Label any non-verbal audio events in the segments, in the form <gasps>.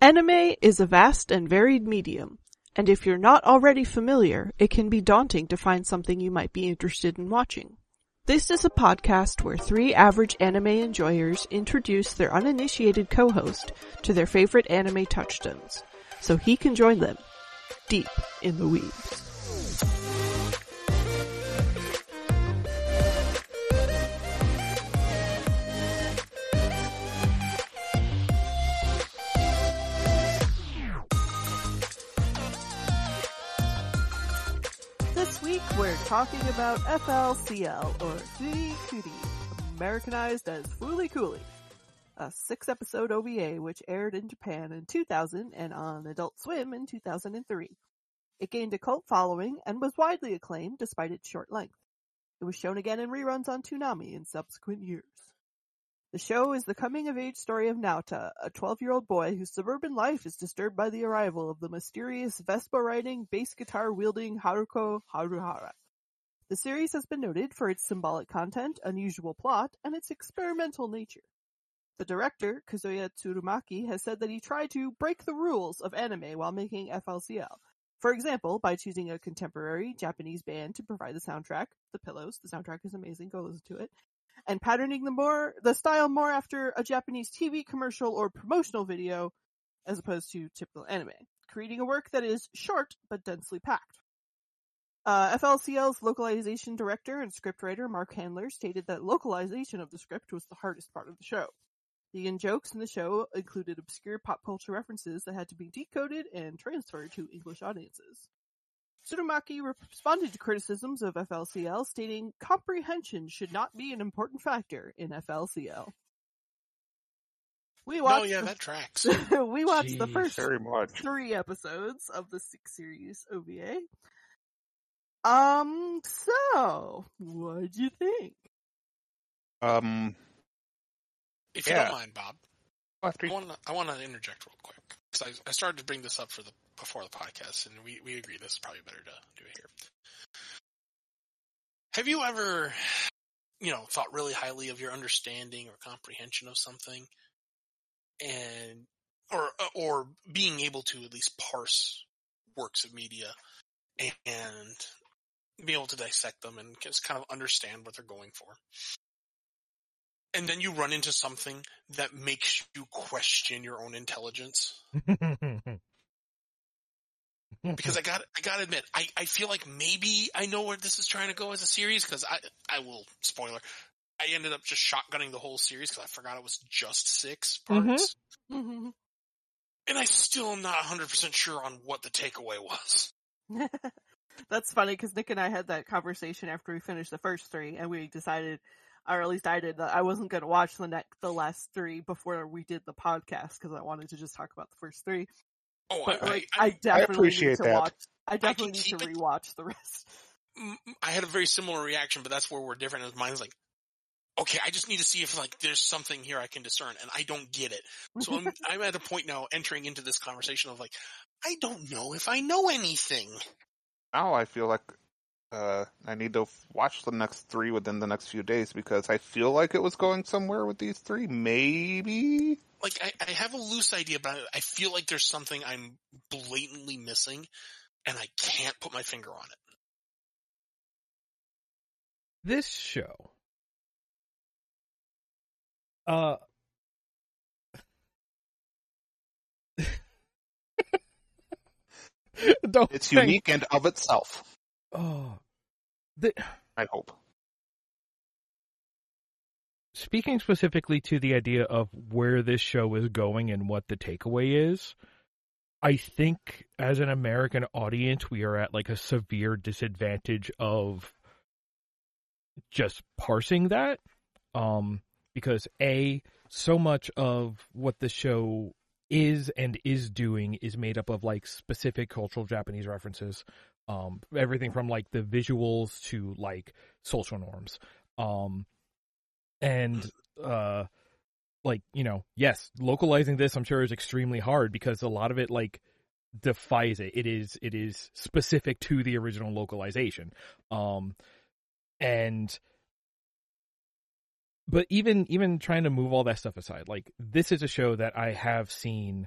Anime is a vast and varied medium, and if you're not already familiar, it can be daunting to find something you might be interested in watching. This is a podcast where three average anime enjoyers introduce their uninitiated co-host to their favorite anime touchstones, so he can join them deep in the weebs. We're talking about FLCL, or Cootie, Americanized as Fooly Cooly, a six-episode OVA which aired in Japan in 2000 and on Adult Swim in 2003. It gained a cult following and was widely acclaimed despite its short length. It was shown again in reruns on Toonami in subsequent years. The show is the coming-of-age story of Naota, a 12-year-old boy whose suburban life is disturbed by the arrival of the mysterious Vespa-riding, bass guitar-wielding Haruko Haruhara. The series has been noted for its symbolic content, unusual plot, and its experimental nature. The director, Kazuya Tsurumaki, has said that he tried to break the rules of anime while making FLCL. For example, by choosing a contemporary Japanese band to provide the soundtrack, The Pillows, the soundtrack is amazing, go listen to it, and patterning the more the style more after a Japanese TV commercial or promotional video as opposed to typical anime, creating a work that is short but densely packed. Uh, FLCL's localization director and scriptwriter Marc Handler stated that localization of the script was the hardest part of the show. The in-jokes in the show included obscure pop culture references that had to be decoded and transferred to English audiences. Tsurumaki responded to criticisms of FLCL, stating comprehension should not be an important factor in FLCL. We watched Oh yeah, that tracks. the, <laughs> we watched the first Very much. three episodes of the six series OVA. Um, so what'd you think? Um, If you Yeah. don't mind, Bob, after I want to I want to interject real quick I, I started to bring this up for the before the podcast, and we we agree this is probably better to do it here. Have you ever, you know, thought really highly of your understanding or comprehension of something, and or or being able to at least parse works of media and be able to dissect them and just kind of understand what they're going for? And then you run into something that makes you question your own intelligence. Because I got, I gotta admit, I, I feel like maybe I know where this is trying to go as a series. Because I, I will spoiler, I ended up just shotgunning the whole series because I forgot it was just six parts, Mhm. and I still am not 100 percent sure on what the takeaway was. <laughs> That's funny because Nick and I had that conversation after we finished the first three, and we decided, or at least I did, that I wasn't going to watch the next, the last three before we did the podcast because I wanted to just talk about the first three. Oh, But I, like, I, I, definitely appreciate need to that. watch. I definitely need to it- rewatch the rest. Mm, I had a very similar reaction, but that's where we're different. Is mine's like, okay, I just need to see if like there's something here I can discern, and I don't get it. So I'm <laughs> I'm at a point now entering into this conversation of like, I don't know if I know anything. now I feel like uh, I need to watch the next three within the next few days because I feel like it was going somewhere with these three. Maybe. Like I, I have a loose idea, but I, I feel like there's something I'm blatantly missing, and I can't put my finger on it. this show uh <laughs> don't It's think- unique and of itself. Oh the, I hope. speaking specifically to the idea of where this show is going and what the takeaway is i think as an american audience we are at like a severe disadvantage of just parsing that um because a so much of what the show is and is doing is made up of like specific cultural japanese references um everything from like the visuals to like social norms. Um and uh like you know yes localizing this i'm sure is extremely hard because a lot of it like defies it. It is it is specific to the original localization. Um and but even even trying to move all that stuff aside like this is a show that i have seen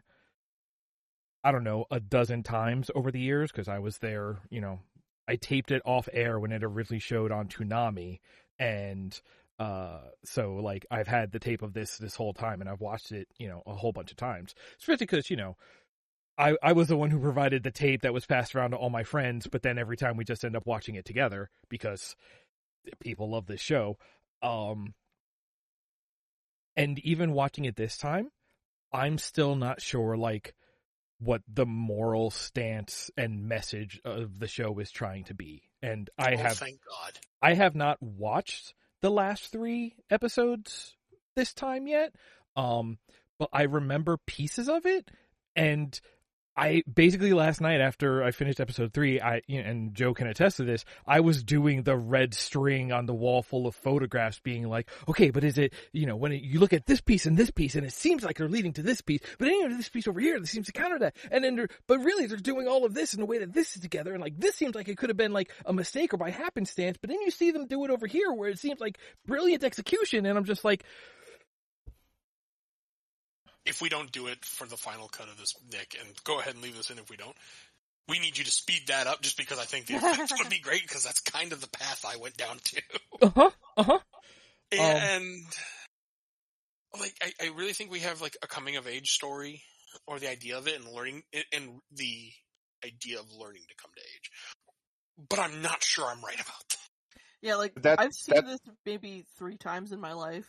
I don't know, a dozen times over the years because I was there, you know, I taped it off air when it originally showed on Toonami and uh so like I've had the tape of this this whole time and I've watched it, you know, a whole bunch of times. Especially because, you know, I, I was the one who provided the tape that was passed around to all my friends, but then every time we just end up watching it together because people love this show. Um, and even watching it this time, I'm still not sure like what the moral stance and message of the show is trying to be. And I oh, have thank God. I have not watched the last 3 episodes this time yet. Um but I remember pieces of it and I basically last night after I finished episode three, I and Joe can attest to this. I was doing the red string on the wall full of photographs, being like, okay, but is it you know when it, you look at this piece and this piece, and it seems like they're leading to this piece, but know this piece over here, that seems to counter that, and then but really they're doing all of this in the way that this is together, and like this seems like it could have been like a mistake or by happenstance, but then you see them do it over here where it seems like brilliant execution, and I'm just like, if we don't do it for the final cut of this, Nick, and go ahead and leave this in if we don't, we need you to speed that up just because I think the effects would be great because that's kind of the path I went down to. <laughs> uh huh, uh huh. And like, I, I really think we have like a coming of age story or the idea of it and learning and the idea of learning to come to age. But I'm not sure I'm right about that. Yeah, like That- I've seen that- this maybe three times in my life.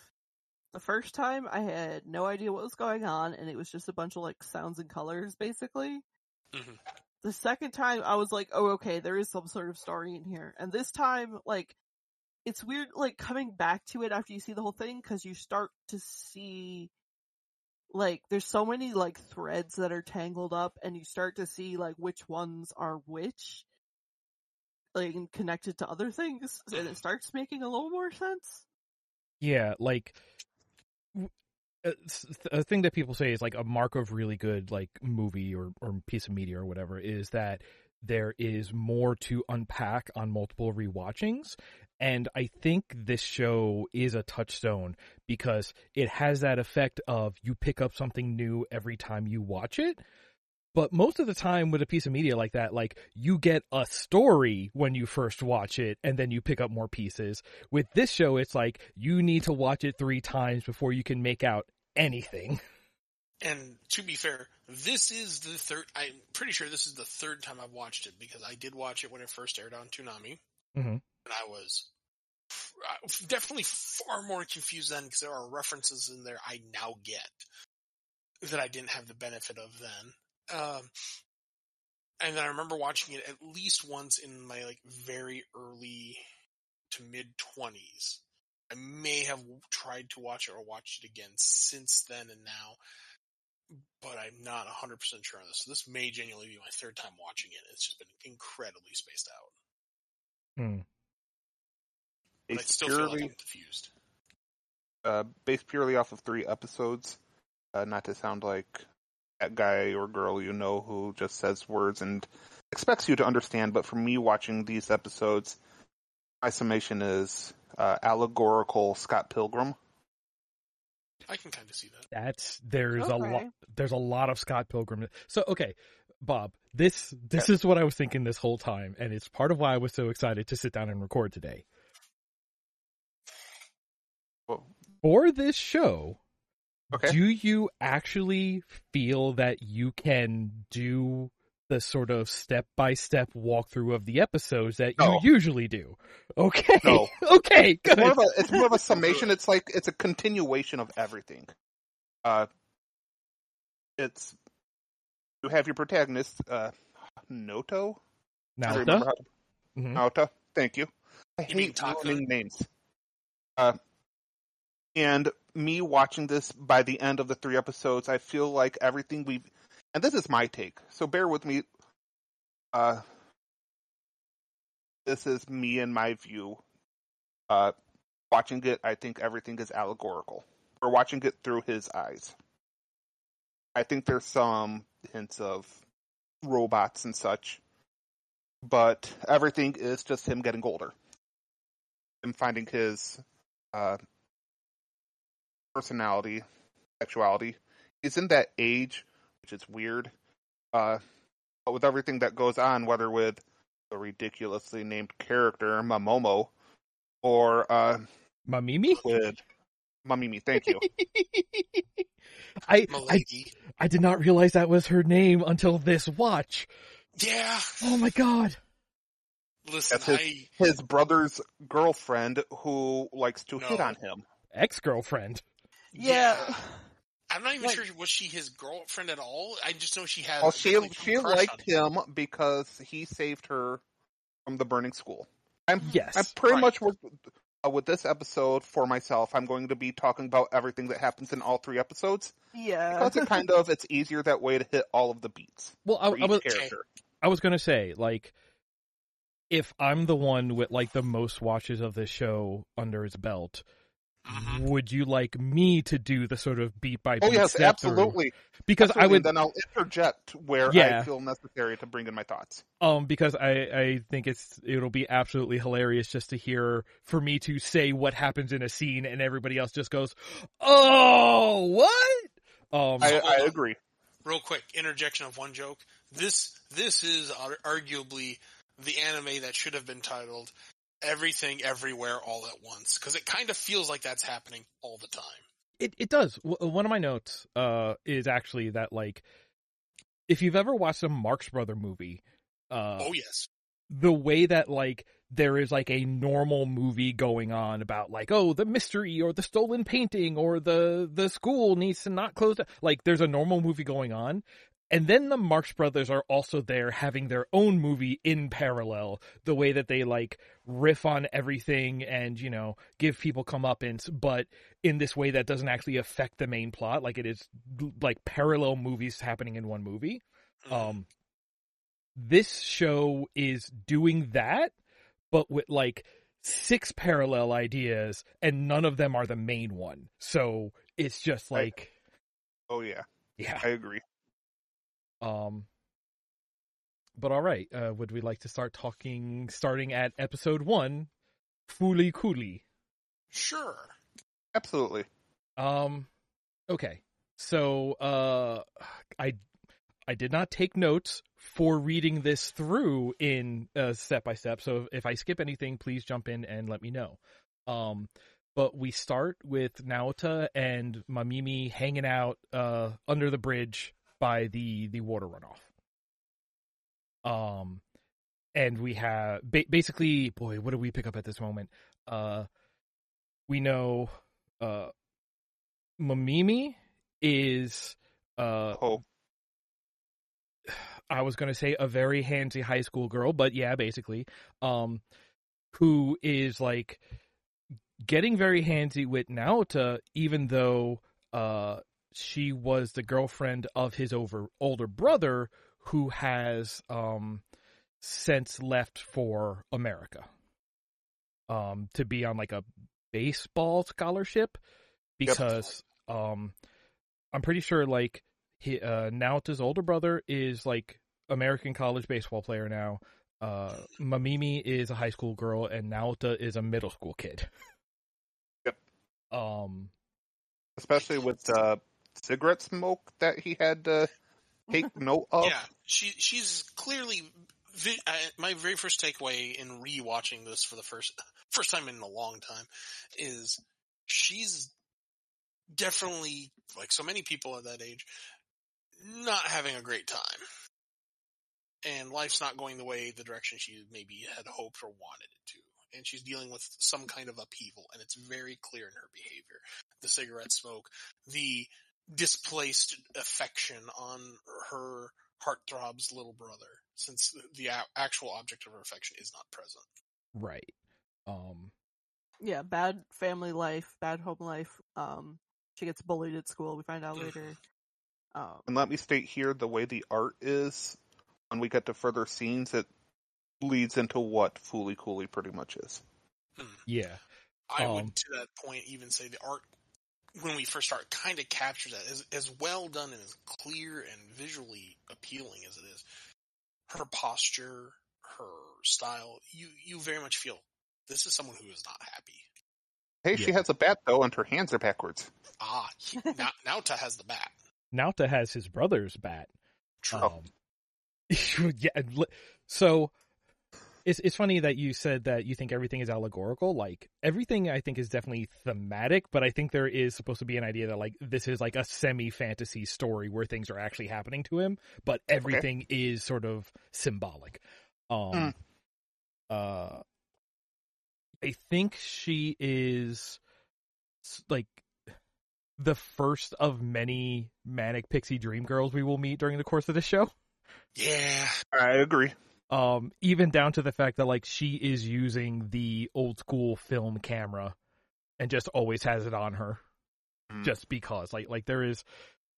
The first time I had no idea what was going on and it was just a bunch of like sounds and colors basically. Mhm. The second time I was like, oh okay, there is some sort of story in here. And this time, like, it's weird like coming back to it after you see the whole thing because you start to see like there's so many like threads that are tangled up and you start to see like which ones are which like connected to other things and it <sighs> starts making a little more sense Yeah, like w- Uh, a s- a thing that people say is like a mark of really good like movie or or piece of media or whatever is that there is more to unpack on multiple rewatchings and I think this show is a touchstone because it has that effect of you pick up something new every time you watch it. But most of the time with a piece of media like that, like you get a story when you first watch it and then you pick up more pieces. With this show, it's like you need to watch it three times before you can make out anything. <laughs> And to be fair, this is the third, I'm pretty sure this is the third time I've watched it because I did watch it when it first aired on Toonami. Mhm. And I was uh, definitely far more confused then because there are references in there I now get that I didn't have the benefit of then. Um, and then I remember watching it at least once in my like very early to mid twenties. I may have tried to watch it or watched it again since then and now, but I'm not 100% sure on this. So this may genuinely be my third time watching it. It's just been incredibly spaced out. Hmm. But I Based still feel like purely, I'm confused. uh, based purely off of three episodes. Uh, not to sound like that guy or girl you know who just says words and expects you to understand, but for me watching these episodes, my summation is uh, allegorical Scott Pilgrim. I can kind of see that. That's there's a lot there's a lot of Scott Pilgrim. So okay, Bob, this this is what I was thinking this whole time, and it's part of why I was so excited to sit down and record today. Well, For this show, okay. do you actually feel that you can do the sort of step by step walkthrough of the episodes that No. you usually do? <laughs> Okay. No. <laughs> Okay, it's more of a it's more of a <laughs> summation. It's like it's a continuation of everything. Uh, it's you have your protagonist, uh, Noto. I Now, remember how Mhm. Naota. Thank you. I You hate Taka? learning names. Uh, and me watching this by the end of the three episodes, I feel like everything we've, and this is my take, so bear with me. Uh, this is me and my view. Uh, watching it, I think everything is allegorical. We're watching it through his eyes. I think there's some hints of robots and such but everything is just him getting older. Him finding his uh, personality, sexuality. He's in that age, which is weird, Uh, but with everything that goes on, whether with the ridiculously named character Mamomo or uh, Mamimi? with Mamimi, thank you. <laughs> I, I I did not realize that was her name until this watch. Yeah. Oh my god. Listen, That's I His brother's girlfriend who likes to hit on him. Ex girlfriend. Yeah. I'm not even Like- sure was she his girlfriend at all. I just know she had. Well, she really she liked on him because he saved her from the burning school. I'm Yes. I'm pretty Right. much with, uh, with this episode for myself. I'm going to be talking about everything that happens in all three episodes Yeah. because it kind of it's easier that way to hit all of the beats well, I, I was character. I was gonna say like, if I'm the one with like the most watches of this show under his belt, Mhm. would you like me to do the sort of beat by beat? Oh yes, step through? absolutely. Because I would and then I'll interject where Yeah. I feel necessary to bring in my thoughts. Um, because I, I think it's it'll be absolutely hilarious just to hear for me to say what happens in a scene and everybody else just goes, "Oh, what?" Um, I, I agree. Real quick interjection of one joke. This this is arguably the anime that should have been titled "Everything Everywhere All at Once" because it kind of feels like that's happening all the time. it it does. W- one of my notes uh is actually that like, if you've ever watched a Marx Brother movie, uh, oh yes. the way that like there is like a normal movie going on about like oh the mystery or the stolen painting or the the school needs to not close down. like there's a normal movie going on and then the Marx brothers are also there having their own movie in parallel the way that they like riff on everything and you know give people comeuppance but in this way that doesn't actually affect the main plot. Like it is like parallel movies happening in one movie. Mhm. um this show is doing that but with like six parallel ideas and none of them are the main one. So it's just like Oh yeah, yeah. I agree. Um but all right uh would we like to start talking starting at episode one Fooly Cooly sure. Absolutely. Um okay. So uh I I did not take notes for reading this through in uh, step by step. So if I skip anything, please jump in and let me know. Um but we start with Naota and Mamimi hanging out uh under the bridge by the the water runoff. Um and we have ba- basically boy what do we pick up at this moment? Uh we know uh Mamimi is uh Oh, I was going to say a very handsy high school girl, but yeah, basically um who is like getting very handsy with Naota even though uh she was the girlfriend of his over older brother who has um since left for America um to be on like a baseball scholarship because um I'm pretty sure like he uh Naota's older brother is like American college baseball player now. Uh Mamimi is a high school girl and Naota is a middle school kid. Yep. Um especially with the cigarette smoke that he had to take <laughs> note of. Yeah, she she's clearly. vi- I, my very first takeaway in rewatching this for the first first time in a long time is she's definitely like so many people at that age not having a great time. And life's not going the way the direction she maybe had hoped or wanted it to. And she's dealing with some kind of upheaval, and it's very clear in her behavior. The cigarette smoke, the displaced affection on her heartthrob's little brother, since the actual object of her affection is not present. right. Um yeah, bad family life, bad home life. Um, she gets bullied at school. We find out Mhm. later. Um, And let me state here the way the art is, when we get to further scenes, it leads into what Fooly Cooly pretty much is. yeah. I Um, would, to that point, even say the art, when we first start, kind of captures that as, as well done and as clear and visually appealing as it is. Her posture, her style, you, you very much feel this is someone who is not happy. Hey, she has a bat though, and her hands are backwards. Ah, he- <laughs> now, Naota has the bat. Naota has his brother's bat. True. Um <laughs> yeah. So it's it's funny that you said that you think everything is allegorical. Like everything, I think is definitely thematic, but I think there is supposed to be an idea that like this is like a semi fantasy story where things are actually happening to him, but everything is sort of symbolic. Um, Hmm. uh, I think she is like the first of many manic pixie dream girls we will meet during the course of this show. Yeah. I agree. Um, even down to the fact that like she is using the old school film camera and just always has it on her Mm. just because like like there is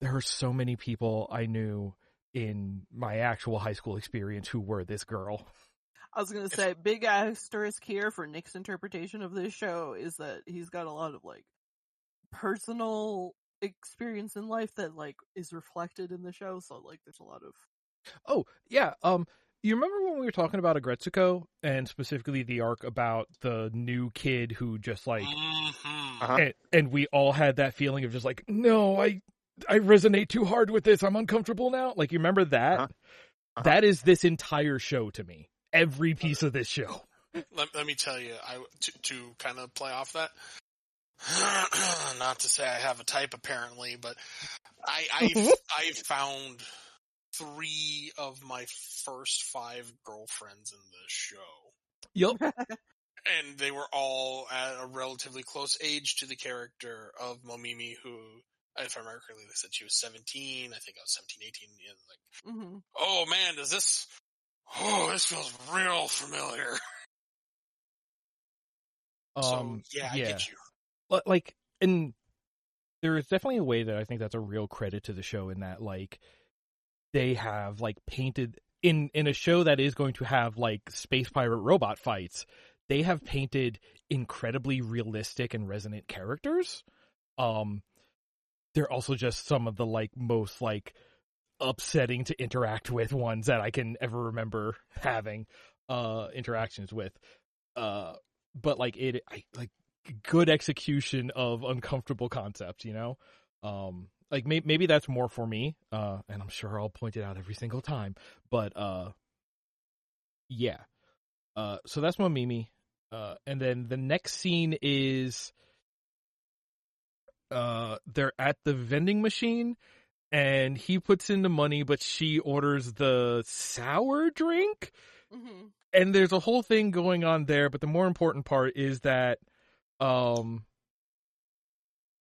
there are so many people I knew in my actual high school experience who were this girl. I was gonna say, big asterisk here for Nick's interpretation of this show is that he's got a lot of like personal experience in life that like is reflected in the show. So like, there's a lot of Oh, yeah. Um, you remember when we were talking about Aggretsuko and specifically the arc about the new kid who just like, hmm Uh-huh. and, and we all had that feeling of just like, no, I, I resonate too hard with this. I'm uncomfortable now. Like, you remember that? Uh-huh. Uh-huh. That is this entire show to me. Every piece of this show. <laughs> Let, let me tell you, I to, to kind of play off that. <clears throat> Not to say I have a type apparently, but I I've, <laughs> I've found three of my first five girlfriends in the show, Yep. <laughs> and they were all at a relatively close age to the character of Momimi, who, if I remember correctly, they said she was 17. I think I was 17, 18. And like, hmm oh man, does this? Oh, this feels real familiar. <laughs> Um, so yeah, I get you. Li- like and there is definitely a way that I think that's a real credit to the show in that like they have like painted in in a show that is going to have like space pirate robot fights they have painted incredibly realistic and resonant characters um they're also just some of the like most like upsetting to interact with ones that I can ever remember having uh interactions with uh but like it I like good execution of uncomfortable concepts, you know? Um, like may- maybe that's more for me, uh, and I'm sure I'll point it out every single time, but, uh, yeah. Uh, so that's Momimi. Uh, and then the next scene is, uh, they're at the vending machine and he puts in the money, but she orders the sour drink hmm and there's a whole thing going on there, but the more important part is that, um,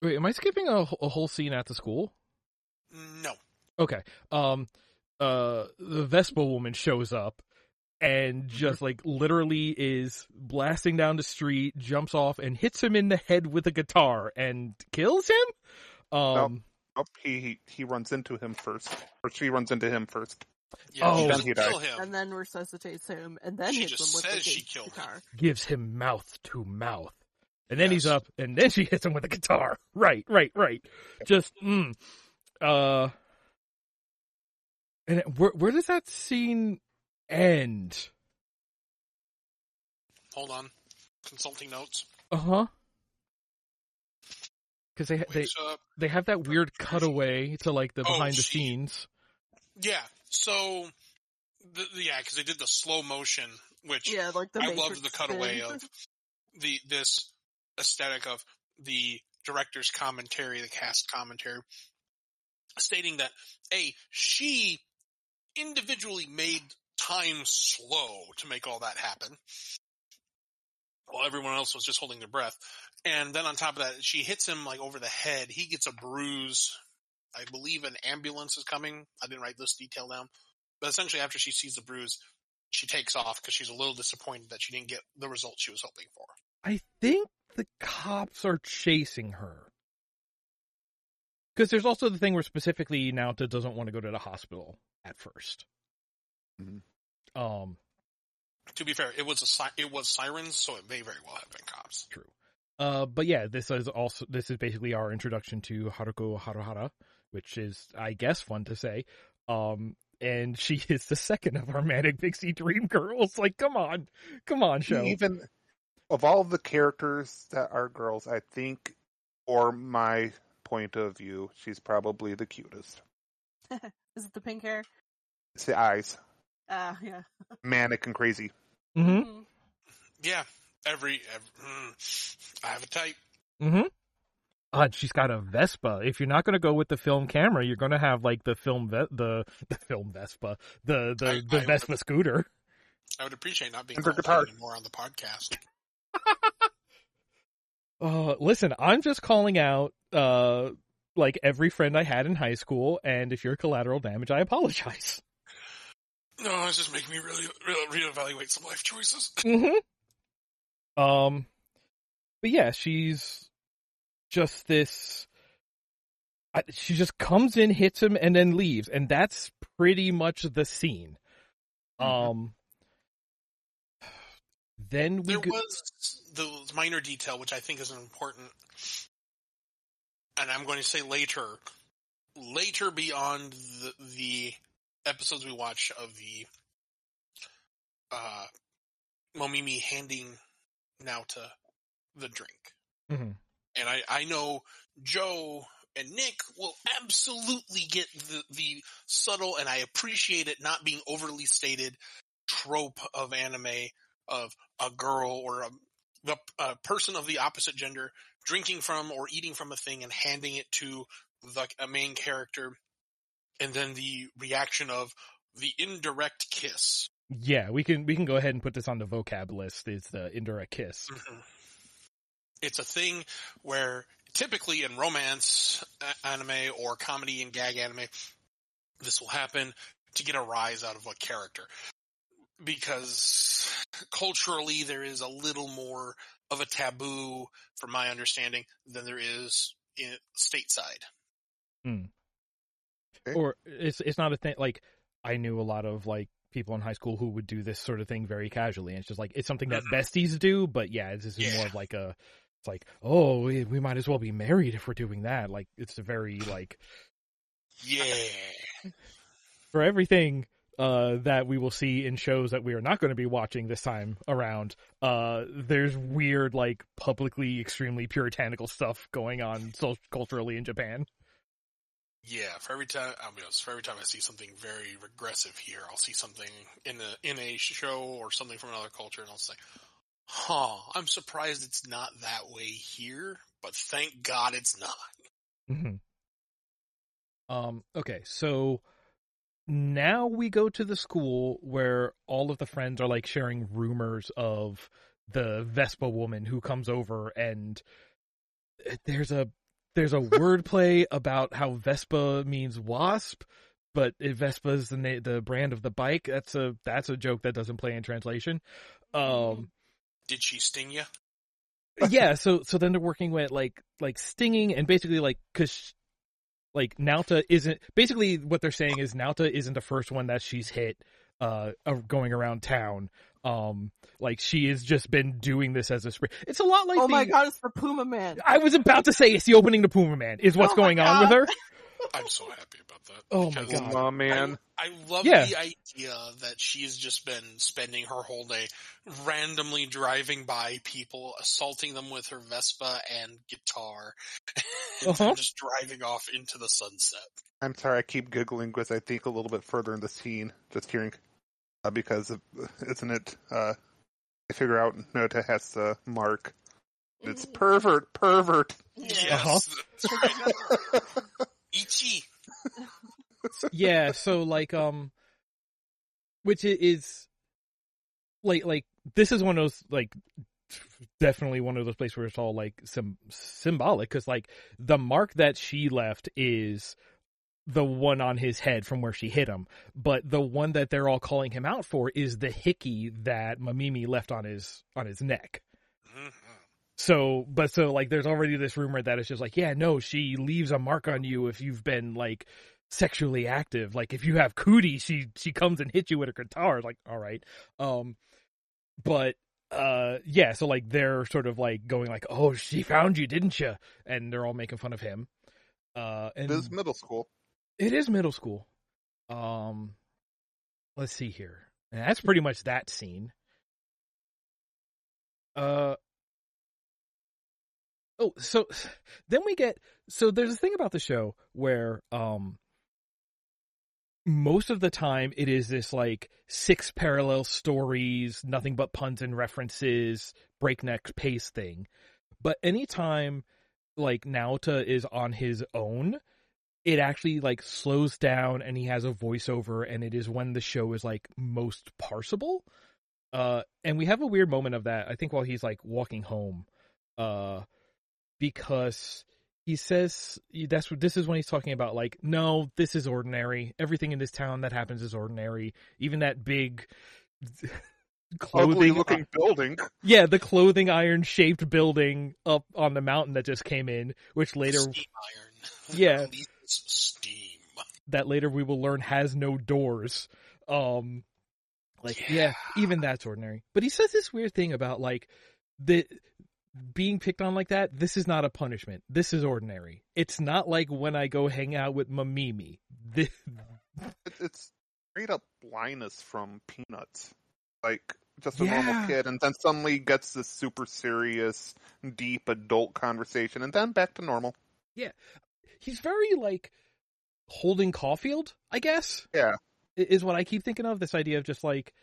wait, am I skipping a, a whole scene at the school? No. Okay. Um, uh, the Vespa woman shows up and just like literally is blasting down the street, jumps off and hits him in the head with a guitar and kills him. Um, Nope, he, he he runs into him first, or she runs into him first. Yeah, Oh. she Then he kill dies. him. and then resuscitates him, and then She hits just him with the says she gate killed him. gives him mouth to mouth. And then he's up, and then <laughs> she hits him with a guitar. Right, right, right. Just, mm. Uh, and where, where does that scene end? Hold on. Consulting notes. Uh huh. Because they they up. they have that weird cutaway to like the Oh, behind the she- scenes. Yeah. So, the, the- yeah, because they did the slow motion, which Yeah, like the I loved the cutaway spin. of the this aesthetic of the director's commentary, the cast commentary, stating that a she individually made time slow to make all that happen, while everyone else was just holding their breath. And then on top of that, she hits him like over the head. He gets a bruise. I believe an ambulance is coming. I didn't write this detail down. But essentially, after she sees the bruise, she takes off because she's a little disappointed that she didn't get the result she was hoping for. I think the cops are chasing her. Because there's also the thing where specifically Naota doesn't want to go to the hospital at 1st Mhm. Um, To be fair, it was a si- it was sirens, so it may very well have been cops. True. Uh, but yeah, this is also this is basically our introduction to Haruko Haruhara, which is, I guess, fun to say. Um, and she <laughs> is the second of our manic pixie dream girls. Like, come on, come on, show. Even of all the characters that are girls, I think, or my point of view, she's probably the cutest. <laughs> Is it the pink hair? It's the eyes. Ah, yeah. <laughs> manic and crazy. Mm-hmm. Yeah, every, every mm, I have a type. Mm-hmm. Uh, she's got a Vespa. If you're not going to go with the film camera, you're going to have like the film ve- the the film Vespa, the the I- the I Vespa scooter. I would appreciate not being And her called anymore on the podcast. <laughs> Uh, listen, I'm just calling out uh like every friend I had in high school, and if you're collateral damage, I apologize. <laughs> No, it's just making me really, really reevaluate some life choices. <laughs> Mm-hmm. Um, but yeah, she's just this. I, she just comes in, hits him, and then leaves, and that's pretty much the scene. Mhm. Um. Then we There go- was the minor detail which I think is important, and I'm going to say later, later beyond the, the episodes we watch of the uh, Momimi handing Naota the drink. Mhm. And I, I know Joe and Nick will absolutely get the, the subtle, and I appreciate it not being overly stated trope of anime of a girl or a, the, a person of the opposite gender drinking from or eating from a thing and handing it to the a main character, and then the reaction of the indirect kiss. yeah, we can we can go ahead and put this on the vocab list. Is the indirect kiss? Mhm. It's a thing where typically in romance anime or comedy and gag anime, this will happen to get a rise out of a character. Because culturally there is a little more of a taboo, from my understanding, than there is in stateside. Okay. Or it's it's not a thing. Like I knew a lot of like people in high school who would do this sort of thing very casually. And it's just like it's something that Mhm. besties do, but yeah, this is more of like a. It's like, oh, we, we might as well be married if we're doing that. Like, it's a very like Yeah. <laughs> for everything uh, that we will see in shows that we are not going to be watching this time around. Uh, there's weird, like publicly extremely puritanical stuff going on so culturally in Japan. Yeah, for every time, be honest, for every time I see something very regressive here, I'll see something in a, in a show or something from another culture and I'll say, huh, I'm surprised it's not that way here, but thank God it's not. hmm Um. Okay. So now we go to the school where all of the friends are like sharing rumors of the Vespa woman who comes over, and there's a there's a <laughs> wordplay about how Vespa means wasp, but Vespa is the na- the brand of the bike. That's a that's a joke that doesn't play in translation. Um. Did she sting you? yeah so so then they're working with like like stinging and basically like because like Naota isn't basically what they're saying is Naota isn't the first one that she's hit uh of going around town. Um like she has just been doing this as a spring it's a lot like oh my the- god, it's the Puma Man. I was about to say it's the opening to Puma Man is what's Oh my going on with her <laughs> I'm so happy about that. Oh my God. Oh man, I, I love Yeah. the idea that she's just been spending her whole day randomly driving by people, assaulting them with her Vespa and guitar, and Uh-huh. just driving off into the sunset. I'm sorry. I keep giggling because I think a little bit further in the scene, just hearing, uh, because of, <laughs> isn't it? Uh, I figure out Nota has the mark. It's pervert, pervert. Yes, Uh-huh. <laughs> Ichi. yeah so like um which is like like this is one of those like definitely one of those places where it's all like sim- symbolic because like the mark that she left is the one on his head from where she hit him but the one that they're all calling him out for is the hickey that mamimi left on his on his neck. So, but so like, there's already this rumor that it's just like, yeah, no, she leaves a mark on you if you've been like sexually active. Like if you have cootie, she she comes and hits you with her guitar. Like, all right, um, but uh, yeah, so like they're sort of like going like, oh, she found you, didn't you? And they're all making fun of him. Uh, and It is middle school. it is middle school. Um, let's see here. And that's pretty much that scene. Uh. Oh, so <sighs> then we get so there's a thing about the show where um most of the time it is this like six parallel stories, nothing but puns and references, breakneck pace thing. But anytime like Naota is on his own, it actually like slows down and he has a voiceover and it is when the show is like most parsable. Uh and we have a weird moment of that, I think while he's like walking home. Uh because he says that's what this is when he's talking about like no this is ordinary everything in this town that happens is ordinary even that big <laughs> Ugly clothing looking building. yeah the clothing iron shaped building up on the mountain that just came in which later Steam iron. <laughs> Yeah. Steam. that later we will learn has no doors um like yeah. even that's ordinary but he says this weird thing about like the being picked on like that this is not a punishment this is ordinary it's not like when i go hang out with mamimi this, it's straight up Linus from Peanuts. Like just a Yeah. normal kid, and then suddenly gets this super serious, deep adult conversation, and then back to normal. Yeah. He's very like Holden Caulfield i guess Yeah. is what i keep thinking of this idea of just like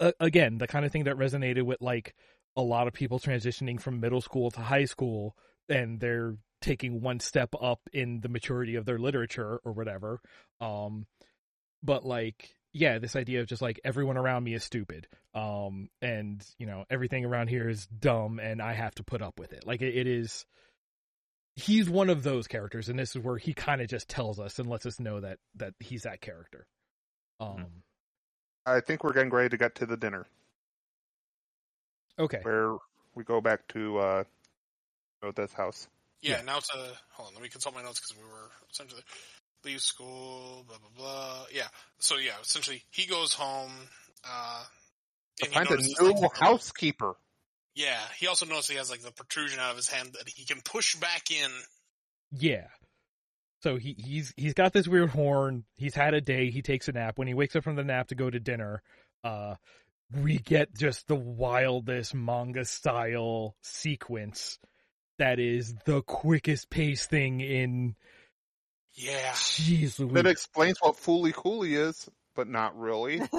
uh, again the kind of thing that resonated with like a lot of people transitioning from middle school to high school and they're taking one step up in the maturity of their literature or whatever. Um but like yeah this idea of just like everyone around me is stupid. Um and you know everything around here is dumb and i have to put up with it. Like it, it is he's one of those characters and this is where he kind of just tells us and lets us know that that he's that character. Um I think we're getting ready to get to the dinner okay where we go back to uh, this house. Yeah, Yeah. now to hold on. Let me consult my notes because we were essentially leave school, blah blah blah. Yeah. So yeah, essentially he goes home. Uh, To and he find a new like, housekeeper. Yeah, he also notices he has like the protrusion out of his hand that he can push back in. Yeah. So he he's he's got this weird horn. He's had a day. He takes a nap. When he wakes up from the nap to go to dinner, uh, we get just the wildest manga style sequence. That is the quickest pace thing in. Yeah. Jeez That explains what Fooly Cooly is, but not really. <laughs>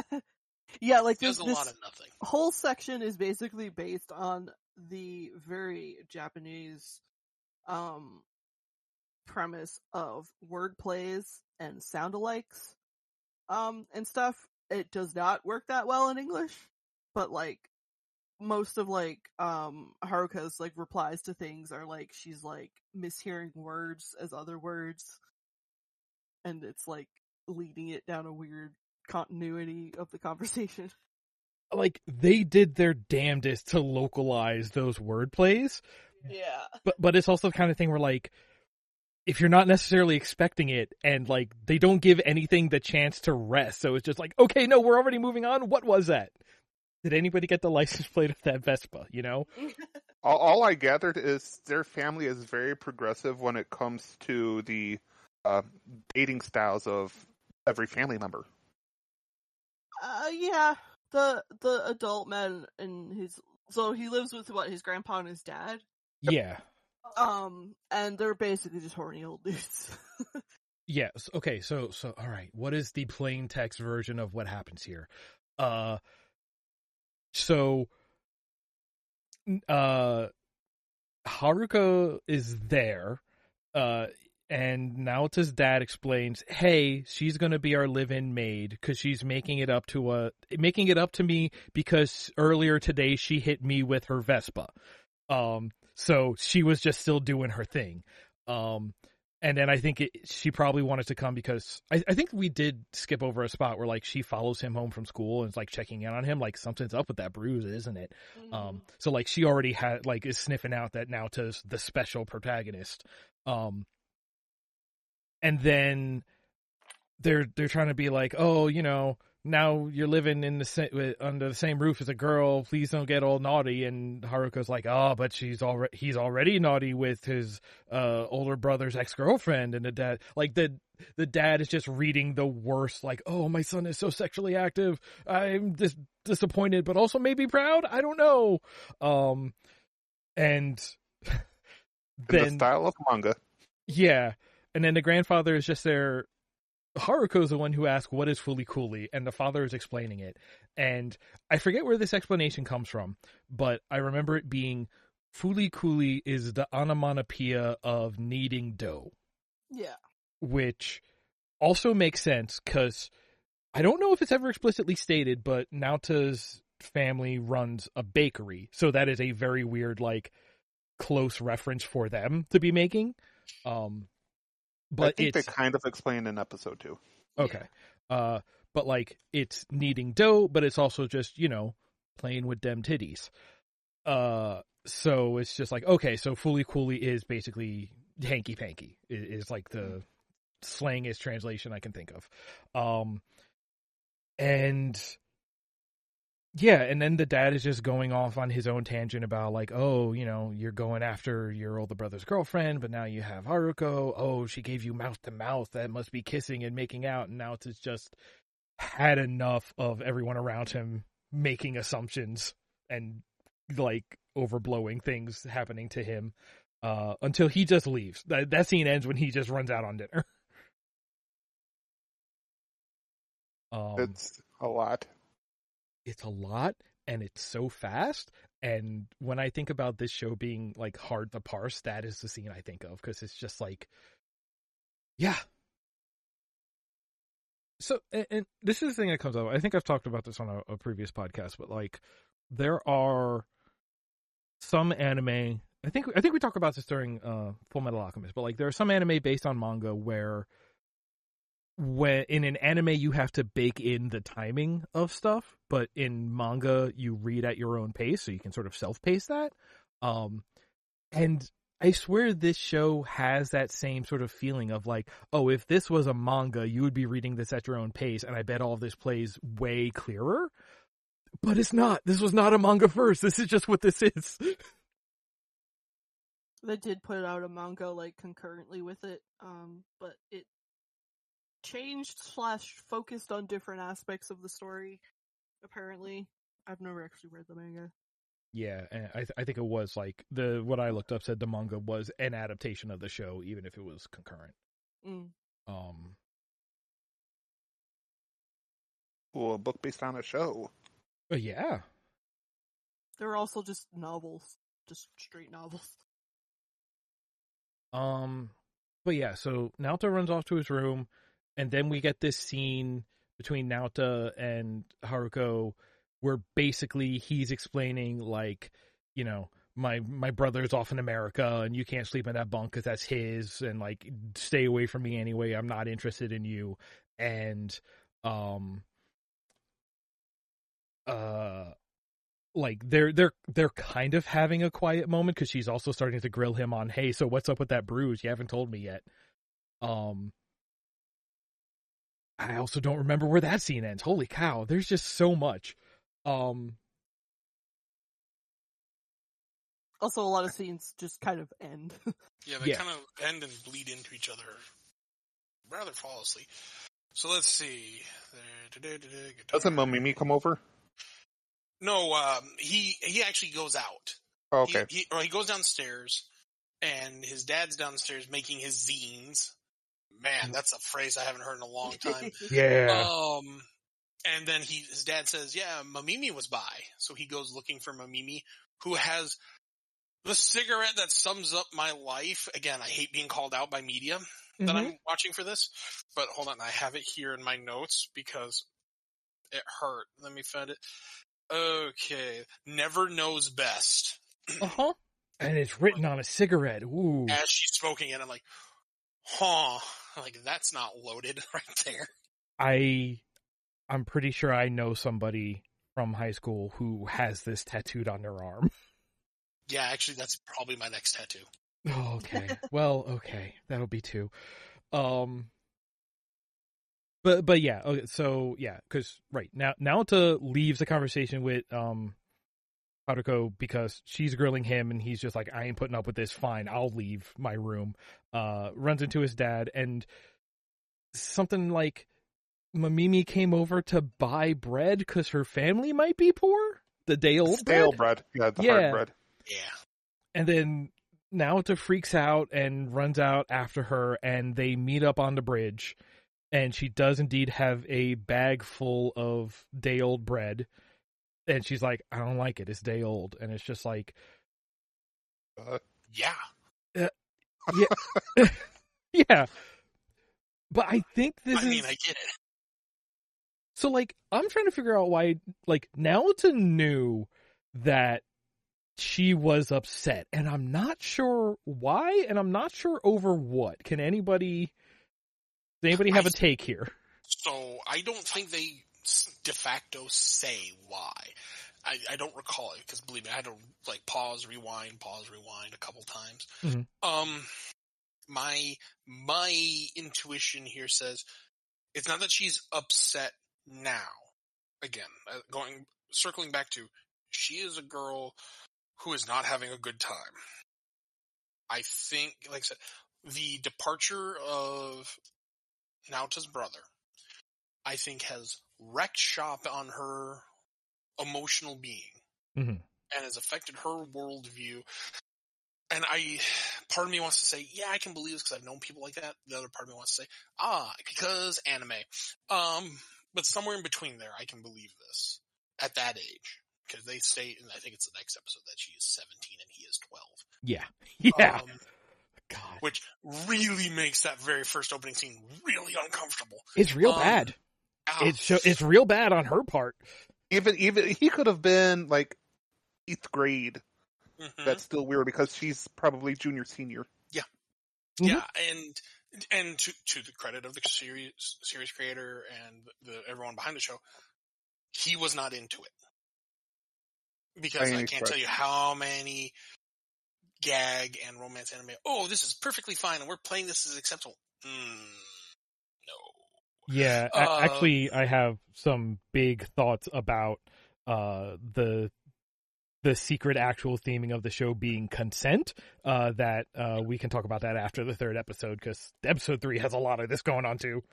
Yeah, like He this, a lot of nothing. whole section is basically based on the very Japanese um premise of word plays and sound alikes um and stuff. It does not work that well in English, but like most of like um Haruko's like replies to things are like she's like mishearing words as other words and it's like leading it down a weird continuity of the conversation. <laughs> like they did their damnedest to localize those word plays, Yeah. but but it's also the kind of thing where like if you're not necessarily expecting it and like they don't give anything the chance to rest so it's just like okay no we're already moving on what was that did anybody get the <laughs> license plate of that vespa you know <laughs> all, all I gathered is their family is very progressive when it comes to the uh, dating styles of every family member. Uh, yeah. The the adult man and his so he lives with what his grandpa and his dad. yeah Um, and they're basically just horny old dudes. <laughs> yes okay so so all right what is the plain text version of what happens here uh so uh haruko is there uh and Naota's dad explains, "Hey, she's going to be our live-in maid cuz she's making it up to a making it up to me because earlier today she hit me with her Vespa." Um so she was just still doing her thing. Um and then I think it, she probably wanted to come because I, I think we did skip over a spot where like she follows him home from school and is like checking in on him like something's up with that bruise isn't it? Um so like she already had like is sniffing out that Naota the special protagonist. Um and then they're they're trying to be like oh you know now you're living in the sa- under the same roof as a girl. Please don't get all naughty. And Haruko's like oh but she's already he's already naughty with his uh older brother's ex-girlfriend and the dad. Like the the dad is just reading the worst like oh my son is so sexually active. I'm dis- disappointed but also maybe proud. I don't know. Um and <laughs> In the style of manga. yeah. And then the grandfather is just there Haruko's the one who asks what is Fooly Cooly, and the father is explaining it. And I forget where this explanation comes from, but I remember it being Fooly Cooly is the onomatopoeia of kneading dough, Yeah. which also makes sense because I don't know if it's ever explicitly stated, but Naota's family runs a bakery, so that is a very weird, like, close reference for them to be making. Um, but I think it's they kind of explain in episode two. Okay. Uh, but like it's kneading dough, but it's also just you know playing with them titties. Uh, so it's just like okay, so Fooly Cooly is basically hanky panky is, is like the slangiest translation I can think of. Um, and yeah, and then the dad is just going off on his own tangent about like, oh, you know, you're going after your older brother's girlfriend, but now you have Haruko. Oh, she gave you mouth to mouth. That must be kissing and making out. And now it's just had enough of everyone around him making assumptions and like overblowing things happening to him uh, until he just leaves. That, that scene ends when he just runs out on dinner. <laughs> um, It's a lot. It's a lot and it's so fast. And when i think about this show being like hard to parse that is the scene i think of because it's just like yeah. So and, and this is the thing that comes up. I think i've talked about this on a, a previous podcast but like there are some anime i think i think we talked about this during uh Fullmetal Alchemist but like there are some anime based on manga where when in an anime you have to bake in the timing of stuff but in manga you read at your own pace so you can sort of self-pace that. Um and i swear this show has that same sort of feeling of like oh if this was a manga you would be reading this at your own pace and i bet all this plays way clearer. But it's not. This was not a manga first. This is just what this is. <laughs> They did put out a manga like concurrently with it, um, but it changed slash focused on different aspects of the story. Apparently, I've never actually read the manga. yeah and i th- i think it was like the what i looked up said the manga was an adaptation of the show even if it was concurrent Mm. um Well, a book based on a show. but yeah There were also just novels, just straight novels. Um, but yeah, so Naota runs off to his room, and then we get this scene between Naota and Haruko, where basically he's explaining like, you know, my my brother's off in America, and you can't sleep in that bunk because that's his, and like, stay away from me anyway. I'm not interested in you, and um, uh like they're they're they're kind of having a quiet moment because she's also starting to grill him on hey so what's up with that bruise? You haven't told me yet. Um i also don't remember where that scene ends holy cow there's just so much um Also, a lot of scenes just kind of end. <laughs> Yeah, they Yeah. kind of end and bleed into each other rather flawlessly. So let's see. Doesn't Mamimi come over? No, um, he he actually goes out. Oh, okay. He, he, or he goes downstairs, and his dad's downstairs making his zines. Man, that's a phrase I haven't heard in a long time. <laughs> yeah Um, and then he, his dad says, "Yeah, Mamimi was by." So he goes looking for Mamimi, who has the cigarette that sums up my life. Again, I hate being called out by media that Mhm. I'm watching for this, but hold on, I have it here in my notes because it hurt. Let me find it. Okay, never knows best. <clears throat> uh-huh and it's written on a cigarette ooh As she's smoking it, I'm like, huh, <laughs> like that's not loaded <laughs> right there. i i'm pretty sure i know somebody from high school who has this tattooed on their arm <laughs> Yeah, actually, that's probably my next tattoo. Oh, okay. well, okay. That'll be two. Um but but yeah, okay, so yeah, cuz right. Now Naota leaves the conversation with um Haruko because she's grilling him and he's just like I ain't putting up with this. Fine, I'll leave my room. Uh runs into his dad and something like Mamimi came over to buy bread cuz her family might be poor. The day old Stale bread. bread. Yeah, the Yeah. hard bread. Yeah. And then Naota freaks out and runs out after her, and they meet up on the bridge. and she does indeed have a bag full of day old bread. And she's like, I don't like it. It's day old. And it's just like, Uh, Yeah. Yeah. <laughs> Yeah. But I think this I is mean, I get it. so like I'm trying to figure out why like Naota knew that she was upset and I'm not sure why and I'm not sure over what. Can anybody does anybody have I a take here? So I don't think they de facto say why. I, I don't recall it because believe me, I had to like pause, rewind, pause, rewind a couple times. Mhm. Um, my my intuition here says it's not that she's upset now. Again, uh, going circling back to she is a girl who is not having a good time. I think, like I said, the departure of Naota's brother, I think has wrecked shop on her emotional being Mhm. and has affected her worldview. And I, part of me wants to say, yeah, I can believe this because I've known people like that. The other part of me wants to say, ah, because anime. Um, but somewhere in between there, I can believe this at that age. Because they state, and I think it's the next episode, that she is 17 and he is 12. Yeah. <laughs> Yeah. Um, God. which really makes that very first opening scene really uncomfortable. It's real um, bad. It's so it's real bad on her part. Even even he could have been like eighth grade. mhm. That's still weird because she's probably junior senior. Mhm. yeah, and and to to the credit of the series series creator and the everyone behind the show, he was not into it because By I can't tell you how many gag and romance anime. Oh, this is perfectly fine, and we're playing this as acceptable. Mm, no. Yeah, Uh, actually, I have some big thoughts about uh, the the secret actual theming of the show being consent. Uh, that uh, we can talk about that after the third episode because episode three has a lot of this going on too.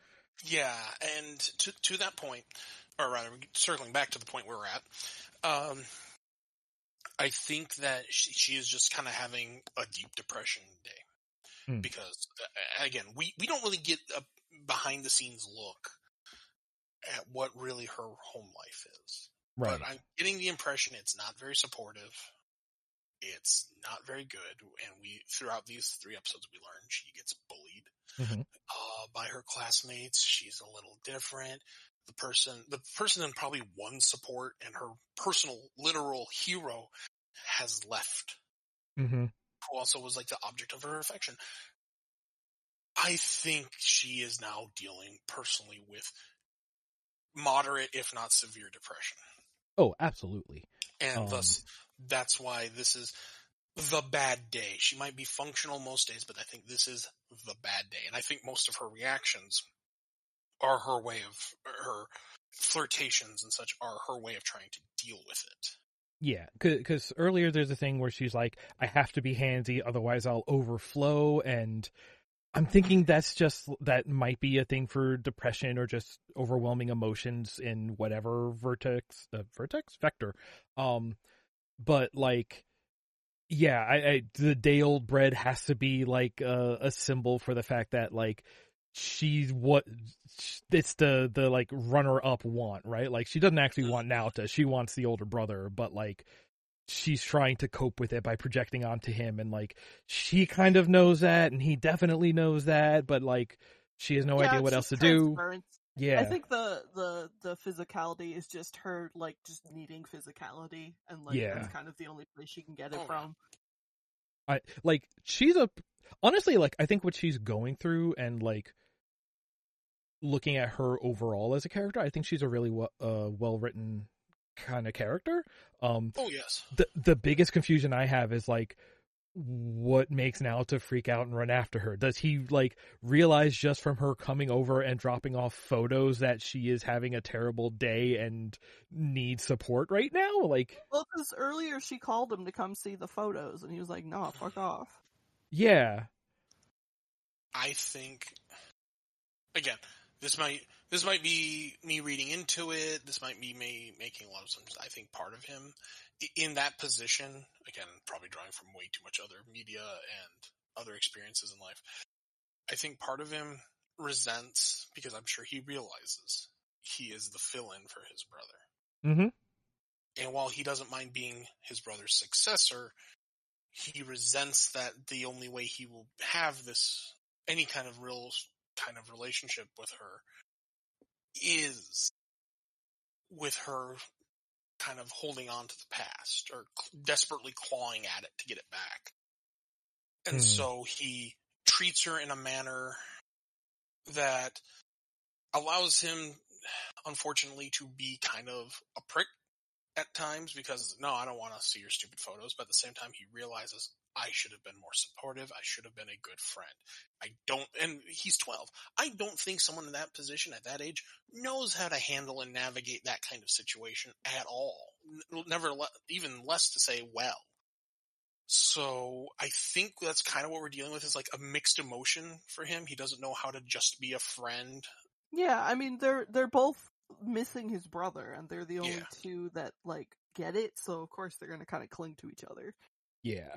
Yeah, and to to that point, or rather, circling back to the point where we're at, um, I think that she, she is just kind of having a deep depression day Hmm. because, again, we we don't really get a behind the scenes look at what really her home life is. Right. But I'm getting the impression it's not very supportive. It's not very good, and we throughout these three episodes we learn she gets bullied Mhm. uh, by her classmates. She's a little different. The person, the person in probably one support and her personal, literal hero has left, hmm who also was like the object of her affection. I think she is now dealing personally with moderate, if not severe depression. Oh, absolutely. And Um, thus, that's why this is the bad day. She might be functional most days, but I think this is the bad day. And I think most of her reactions are her way of, her flirtations and such are her way of trying to deal with it. Yeah, because earlier there's a thing where she's like, "I have to be handsy, otherwise I'll overflow," and I'm thinking that's just that might be a thing for depression or just overwhelming emotions in whatever vertex, uh, vertex? Vector. Um, but like, yeah, I, I the day old bread has to be like a, a symbol for the fact that like she's what it's the the like runner up want right? Like she doesn't actually want Naota she wants the older brother. But like she's trying to cope with it by projecting onto him and like she kind of knows that and he definitely knows that but like she has no Yeah, idea what else to do yeah I think the the the physicality is just her like just needing physicality, and like Yeah. that's kind of the only place she can get it from. I like she's a honestly like I think what she's going through and like looking at her overall as a character, I think she's a really well, uh, well written kind of character. Um, Oh yes. the the biggest confusion I have is like what makes Naota freak out and run after her? Does he like realize just from her coming over and dropping off photos that she is having a terrible day and needs support right now? Like, Well, because earlier she called him to come see the photos, and he was like, "No, fuck off." yeah, I think again, this might this might be me reading into it. This might be me making a lot of assumptions. I think part of him in that position, again, probably drawing from way too much other media and other experiences in life. I think part of him resents because I'm sure he realizes he is the fill-in for his brother. Mm-hmm. And while he doesn't mind being his brother's successor, he resents that the only way he will have this, any kind of real kind of relationship with her is with her kind of holding on to the past or desperately clawing at it to get it back. And Hmm. so he treats her in a manner that allows him, unfortunately, to be kind of a prick at times because no, I don't want to see your stupid photos. But at the same time, he realizes I should have been more supportive. I should have been a good friend. I don't, and he's 12. I don't think someone in that position at that age knows how to handle and navigate that kind of situation at all. Never, le- even less to say well. So I think that's kind of what we're dealing with is like a mixed emotion for him. He doesn't know how to just be a friend. Yeah, I mean they're they're both missing his brother, and they're the only Yeah. two that like get it. So of course they're gonna kind of cling to each other. Yeah.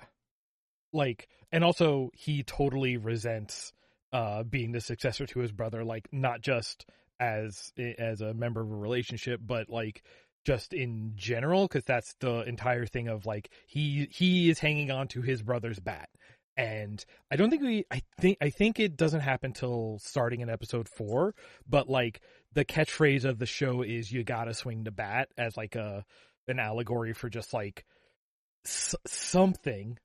Like, and also he totally resents uh being the successor to his brother, like not just as as a member of a relationship, but like just in general, because that's the entire thing of like he he is hanging on to his brother's bat. And I don't think we I think I think it doesn't happen till starting in episode four, but like the catchphrase of the show is you gotta swing the bat as like a an allegory for just like s- something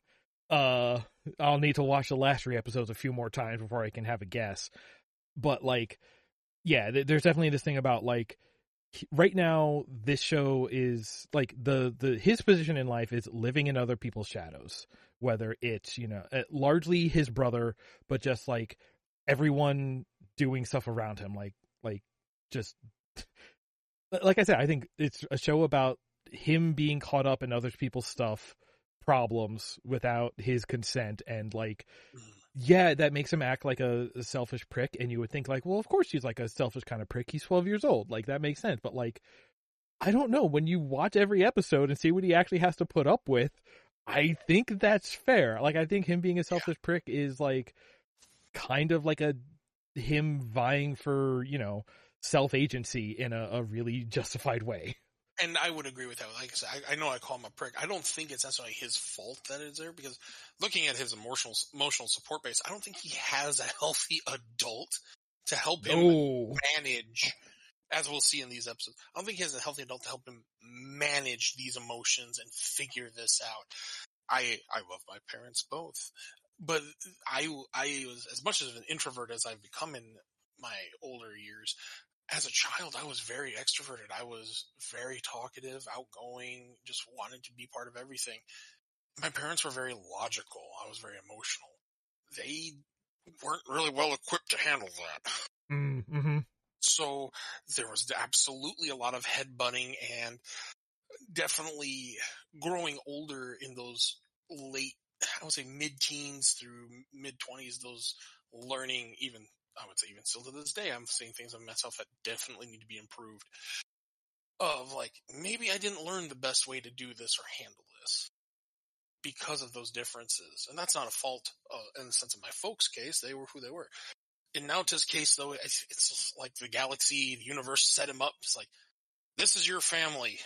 uh I'll need to watch the last three episodes a few more times before I can have a guess. But like yeah, th- there's definitely this thing about like right now this show is like the the his position in life is living in other people's shadows, whether it's, you know, uh, largely his brother, but just like everyone doing stuff around him like like just <laughs> like I said, I think it's a show about him being caught up in other people's stuff problems without his consent and like yeah that makes him act like a, a selfish prick. And you would think like well of course he's like a selfish kind of prick. He's 12 years old. Like that makes sense. But like i don't know. When you watch every episode and see what he actually has to put up with i think that's fair. Like i think him being a selfish prick is like kind of like a him vying for you know self agency in a, a really <laughs> justified way And I would agree with that. Like I said, I, I know I call him a prick. I don't think it's necessarily his fault that it's there because looking at his emotional emotional support base, I don't think he has a healthy adult to help him manage, as we'll see in these episodes. I don't think he has a healthy adult to help him manage these emotions and figure this out. I I love my parents both, but I I was as much of an introvert as I've become in my older years. As a child, I was very extroverted. I was very talkative, outgoing, just wanted to be part of everything. My parents were very logical. I was very emotional. They weren't really well equipped to handle that. mm-hmm. So there was absolutely a lot of headbutting and definitely growing older in those late, I would say mid teens through mid twenties, those learning even, I would say even still to this day, I'm seeing things of myself that definitely need to be improved. Of like, maybe I didn't learn the best way to do this or handle this because of those differences. And that's not a fault uh, in the sense of my folks' case. They were who they were in Naota's case, though, it's, it's like the galaxy, the universe set him up. It's like, this is your family.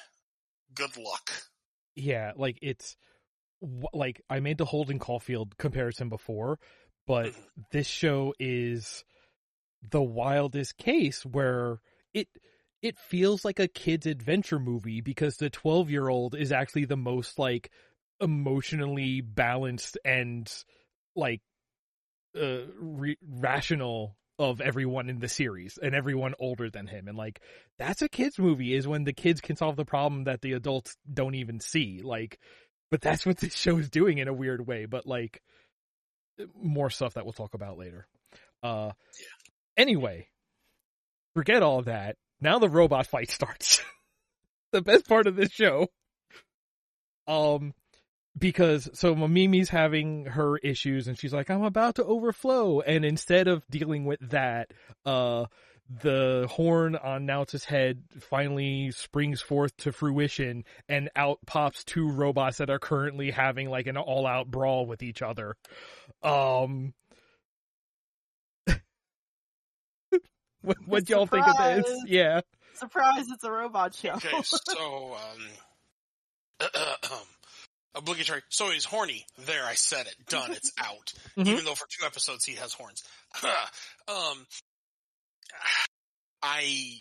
Good luck. yeah, like it's like I made the Holden Caulfield comparison before, but Mhm. this show is the wildest case where it it feels like a kid's adventure movie because the 12 year old is actually the most like emotionally balanced and like uh re- rational of everyone in the series and everyone older than him. And like that's a kids movie is when the kids can solve the problem that the adults don't even see like but that's what this <laughs> show is doing in a weird way but like more stuff that we'll talk about later. Uh anyway forget all that. Now the robot <laughs> fight starts. <laughs> The best part of this show. Um because so Mimi's having her issues and she's like I'm about to overflow. And instead of dealing with that uh the horn on Naota's head finally springs forth to fruition and out pops two robots that are currently having like an all out brawl with each other. Um what, what y'all think of this? Yeah. Surprise! It's a robot show. Okay, so um, <clears throat> obligatory. So he's horny. There, I said it. Done. It's <laughs> out. Mhm. Even though for two episodes he has horns. <clears throat> um, <sighs> I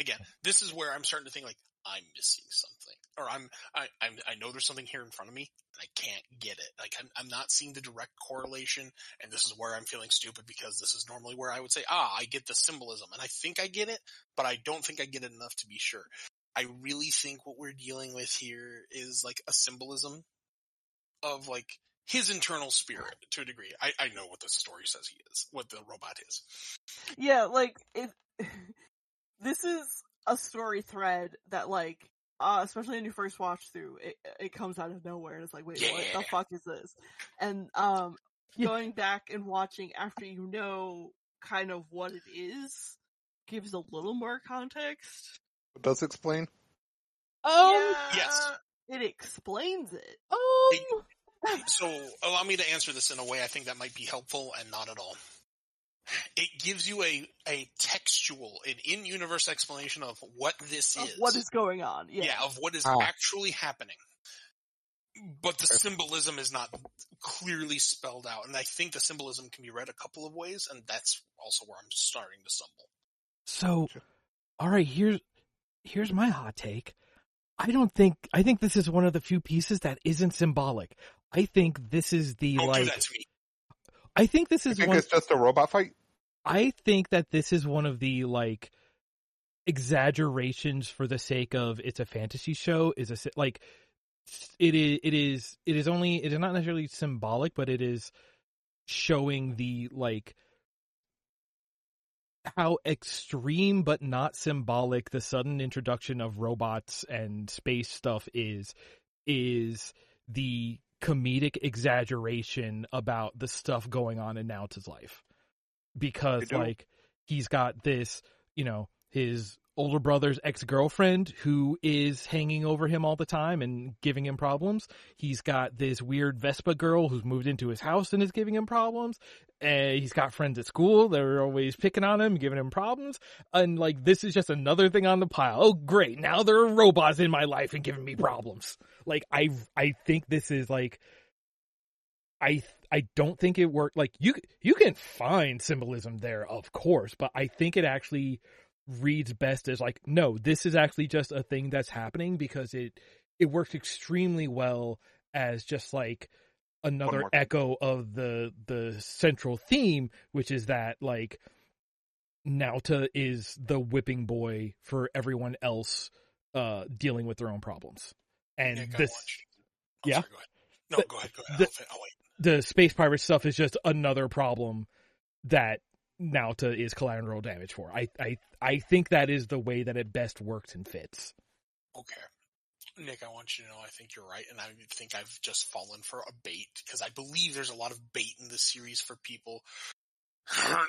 again, this is where I'm starting to think like I'm missing something, or I'm I I'm, I know there's something here in front of me and I can't get it. Like I'm I'm not seeing the direct correlation, and this is where I'm feeling stupid because this is normally where I would say, ah, I get the symbolism, and I think I get it, but I don't think I get it enough to be sure. I really think what we're dealing with here is like a symbolism of like his internal spirit to a degree. I, I know what the story says he is, what the robot is. yeah, like it. <laughs> This is a story thread that, like, uh, especially when you first watch through, it it comes out of nowhere, and it's like, wait, what the fuck is this? And um, <laughs> Yeah. going back and watching after you know kind of what it is gives a little more context. It does explain. Um, Yes. it explains it. um, So allow me to answer this in a way I think that might be helpful and not at all. It gives you a, a textual, an in-universe explanation of what this of is. what is going on? Yeah. yeah, of what is Ah. actually happening. But the symbolism is not clearly spelled out, and I think the symbolism can be read a couple of ways, and that's also where I'm starting to stumble. So, all right, here's here's my hot take. I don't think I think this is one of the few pieces that isn't symbolic. I think this is the Don't do like. That to me. I think this is think one. it's just a robot fight. I think that this is one of the like exaggerations for the sake of it's a fantasy show. Is a like it is it is it is only it is not necessarily symbolic, but it is showing the like how extreme but not symbolic the sudden introduction of robots and space stuff is is the comedic exaggeration about the stuff going on in Naota's life. Because like he's got this you know his older brother's ex-girlfriend who is hanging over him all the time and giving him problems. He's got this weird vespa girl who's moved into his house and is giving him problems. And he's got friends at school. That are always picking on him giving him problems. And like this is just another thing on the pile. Oh great. Now there are robots in my life and giving me problems. Like i i think this is like i i don't think it worked. Like you you can find symbolism there of course but i think it actually reads best as like no this is actually just a thing that's happening because it it works extremely well as just like another echo of the the central theme which is that like Naota is the whipping boy for everyone else uh dealing with their own problems and I this I'm yeah? sorry, go ahead. No, The- go ahead, go ahead. the- I'll, I'll wait. the space pirate stuff is just another problem that Naota is collateral damage for. I I I think that is the way that it best works and fits. Okay. Nick, I want you to know I think you're right, and I think I've just fallen for a bait, because I believe there's a lot of bait in this series for people, <clears throat> not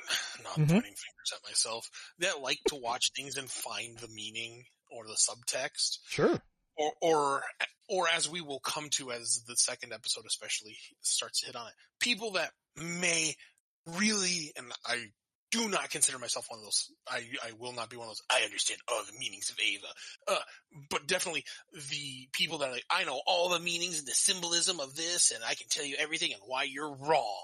Mhm. pointing fingers at myself, that like to watch things and find the meaning or the subtext, Sure. or, or, or as we will come to as the second episode especially starts to hit on it, people that may really, and I do not consider myself one of those. I I will not be one of those. I understand all the meanings of Eva, uh, but definitely the people that are like I know all the meanings and the symbolism of this, and I can tell you everything and why you're wrong.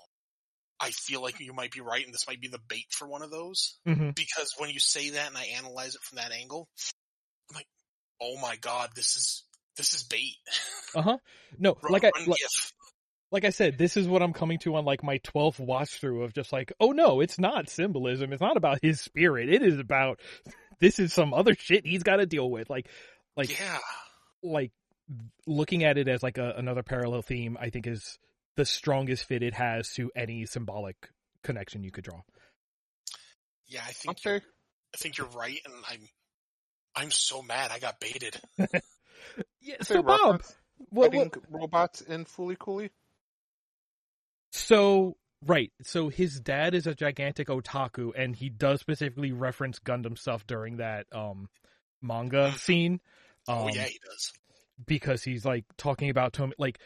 I feel like you might be right, and this might be the bait for one of those hmm because when you say that and I analyze it from that angle, I'm like, oh my god, this is this is bait. Uh huh. No, <laughs> Run- like I like. Like I said, this is what I'm coming to on like my 12th watch through of just like, oh no, it's not symbolism. It's not about his spirit. It is about <laughs> this is some other shit he's got to deal with. Like, like yeah, like looking at it as like a, another parallel theme, I think is the strongest fit it has to any symbolic connection you could draw. yeah. I think you're, Okay. I think you're right, and I'm I'm so mad I got baited. <laughs> Yeah. So Bob, reference what, fighting what, robots in Fooly Cooly. So right, so his dad is a gigantic otaku, and he does specifically reference Gundam stuff during that um manga scene. Um, oh yeah, he does. because he's like talking about Tom like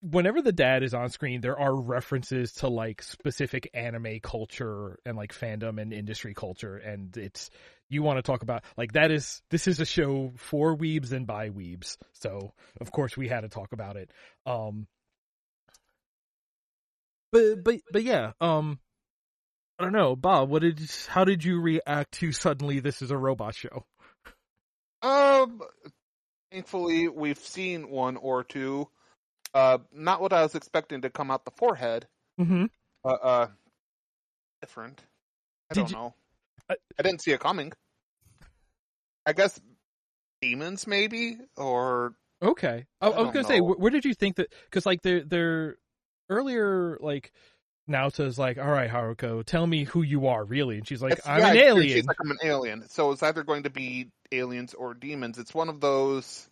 whenever the dad is on screen, there are references to like specific anime culture and like fandom and industry culture, and it's you want to talk about like that is this is a show for weebs and by weebs, so of course we had to talk about it. Um, but but but yeah, um, I don't know, Bob. What did how did you react to suddenly this is a robot show? Um, thankfully we've seen one or two. Uh, not what I was expecting to come out the forehead. Mm-hmm. Uh, uh different. I Did don't you- know. I- I didn't see it coming. I guess demons, maybe, or Okay. I, I was gonna say, where, where did you think that? Because like they're they're earlier like Naota's like, all right, Haruko, tell me who you are really, and she's like, It's- I'm yeah, an alien. She's like, I'm an alien. So it's either going to be aliens or demons. It's one of those.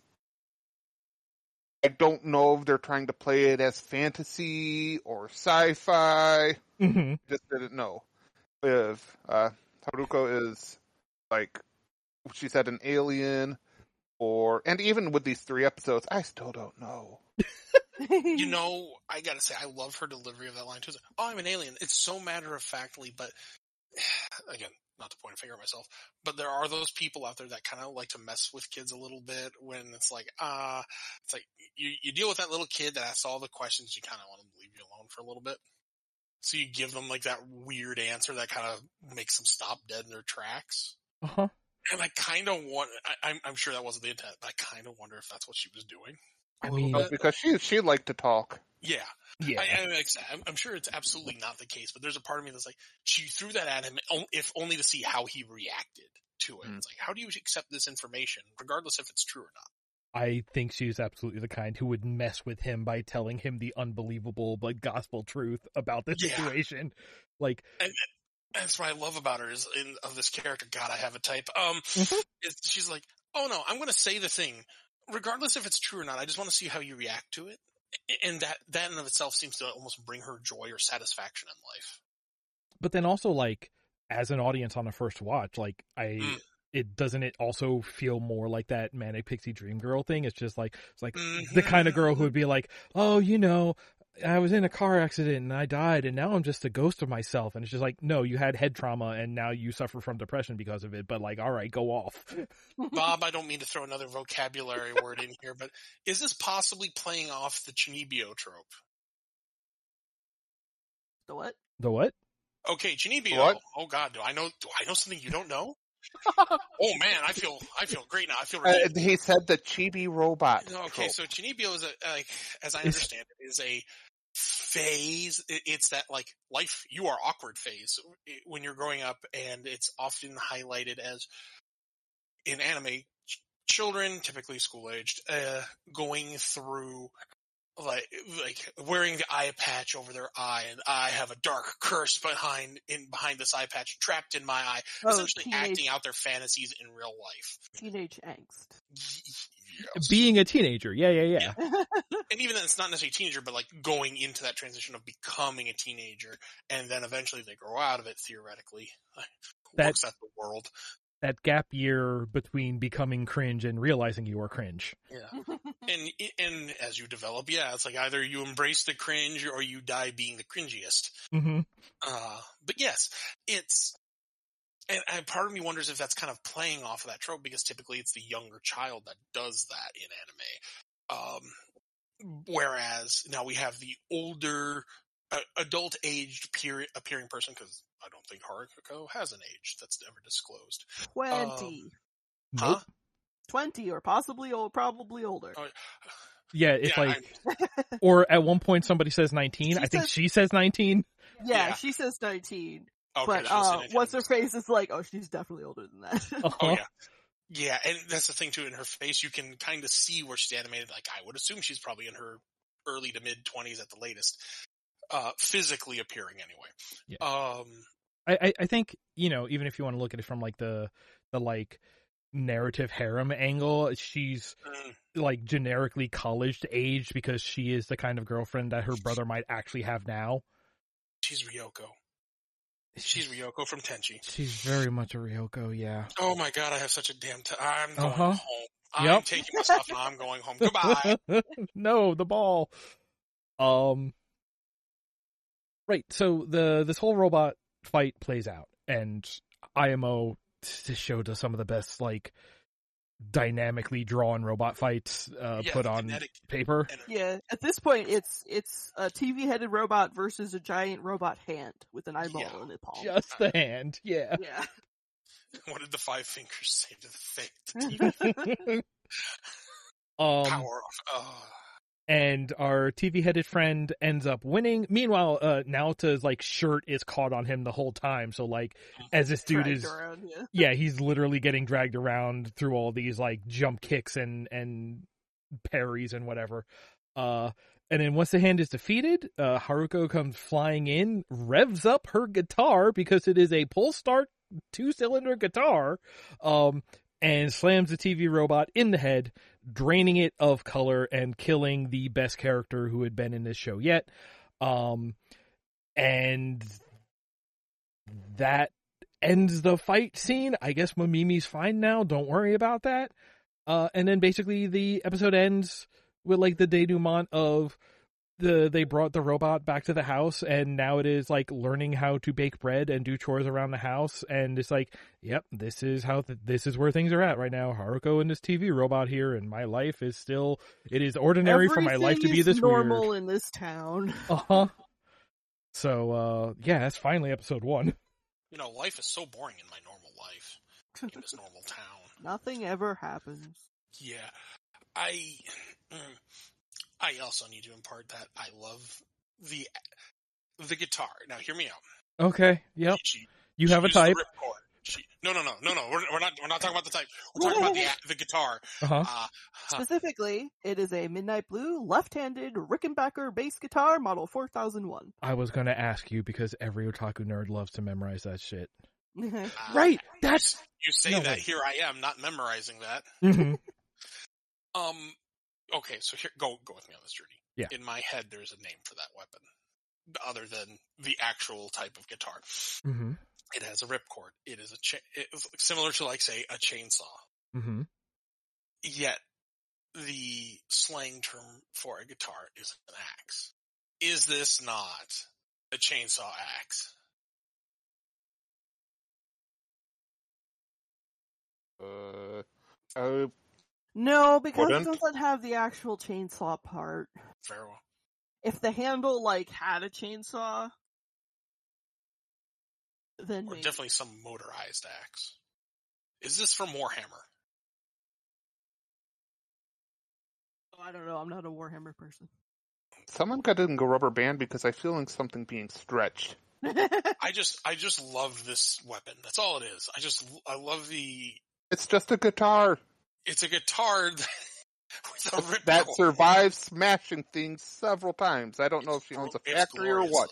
I don't know if they're trying to play it as fantasy or sci-fi. hmm Just didn't know if uh, Haruko is like she said an alien, or and even with these three episodes, I still don't know. <laughs> You <laughs> know, I gotta say, I love her delivery of that line too. Like, oh, I'm an alien. It's so matter of factly, but <sighs> again, not to point a finger at myself, but there are those people out there that kind of like to mess with kids a little bit when it's like, ah, it's like you, you deal with that little kid that asks all the questions, you kind of want to leave you alone for a little bit. So you give them like that weird answer that kind of makes them stop dead in their tracks. Uh huh. And I kind of want, I, I'm, I'm sure that wasn't the intent, but I kind of wonder if that's what she was doing. I A little mean, bit. Because she she liked to talk. Yeah. yeah. I, I, like I said, I'm, I'm sure it's absolutely not the case, but there's a part of me that's like, she threw that at him, if only to see how he reacted to it. Mm. It's like, how do you accept this information, regardless if it's true or not? I think she's absolutely the kind who would mess with him by telling him the unbelievable like gospel truth about the Yeah. situation. Like, That's what I love about her is in, of this character. God, I have a type. Um, Mhm. she's like, oh no, I'm going to say the thing, regardless if it's true or not. I just want to see how you react to it, and that that in of itself seems to almost bring her joy or satisfaction in life. but then also like as an audience on a first watch, like I. Mm. It doesn't it also feel more like that manic pixie dream girl thing? It's just like it's like the Mhm. kind of girl who would be like, "Oh, you know, I was in a car accident and I died, and now I'm just a ghost of myself." And it's just like, no, you had head trauma and now you suffer from depression because of it. But like, all right, go off. <laughs> Bob, I don't mean to throw another vocabulary word in here, but is this possibly playing off the Chuunibyou trope? the what? The what? Okay, Chuunibyou. What? Oh God, do I know? Do I know something you don't know? <laughs> oh man, I feel I feel great now. I feel Uh, he said the chibi robot. Okay, trope. so Chuunibyou is a like as I Is- understand it is a phase. It- It's that like life you are awkward phase when you're growing up, and it's often highlighted as in anime ch- children, typically school aged, uh, going through like like wearing the eye patch over their eye, and I have a dark curse behind in behind this eye patch, trapped in my eye, Oh, essentially teenage, acting out their fantasies in real life. teenage angst. Yes. Being a teenager. Yeah, yeah, yeah. <laughs> and even then it's not necessarily a teenager, but like going into that transition of becoming a teenager, and then eventually they grow out of it theoretically. <laughs> That- Looks at the world. That gap year between becoming cringe and realizing you are cringe. Yeah. <laughs> And and as you develop, yeah, it's like either you embrace the cringe or you die being the cringiest. Mm-hmm. Uh, but yes, it's, and, and part of me wonders if that's kind of playing off of that trope because typically it's the younger child that does that in anime. Um, whereas now we have the older, uh, adult aged appear, appearing person because I don't think Haruko has an age that's ever disclosed. 20. Huh? Nope. 20 or possibly old, probably older. Oh, Yeah, if Yeah, like, or at one point somebody says 19. She I think says- she says 19. yeah, yeah. she says 19. Okay, but she uh, what's her face is like, oh, she's definitely older than that. <laughs> Uh-huh. Oh yeah. Yeah, and that's the thing too, in her face you can kind of see where she's animated, like I would assume she's probably in her early to mid twenties at the latest. Uh, physically appearing anyway. Um, I, I, I think, you know, even if you want to look at it from like the, the like narrative harem angle, she's mm, like generically college aged because she is the kind of girlfriend that her brother might actually have now. she's Ryoko. She's Ryoko from Tenchi. She's very much a Ryoko, yeah. Oh my god, I have such a damn. T- I'm going Uh-huh. home. I'm Yep. taking my stuff and I'm going home. Goodbye. <laughs> no, the ball. Um. Right. So the this whole robot fight plays out, and IMO this show does some of the best like dynamically drawn robot fights uh, Yeah, put on paper. energy. Yeah, at this point, it's it's a TV-headed robot versus a giant robot hand with an eyeball Yeah. in the palm. Just the hand, yeah. Yeah. <laughs> What did the five fingers say to the thing? <laughs> <laughs> um, Power off. Oh. And our TV-headed friend ends up winning. Meanwhile, uh, Naota's like shirt is caught on him the whole time. So like, as this dude Dragged is, around, yeah. <laughs> yeah, he's literally getting dragged around through all these like jump kicks and and parries and whatever. Uh, and then once the hand is defeated, uh, Haruko comes flying in, revs up her guitar because it is a pull start two cylinder guitar, um, and slams the TV robot in the head, draining it of color and killing the best character who had been in this show yet. Um, and that ends the fight scene. I guess Mamimi's fine now. Don't worry about that. Uh, and then basically the episode ends with like the denouement of the they brought the robot back to the house and now it is like learning how to bake bread and do chores around the house and it's like yep this is how th- this is where things are at right now haruko and this tv robot here and my life is still it is ordinary for my life to be this normal weird in this town. <laughs> uh-huh so uh yeah that's finally episode one You know, life is so boring in my normal life, in this normal town. <laughs> Nothing ever happens. Yeah. I, mm, I also need to impart that I love the, the guitar. Now hear me out. okay yep She, you she have a type. She, no, no, no, no, no. We're, we're not. We're not talking about the type. We're talking about the <laughs> the guitar. uh-huh Uh. Specifically, it is a Midnight Blue left-handed Rickenbacker bass guitar model 4001. i was gonna ask you because every otaku nerd loves to memorize that shit <laughs> Uh, right that's You say No that. way. Here I am, not memorizing that. Mhm. <laughs> Um. Okay, so here, go go with me on this journey. Yeah. In my head, there's a name for that weapon, other than the actual type of guitar. Mhm. It has a ripcord. It is a cha- it's similar to like say a chainsaw. Mhm. Yet, the slang term for a guitar is an axe. Is this not a chainsaw axe? Uh, uh, No, because Wouldn't? it doesn't have the actual chainsaw part. Very well. If the handle, like, had a chainsaw, then Or maybe. definitely some motorized axe. Is this from Warhammer? Oh, I don't know, I'm not a Warhammer person. someone got in a rubber band because I feel like something being stretched. <laughs> I just, I just love this weapon. That's all it is. I just, I love the, It's just a guitar it's a guitar <laughs> with a ripcord. that survives smashing things several times. I don't know if she owns a factory or what.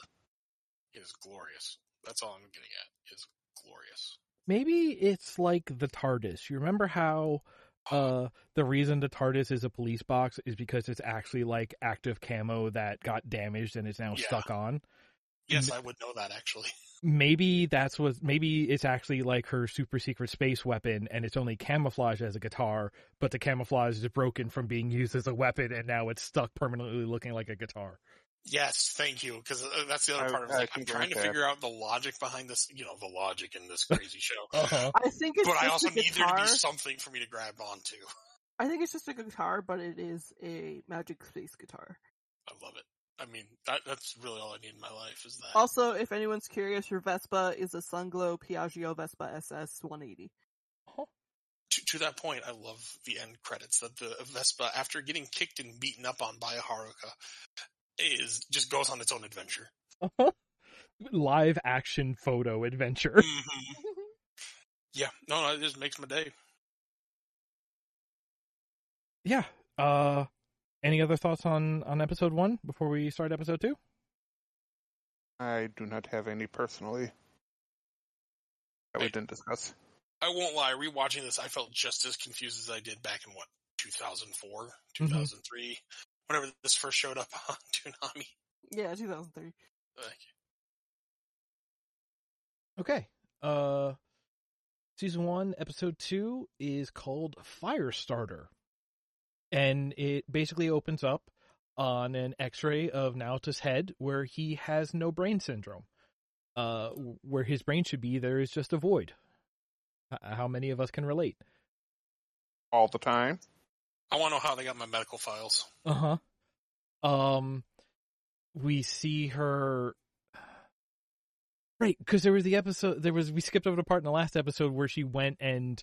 It is glorious. That's all I'm getting at. Is glorious. Maybe it's like the TARDIS. You remember how uh the reason the TARDIS is a police box is because it's actually like active camo that got damaged and is now Yeah. stuck on. Yes, I would know that actually. <laughs> Maybe that's what maybe it's actually like her super secret space weapon and it's only camouflaged as a guitar, but the camouflage is broken from being used as a weapon and now it's stuck permanently looking like a guitar. Yes, thank you. Because that's the other I- part of it. I Like, I'm trying to like that. figure out the logic behind this. You know, the logic in this crazy show. <laughs> Uh-huh. I think it's But just I also a need there to be something for me to grab onto. I think it's just a guitar, but it is a Magic Space guitar. I love it. I mean, that, that's really all I need in my life is that. Also, if anyone's curious, your Vespa is a Sunglow Piaggio Vespa SS 180. to, to that point, I love the end credits that the Vespa, after getting kicked and beaten up on by Haruka, is just goes on its own adventure. <laughs> Live action photo adventure. Mhm. <laughs> Yeah, no, no, it just makes my day. yeah. Uh any other thoughts on on episode 1 before we start episode 2? I do not have any personally that we I- didn't discuss. I won't lie, rewatching this, I felt just as confused as I did back in what 2004, 2003, whenever this first showed up <laughs> on Toonami. Yeah, 2003. Like, Okay. Uh season 1 episode 2 is called Firestarter. And it basically opens up on an X-ray of Naota's head where he has no brain syndrome. Uh, where his brain should be, there is just a void. H- How many of us can relate? all the time. I want to know how they got my medical files. Uh huh. Um, we see her. <sighs> Right, because there was the episode. There was we skipped over the part in the last episode where she went and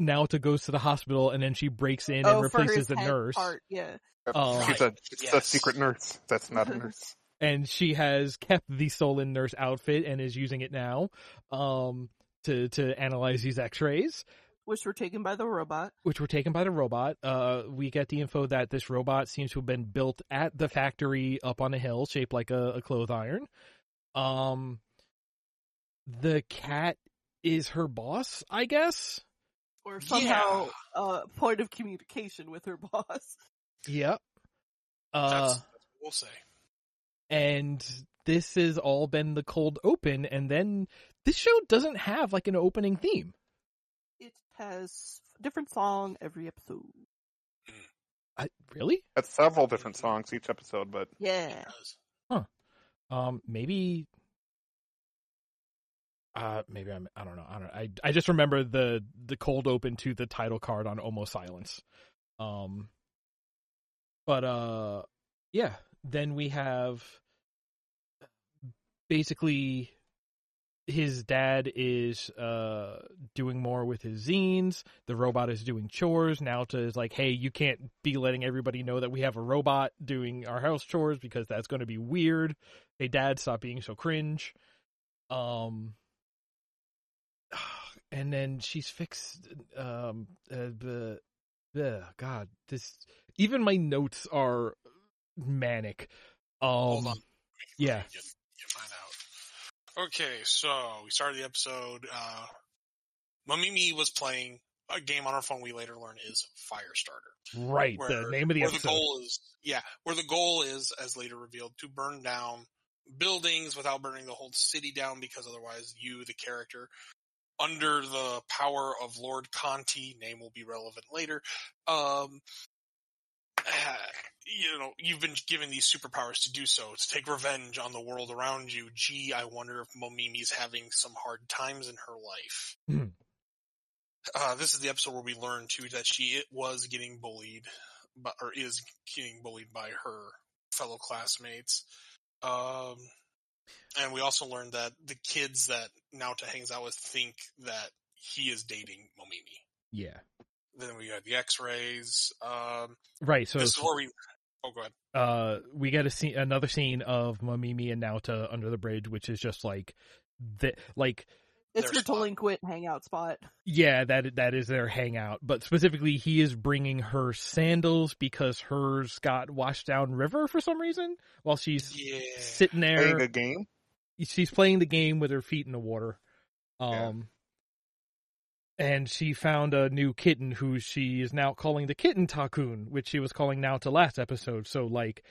Naota goes to the hospital and then she breaks in oh, and replaces the nurse. Part, yeah. Oh. She's a, Right, it's a secret nurse. That's not a nurse. <laughs> and she has kept the stolen nurse outfit and is using it now um to to analyze these x-rays Which were taken by the robot. which were taken by the robot uh we get the info that this robot seems to have been built at the factory up on a hill shaped like a, a clothes iron um the cat is her boss i guess Or somehow uh point of communication with her <laughs> boss. yep uh That's, that's what we'll say. and this has all been the cold open and then this show doesn't have like an opening theme It has different song every episode. I, really That's several different songs each episode, but Yeah. Because Um, maybe. Uh, maybe I'm. I don't know. I don't. I I just remember the the cold open to the title card on Almost Silence. Um. But uh, yeah. Then we have basically his dad is uh doing more with his zines. The robot is doing chores. Naota is like, hey, you can't be letting everybody know that we have a robot doing our house chores because that's going to be weird. Hey, dad, stop being so cringe. Um, and then she's fixed. Um, uh, the, the God, this even my notes are manic. Um, yeah. You, you find out. Okay, so we started the episode. Uh, Mamimi was playing a game on her phone. We later learn is Firestarter. right. Where, the name of the where episode. the goal is, yeah, where the goal is, as later revealed, to burn down buildings without burning the whole city down, because otherwise, you, the character, under the power of Lord Canti, name will be relevant later. Um, <sighs> you know, you've been given these superpowers to do so, to take revenge on the world around you. Gee, I wonder if Mamimi's having some hard times in her life. Mhm. Uh, this is the episode where we learn too that she was getting bullied, but or is getting bullied by her fellow classmates. Um, and we also learned that the kids that Naota hangs out with think that he is dating Mamimi. Yeah. Then we got the X-rays. Um, Right. So this is where we. Oh, go ahead. uh we get a scene another scene of Mamimi and Naota under the bridge, which is just like the like It's Their her spot. delinquent hangout spot. yeah, that that is their hangout. But specifically he is bringing her sandals because hers got washed down river for some reason while she's Yeah. sitting there playing a game. she's playing the game with her feet in the water. Um Yeah. and she found a new kitten who she is now calling the kitten Takun, which she was calling Naota last episode. So like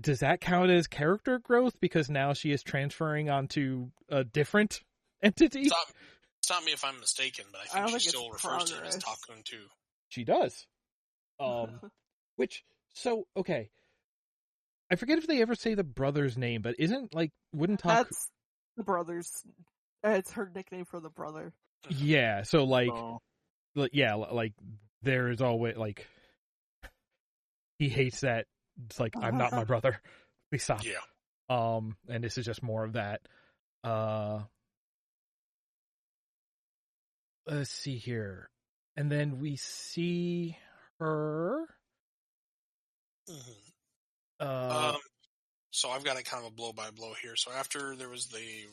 does that count as character growth because now she is transferring onto a different entity? Stop, stop me if I'm mistaken, but I I think don't she think still it's refers to him as. Takun too. She does. <laughs> Um which so okay. I forget if they ever say the brother's name, but isn't like wouldn't Takun That's the brother's. uh, It's her nickname for the brother. Yeah, so like So, Like, yeah, like there is always like he hates that. It's like I'm not my <laughs> brother. Please stop. Yeah. Um, and this is just more of that. Uh, let's see here, and then we see her. Mhm. Uh, Um, so I've got a kind of a blow by blow here. So after there was the,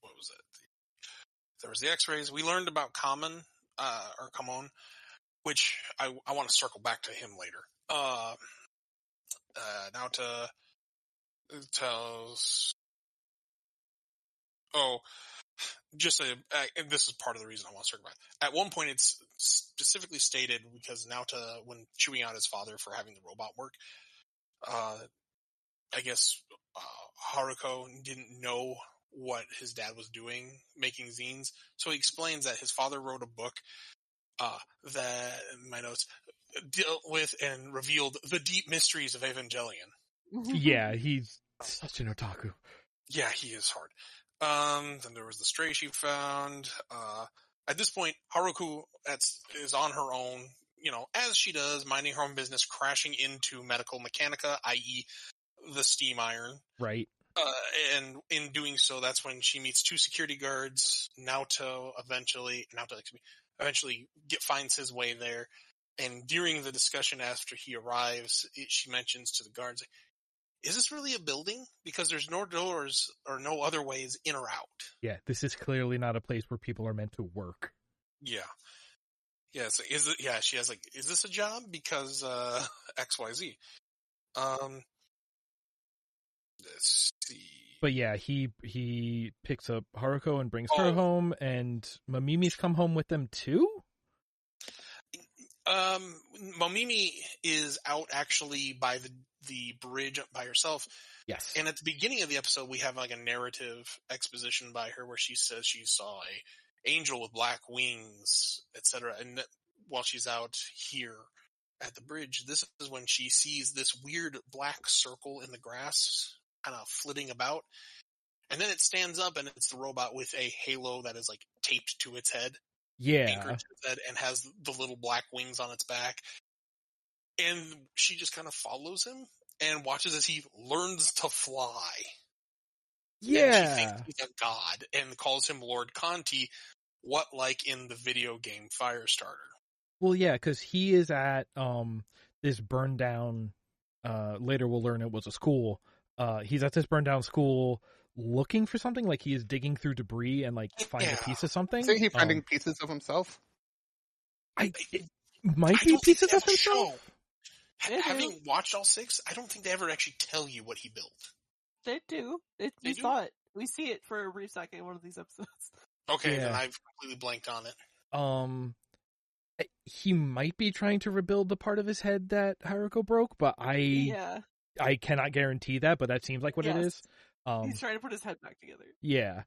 what was it? There was the X-rays. We learned about Kamon, uh, or Kamon, which I I want to circle back to him later. Uh, uh, Naota tells. Oh, just a, and this is part of the reason I want to circle back. At one point, it's specifically stated because Naota when chewing out his father for having the robot work, uh, I guess uh, Haruko didn't know what his dad was doing, making zines. So he explains that his father wrote a book uh, that my notes dealt with and revealed the deep mysteries of Evangelion. <laughs> yeah, he's such an otaku. Yeah, he is hard. Um, then there was the stray she found. Uh, at this point, Haruko is on her own, you know, as she does, minding her own business, crashing into Medical Mechanica, i.e. the steam iron. Right. Uh, and in doing so, that's when she meets two security guards. Naoto eventually, Naoto, excuse me, eventually get, finds his way there. And during the discussion after he arrives, it, she mentions to the guards, is this really a building? Because there's no doors or no other ways in or out. Yeah, this is clearly not a place where people are meant to work. Yeah. Yeah, so is it, yeah, she has like, is this a job? Because, uh, <laughs> XYZ. Um, let's see. But yeah, he he picks up Haruko and brings her Oh. home, and Mamimi's come home with them too. Um, Mamimi is out actually by the, the bridge by herself. Yes. And at the beginning of the episode, we have like a narrative exposition by her where she says she saw a angel with black wings, etc. And that- while she's out here at the bridge, this is when she sees this weird black circle in the grass kind of flitting about. And then it stands up and it's the robot with a halo that is like taped to its head yeah. anchored to its head and has the little black wings on its back. And she just kind of follows him and watches as he learns to fly. And she Yeah. thinks he's a god and calls him Lord Canti, what like in the video game Firestarter. Well, yeah, because he is at um this burned down. Uh, later we'll learn it was a school. Uh, he's at this burned down school looking for something. Like he is digging through debris and like find Yeah. a piece of something. Isn't he finding Um, pieces of himself? I, it might I be pieces of himself. show. Ha- They do. Having watched all six, I don't think they ever actually tell you what he built. They do. It, They we do? saw it. We see it for a brief second in one of these episodes. <laughs> Okay, then I've completely blanked on it. Um, he might be trying to rebuild the part of his head that Haruko broke, but I yeah. I cannot guarantee that. But that seems like what it Yes. is. Um, He's trying to put his head back together. Yeah.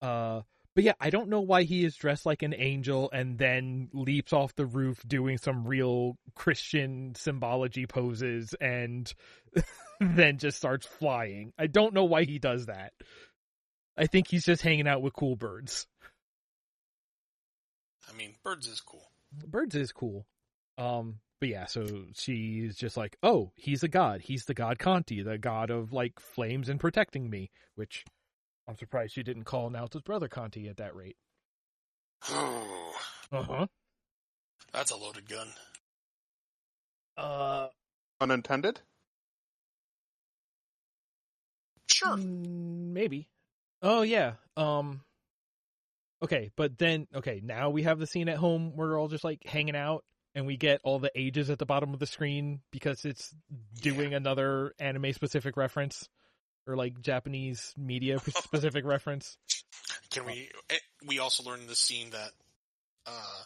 Uh but yeah, I don't know why he is dressed like an angel and then leaps off the roof doing some real Christian symbology poses and <laughs> then just starts flying. I don't know why he does that. I think he's just hanging out with cool birds. I mean, birds is cool. Birds is cool. Um but yeah, so she's just like, "Oh, he's a god. He's the god Canti, the god of like flames and protecting me," which I'm surprised she didn't call Naota's brother Canti at that rate. <sighs> Uh-huh. That's a loaded gun. Uh, Unintended? Sure. mm, maybe. Oh yeah. Um. Okay, but then okay, now we have the scene at home where we're all just like hanging out, and we get all the ages at the bottom of the screen because it's doing another anime specific reference or like Japanese media <laughs> specific reference. Can we? eh, We also learned in this scene that, uh,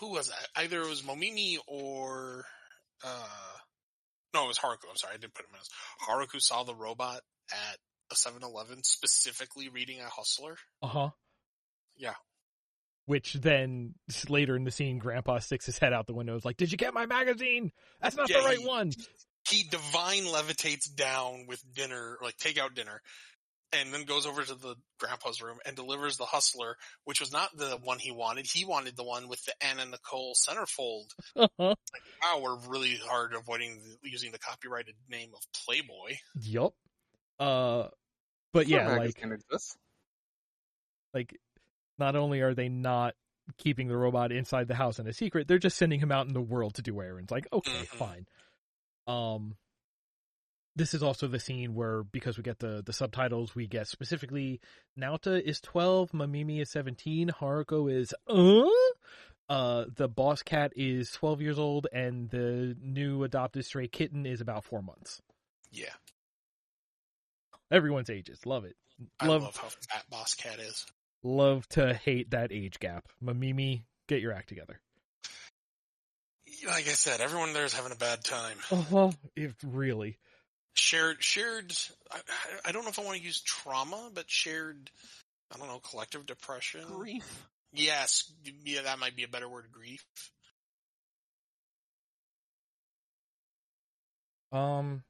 who was that? Either it was Mamimi or, uh, no, it was Haruko. I'm sorry, I didn't put him in. as- Haruko saw the robot at a 7-Eleven specifically reading a hustler. Uh huh. Yeah. Which then later in the scene, Grandpa sticks his head out the window. Is like, "Did you get my magazine? That's not Yeah, the right he- one." He divine levitates down with dinner, like takeout dinner, and then goes over to the grandpa's room and delivers the hustler, which was not the one he wanted. He wanted the one with the Anna Nicole centerfold. <laughs> Uh-huh. Wow, we're really hard avoiding the, using the copyrighted name of Playboy. Yup. Uh, but That yeah, like magazine exists. like not only are they not keeping the robot inside the house in a secret, they're just sending him out in the world to do errands. Like, okay, Mhm. fine. Um this is also the scene where because we get the the subtitles, we get specifically Naota is 12, Mamimi is 17, Haruko is uh uh the boss cat is 12 years old and the new adopted stray kitten is about 4 months. Yeah, Everyone's ages. Love it. I Love love how fat Boss Cat is. love to hate that age gap. Mamimi, get your act together. Like I said, everyone there is having a bad time. Uh-huh. If really. Shared, shared. I, I don't know if I want to use trauma, but shared. I don't know, collective depression. Grief. Yes, yeah, that might be a better word. Grief. Um,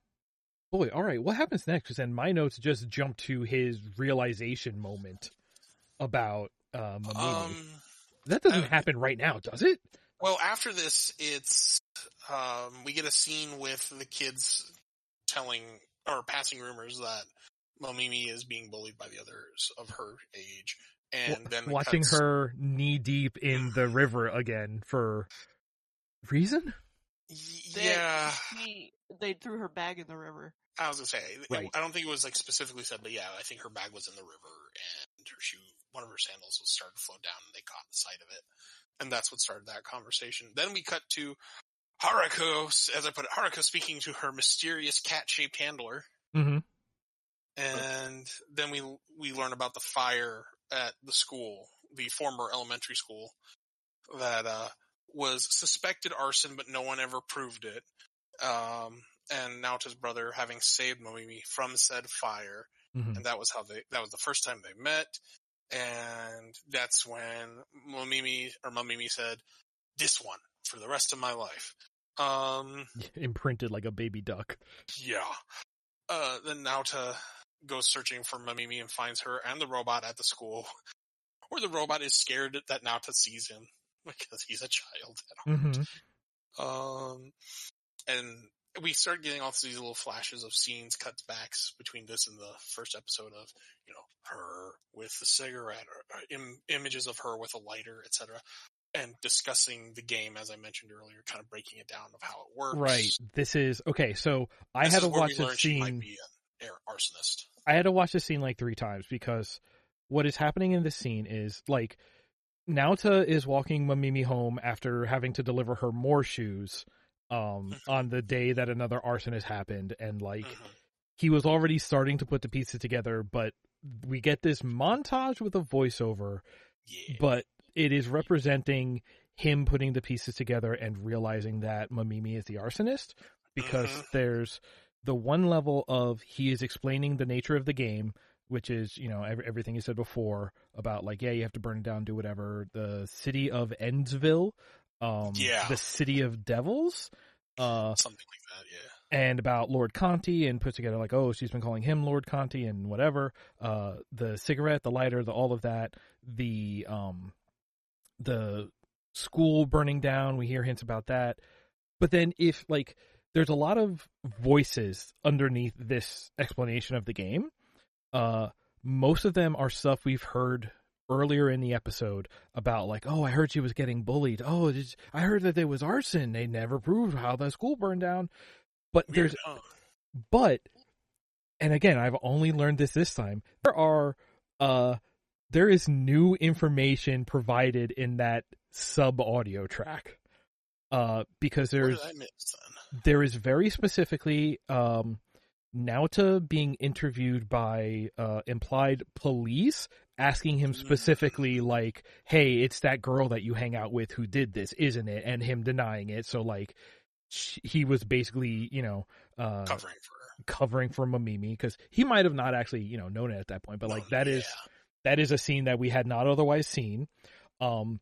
boy, all right. What happens next? Because then my notes just jump to his realization moment about uh, Mamimi. Um, that doesn't I- happen right now, does it? Well, after this, it's um, we get a scene with the kids telling or passing rumors that Mamimi is being bullied by the others of her age, and then Watching cuts- her knee deep in the river again for reason? Y- They- Yeah, She, they threw her bag in the river. I was gonna say. it- Right. I don't think it was like specifically said, but yeah, I think her bag was in the river and her shoe, one of her sandals was starting to float down, and they caught sight of it, and that's what started that conversation. Then we cut to Haruko, as I put it, Haruko speaking to her mysterious cat-shaped handler, Mm-hmm. and then we we learn about the fire at the school, the former elementary school, that uh, was suspected arson, but no one ever proved it. Um, and Naota's brother having saved Mamimi from said fire, hmm and that was how they that was the first time they met, and that's when Momimi or Momimi said, "This one for the rest of my life." Um, <laughs> Imprinted like a baby duck. yeah. Uh, then Naota goes searching for Mamimi and finds her and the robot at the school, <laughs> where the robot is scared that Naota sees him <laughs> because he's a child. Mm-hmm. Um, and we start getting all these little flashes of scenes, cuts backs between this and the first episode of, you know, her with the cigarette or, or Im- images of her with a lighter, etc. And discussing the game, as I mentioned earlier, kind of breaking it down of how it works. Right. This is okay. So I This had to watch this learn she might scene. be an air arsonist. I had to watch this scene like three times because what is happening in this scene is like Naota is walking Mamimi home after having to deliver her more shoes um on the day that another arson has happened and like Mhm. he was already starting to put the pieces together but we get this montage with a voiceover Yeah. but it is representing him putting the pieces together and realizing that Mamimi is the arsonist because Mhm. there's the one level of he is explaining the nature of the game which is you know ev- everything he said before about like yeah you have to burn it down do whatever the city of Endsville um Yeah. the city of devils uh Something like that, yeah. and about Lord Canti and puts together like, oh, she's been calling him Lord Canti and whatever. Uh, the cigarette, the lighter, the all of that, the um, the school burning down. We hear hints about that, but then if like there's a lot of voices underneath this explanation of the game, uh, most of them are stuff we've heard earlier in the episode about like oh i heard she was getting bullied. Oh i heard that there was arson. They never proved how the school burned down. But there's but and again i've only learned this this time there are uh there is new information provided in that sub audio track. Uh because there's miss there is very specifically um Naota being interviewed by uh implied police asking him specifically like hey it's that girl that you hang out with who did this isn't it and him denying it so like sh- he was basically you know uh Covering for her. covering for Mamimi because he might have not actually you know known it at that point but like Oh, that is yeah. that is a scene that we had not otherwise seen um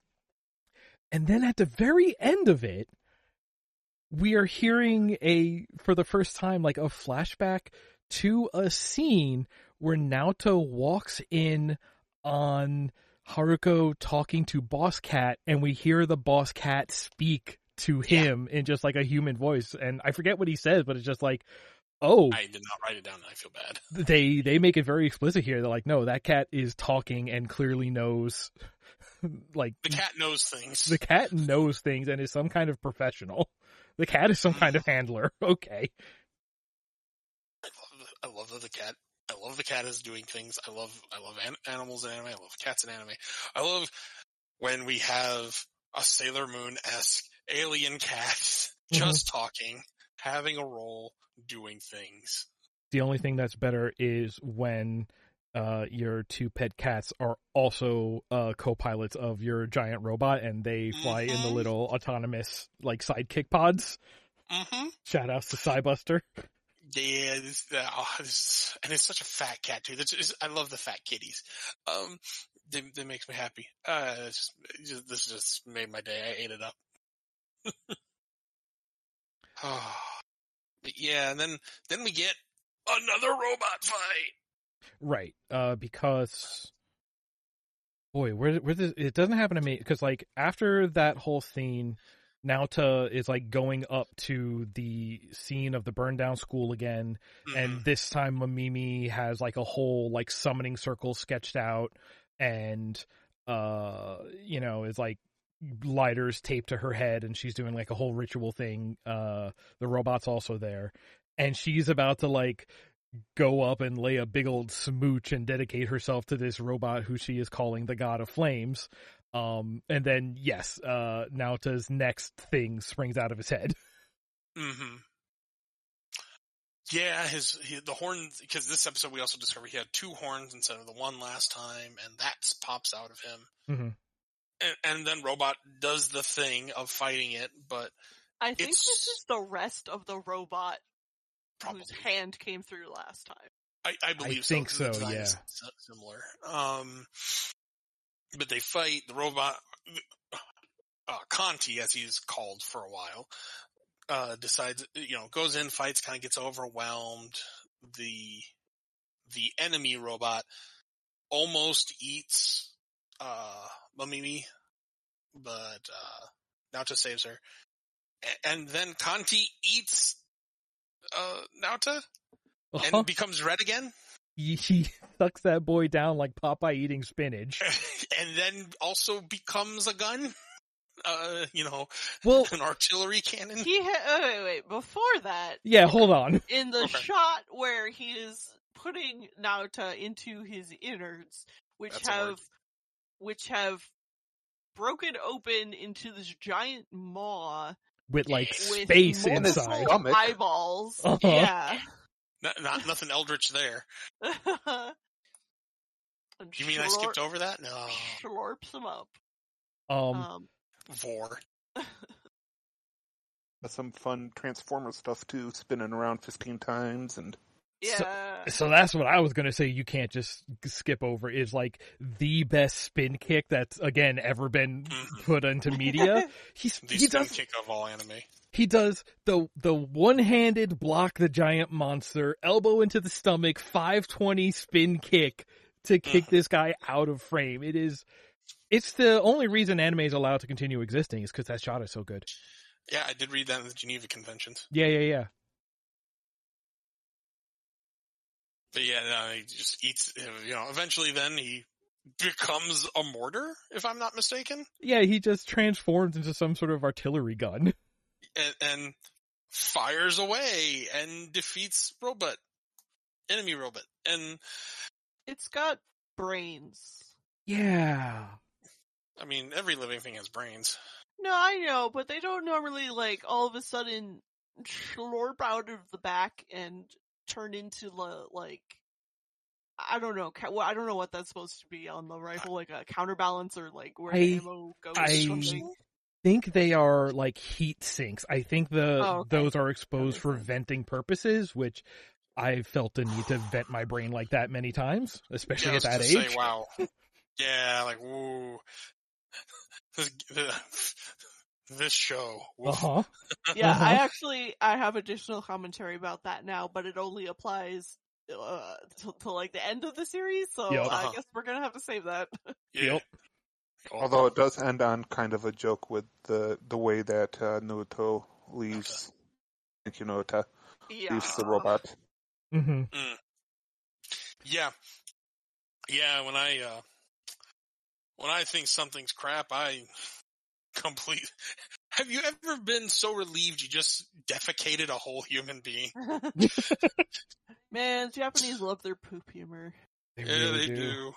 and then at the very end of it we are hearing a for the first time like a flashback to a scene where Naota walks in on Haruko talking to Boss Cat and we hear the Boss Cat speak to Yeah. him in just like a human voice and I forget what he says but it's just like oh I did not write it down and I feel bad. they they make it very explicit here. They're like, no, that cat is talking and clearly knows, <laughs> like The cat knows things. the cat knows things and is some kind of professional. <laughs> The cat is some kind of handler. <laughs> Okay, I love, the, I love that the cat. I love the cat is doing things. I love. I love an, animals in anime. I love cats in anime. I love when we have a Sailor Moon esque alien cat <laughs> mm-hmm. just talking, having a role, doing things. the only thing that's better is when uh your two pet cats are also uh co-pilots of your giant robot and they fly in the Mhm. little autonomous like sidekick pods. Mm-hmm. Shout outs to Cybuster. Yeah, this, uh, oh, this, and it's such a fat cat too. That's, it's, I love the fat kitties. Um, they, they makes me happy. Uh, just, this just made my day. I ate it up. <sighs> oh, yeah, and then then we get another robot fight. Right. Uh, because boy, where where this, it doesn't happen to me because like after that whole scene, Naota is like going up to the scene of the burned down school again, and this time Mamimi has like a whole like summoning circle sketched out, and uh, you know, is like lighters taped to her head, and she's doing like a whole ritual thing. Uh, the robot's also there, and she's about to like go up and lay a big old smooch and dedicate herself to this robot who she is calling the god of flames. Um, and then yes, uh, Naota's next thing springs out of his head. <laughs> mm-hmm Yeah, his he, the horn because this episode we also discovered he had two horns instead of the one last time, and that pops out of him. Mhm. And, and then Robot does the thing of fighting it, but I think It's- this is the rest of the robot probably whose hand came through last time. I, I believe think so. 'cause the so, yeah. Similar. Um, but they fight the robot. Uh, Canti, as he's called for a while, uh, decides you know goes in, fights, kind of gets overwhelmed. The the enemy robot almost eats uh Mamimi, but uh Naota saves her. And then Canti eats uh Naota and Uh-huh. becomes red again. He, he sucks that boy down like Popeye eating spinach. <laughs> and then also becomes a gun. Uh, you know, Well, <laughs> an artillery cannon. He ha- oh, wait, wait, before that, yeah, hold on. in the Okay. shot where he is putting Naota into his innards, which That's have which have broken open into this giant maw With like with space inside. eyeballs. Uh-huh. Yeah. Not, not nothing eldritch there. <laughs> You mean I skipped over that? No. Slurps him up. Um, Um, Vor. <laughs> That's some fun Transformer stuff too, spinning around 15 times and yeah. so that's what I was gonna say. You can't just skip over. Is like the best spin kick that's again ever been Mhm. put into media. <laughs> He's The he spin does kick of all anime. he does the the one handed block the giant monster, elbow into the stomach, five twenty spin kick to kick Mhm. this guy out of frame. It is. It's the only reason anime is allowed to continue existing is because that shot is so good. Yeah, I did read that in the Geneva Conventions. Yeah, yeah, yeah. But yeah, no, he just eats. You know, eventually, then he becomes a mortar, if I'm not mistaken, Yeah, he just transforms into some sort of artillery gun. <laughs> and, and fires away and defeats robot, enemy robot, and It's got brains. Yeah. I mean, every living thing has brains. No, I know, but they don't normally like all of a sudden <laughs> slurp out of the back and turn into the like I don't know. ca- well, I don't know what that's supposed to be on the rifle, like a counterbalance or like where I- the ammo goes. or I- something. think they are like heat sinks. I think the Oh, okay. those are exposed for venting purposes, which I felt the need to vent my brain like that many times, especially Yeah, at that age. Say, wow. <laughs> yeah, like woo. <laughs> This, this show. Uh-huh. <laughs> Yeah, I Uh-huh. actually I have additional commentary about that now, but it only applies uh, to, to like the end of the series, so Yep. I Uh-huh. guess we're gonna have to save that. <laughs> Yep. Although it does end on kind of a joke with the the way that uh, Naruto leaves thank you Naruto yeah, leaves the robot. hmm Yeah. Yeah, when I uh when I think something's crap, I complete Have you ever been so relieved you just defecated a whole human being? <laughs> Man, Japanese love their poop humor. They yeah, really they do. do.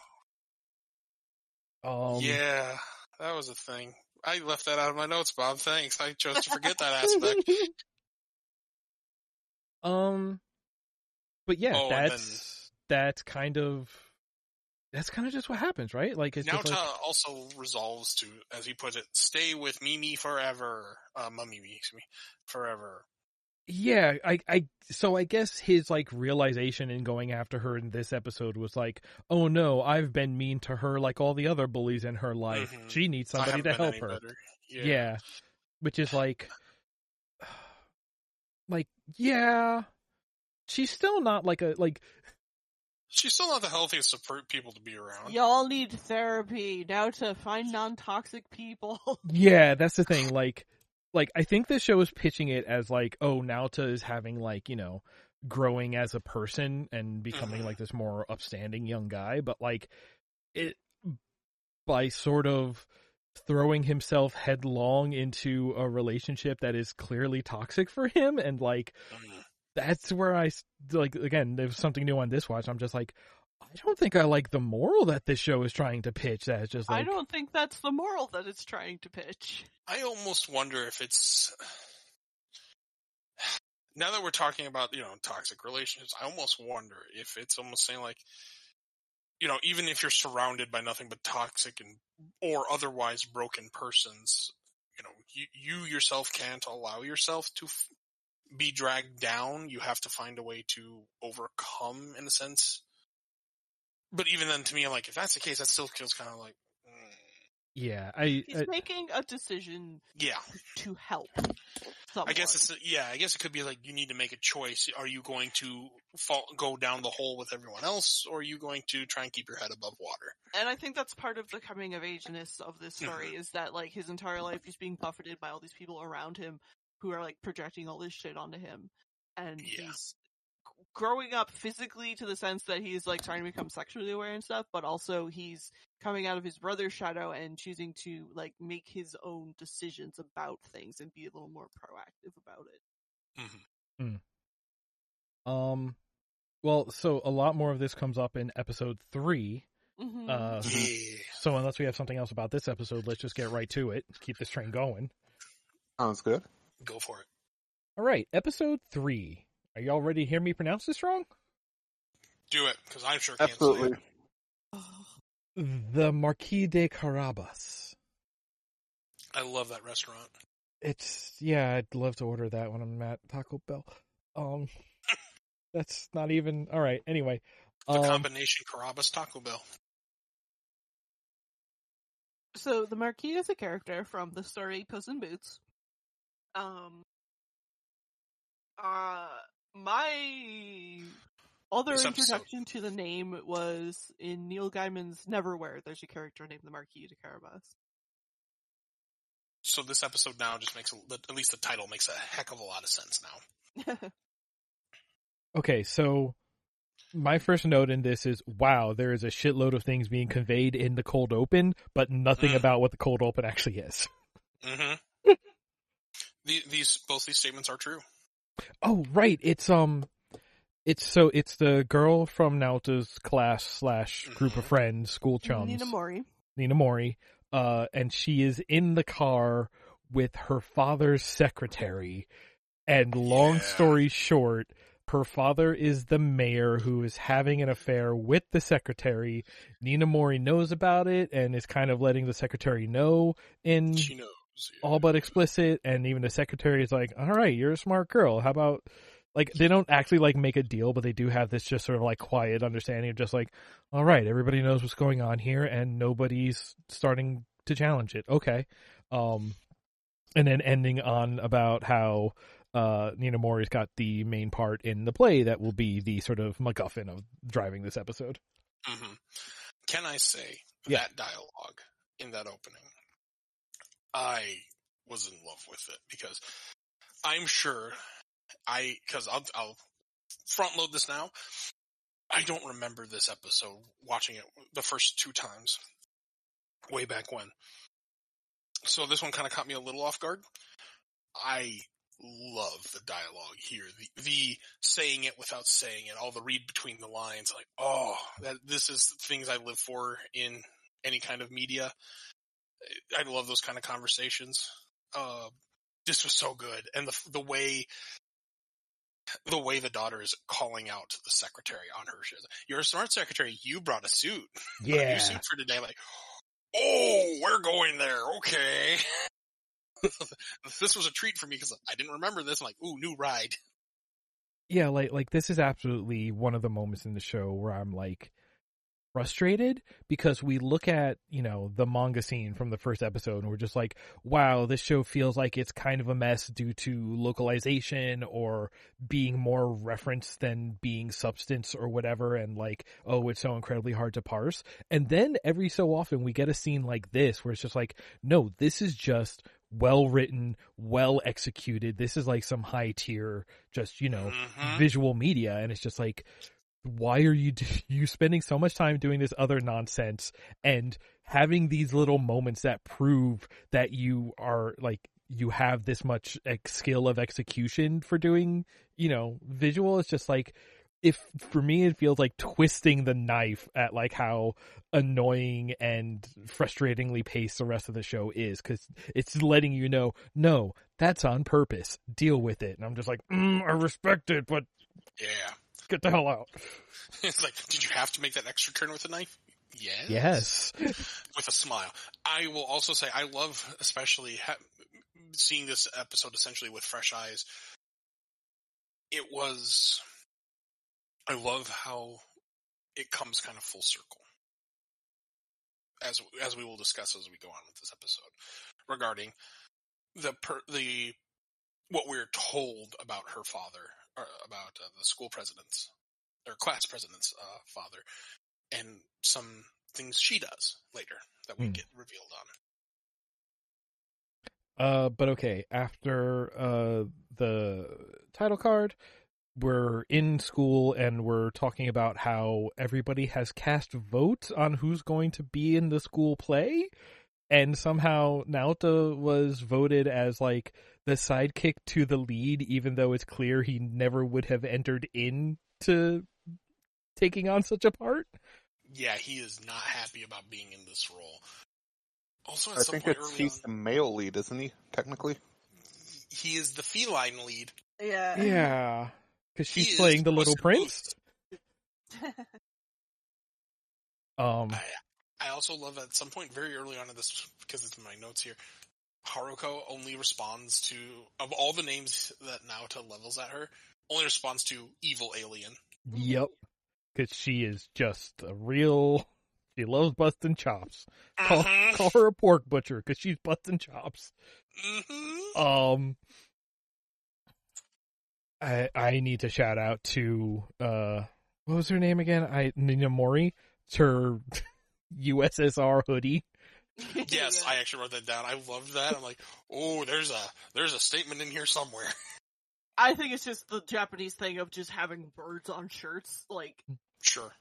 Um, yeah, that was a thing. I left that out of my notes, Bob. Thanks. I chose to forget that aspect. <laughs> um, but yeah, Oh, and that's that's kind of that's kind of just what happens, right? Like it's Naota like, also resolves to, as he puts it, stay with Mimi forever. Uh, Mummy, excuse me, forever. yeah, I, I, so I guess his like realization in going after her in this episode was like, oh no, I've been mean to her like all the other bullies in her life. Mhm. She needs somebody to help her. better. Yeah. Which is like, <sighs> like, yeah, she's still not like a, like, She's still not the healthiest of per- people to be around. Y'all need therapy now to find non-toxic people. <laughs> yeah, that's the thing. Like, like, I think this show is pitching it as like, oh, Naota is having like, you know, growing as a person and becoming Mhm. like this more upstanding young guy, but like, it, by sort of throwing himself headlong into a relationship that is clearly toxic for him and like, Mhm. That's where I like again. There's something new on this watch. I'm just like, I don't think I like the moral that this show is trying to pitch. That is just like, I don't think that's the moral that it's trying to pitch. I almost wonder if it's now that we're talking about you know toxic relationships. I almost wonder if it's almost saying like, you know, even if you're surrounded by nothing but toxic and or otherwise broken persons, you know, you you yourself can't allow yourself to f- be dragged down. You have to find a way to overcome, in a sense. But even then, to me, I'm like, if that's the case, that still feels kind of like, mm, yeah, I, He's I making a decision yeah. to help. Someone. I guess it's yeah. I guess it could be like you need to make a choice. Are you going to fall, go down the hole with everyone else, or are you going to try and keep your head above water? and I think that's part of the coming of ageness of this story Mm-hmm. is that like his entire life he's being buffeted by all these people around him who are like projecting all this shit onto him, and Yeah. he's growing up physically to the sense that he's like trying to become sexually aware and stuff, but also he's coming out of his brother's shadow and choosing to like make his own decisions about things and be a little more proactive about it. Mm-hmm. um, well, so a lot more of this comes up in episode three. Mhm. Uh, <laughs> Yeah. so unless we have something else about this episode, let's just get right to it. Keep this train going. Sounds good. Go for it. All right, episode three. Are y'all ready to hear me pronounce this wrong? Do it, because I'm sure can't say Absolutely. it. The Marquis de Carabas. I love that restaurant. It's yeah, I'd love to order that when I'm at Taco Bell. Um, <laughs> that's not even all right. Anyway, The um, combination Carabas Taco Bell. So the Marquis is a character from the story Puss in Boots. Um, uh, my other This episode- introduction to the name was in Neil Gaiman's Neverwhere. There's a character named the Marquis de Carabas. So this episode now just makes a, at least the title makes a heck of a lot of sense now. <laughs> okay, so my first note in this is wow, there is a shitload of things being conveyed in the cold open, but nothing Mm. about what the cold open actually is. Mm-hmm. The, these both these statements are true. Oh, right. It's um, it's so it's the girl from Nauta's class slash group of Mhm. friends, school chums, Ninamori. Nina Mori, uh, and she is in the car with her father's secretary. And long Yeah. story short, her father is the mayor who is having an affair with the secretary. Ninamori knows about it and is kind of letting the secretary know in She knows. All but explicit. And even the secretary is like, all right, you're a smart girl. How about, like, they don't actually, like, make a deal, but they do have this just sort of, like, quiet understanding of just like, all right, everybody knows what's going on here and nobody's starting to challenge it. Okay. Um, and then ending on about how, uh, Ninamori's got the main part in the play that will be the sort of MacGuffin of driving this episode. hmm Can I say Yeah. that dialogue in that opening? I was in love with it because I'm sure I because I'll I'll front load this now. I don't remember this episode watching it the first two times way back when. So this one kind of caught me a little off guard. I love the dialogue here. The, the saying it without saying it, all the read between the lines, like, oh, that, this is things I live for in any kind of media. I love those kind of conversations. Uh, this was so good. And the, the way, the way the daughter is calling out the secretary on her shit. You're a smart secretary. You brought a suit. <laughs> Yeah, a new suit for today. Like, oh, we're going there. Okay. <laughs> this was a treat for me because I didn't remember this. I'm like, ooh, new ride. Yeah, like like this is absolutely one of the moments in the show where I'm like frustrated because we look at, you know, the manga scene from the first episode and we're just like, wow, this show feels like it's kind of a mess due to localization or being more reference than being substance or whatever and like, oh, it's so incredibly hard to parse. And then every so often we get a scene like this where it's just like, no, this is just well written, well executed. This is like some high tier, just, you know, Mhm. visual media. And it's just like, why are you, <laughs> you spending so much time doing this other nonsense and having these little moments that prove that you are like, you have this much like, skill of execution for doing, you know, visual. It's just like, if for me it feels like twisting the knife at like how annoying and frustratingly paced the rest of the show is because it's letting you know no that's on purpose deal with it and i'm just like mm, i respect it but Yeah. Get the hell out <laughs> It's like, did you have to make that extra turn with a knife? Yes. yes <laughs> With a smile. I will also say I love, especially ha- seeing this episode essentially with fresh eyes. It was. I love how it comes kind of full circle, as as we will discuss as we go on with this episode, regarding the per, the what we're told about her father, or about uh, the school president's or class president's uh, father, and some things she does later that we Hmm. get revealed on. uh but okay after uh the title card we're in school and we're talking about how everybody has cast votes on who's going to be in the school play and somehow Naota was voted as like the sidekick to the lead even though it's clear he never would have entered into taking on such a part Yeah, he is not happy about being in this role. Also, at I some think point it's early he's on, the male lead, isn't he? Technically, he is the feline lead. Yeah. yeah cuz she's playing the little prince um I, I also love at some point very early on in this because it's in my notes here. Haruko only responds to of all the names that Naota levels at her, only responds to evil alien. Yep. Because she is just a real. She loves busting chops. Call, Mhm. call her a pork butcher because she's busting chops. Mhm. Um, I I need to shout out to uh, what was her name again? I Ninamori. It's her <laughs> USSR hoodie. <laughs> Yes, Yeah. I actually wrote that down. I loved that. I'm like, oh, there's a there's a statement in here somewhere. <laughs> I think it's just the Japanese thing of just having birds on shirts. Like, Sure.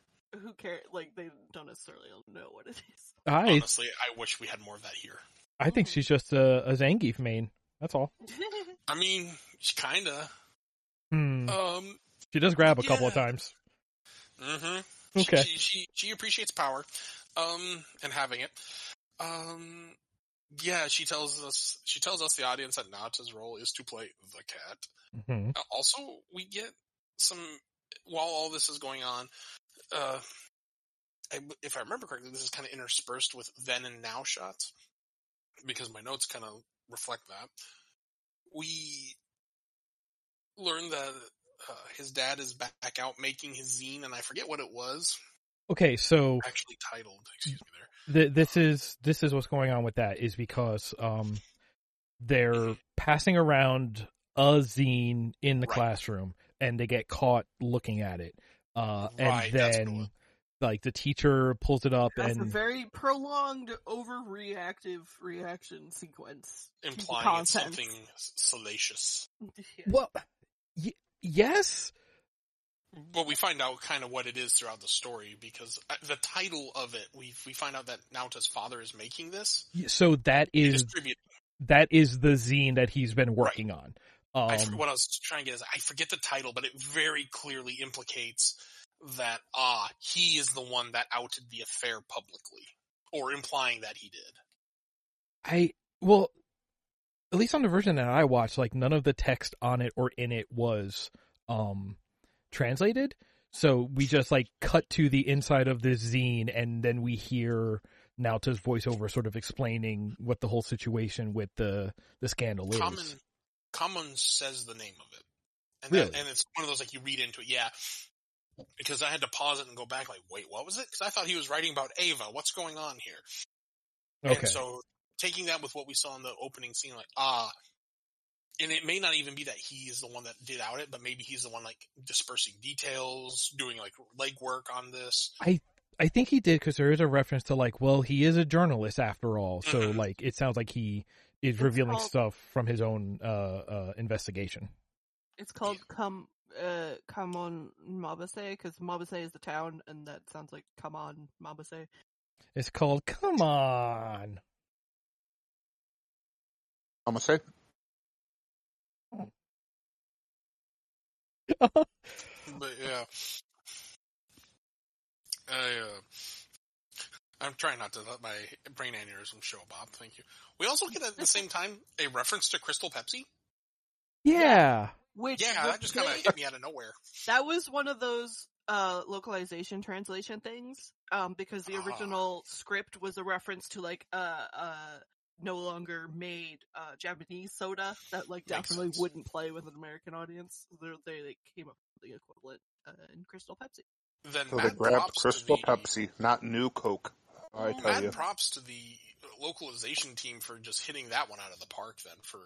who cares? Like, they don't necessarily know what it is. <laughs> I Honestly, I wish we had more of that here. I think she's just a, a Zangief main. That's all. I mean, she kinda. Hmm. Um. She does grab a couple of times. Mm-hmm. Okay. She, she she appreciates power, um, and having it. Um. Yeah, she tells us. She tells us the audience that Naota's role is to play the cat. hmm Uh, Also, we get some while all this is going on. Uh, I, if I remember correctly, this is kind of interspersed with then and now shots because my notes kind of reflect that. We learn that uh, his dad is back out making his zine, and I forget what it was Okay, so actually titled. Excuse me, there. Th- this is this is what's going on with that is because um they're passing around a zine in the Right. classroom and they get caught looking at it uh Right, and that's what it then was. like the teacher pulls it up That's a and very prolonged, overreactive reaction sequence. implying it's something salacious. <laughs> Yeah. well y- yes But we find out kind of what it is throughout the story because uh, the title of it, we we find out that Naota's father is making this. so that is that is the zine that he's been working on um I what I was trying to get is I forget the title, but it very clearly implicates that ah he is the one that outed the affair publicly, or implying that he did. I well, at least on the version that I watched, like none of the text on it or in it was um translated. So we just like cut to the inside of this zine, and then we hear Naota's voiceover sort of explaining what the whole situation with the the scandal is. Kamon, Kamon says the name of it, and Really? that, and it's one of those like you read into it. Yeah, because I had to pause it and go back. Like, wait, what was it? Because I thought he was writing about Eva. What's going on here? Okay. And so taking that with what we saw in the opening scene, like ah. And it may not even be that he is the one that did out it, but maybe he's the one like dispersing details, doing like legwork on this. I I think he did because there is a reference to like, well, he is a journalist after all, so Mhm. like it sounds like he is It's revealing called- stuff from his own uh, uh, investigation. It's called Come uh Come on Mabase because Mabase is the town, and that sounds like Come on Mabase. It's called "Come On." I'm gonna say <laughs> But yeah, I, uh, I'm trying not to let my brain aneurysm show, Bob. Thank you. We also get at the same time a reference to Crystal Pepsi. yeah. Which Yeah, that just kind of hit me out of nowhere. that was one of those uh localization translation things um because the Ah. original script was a reference to like uh uh no longer made uh Japanese soda that like Makes definitely sense. wouldn't play with an American audience. They're, they they came up with the equivalent uh, in Crystal Pepsi. Then so they grabbed Crystal to the, Pepsi, not New Coke. I tell Mad you. props to the localization team for just hitting that one out of the park. Then for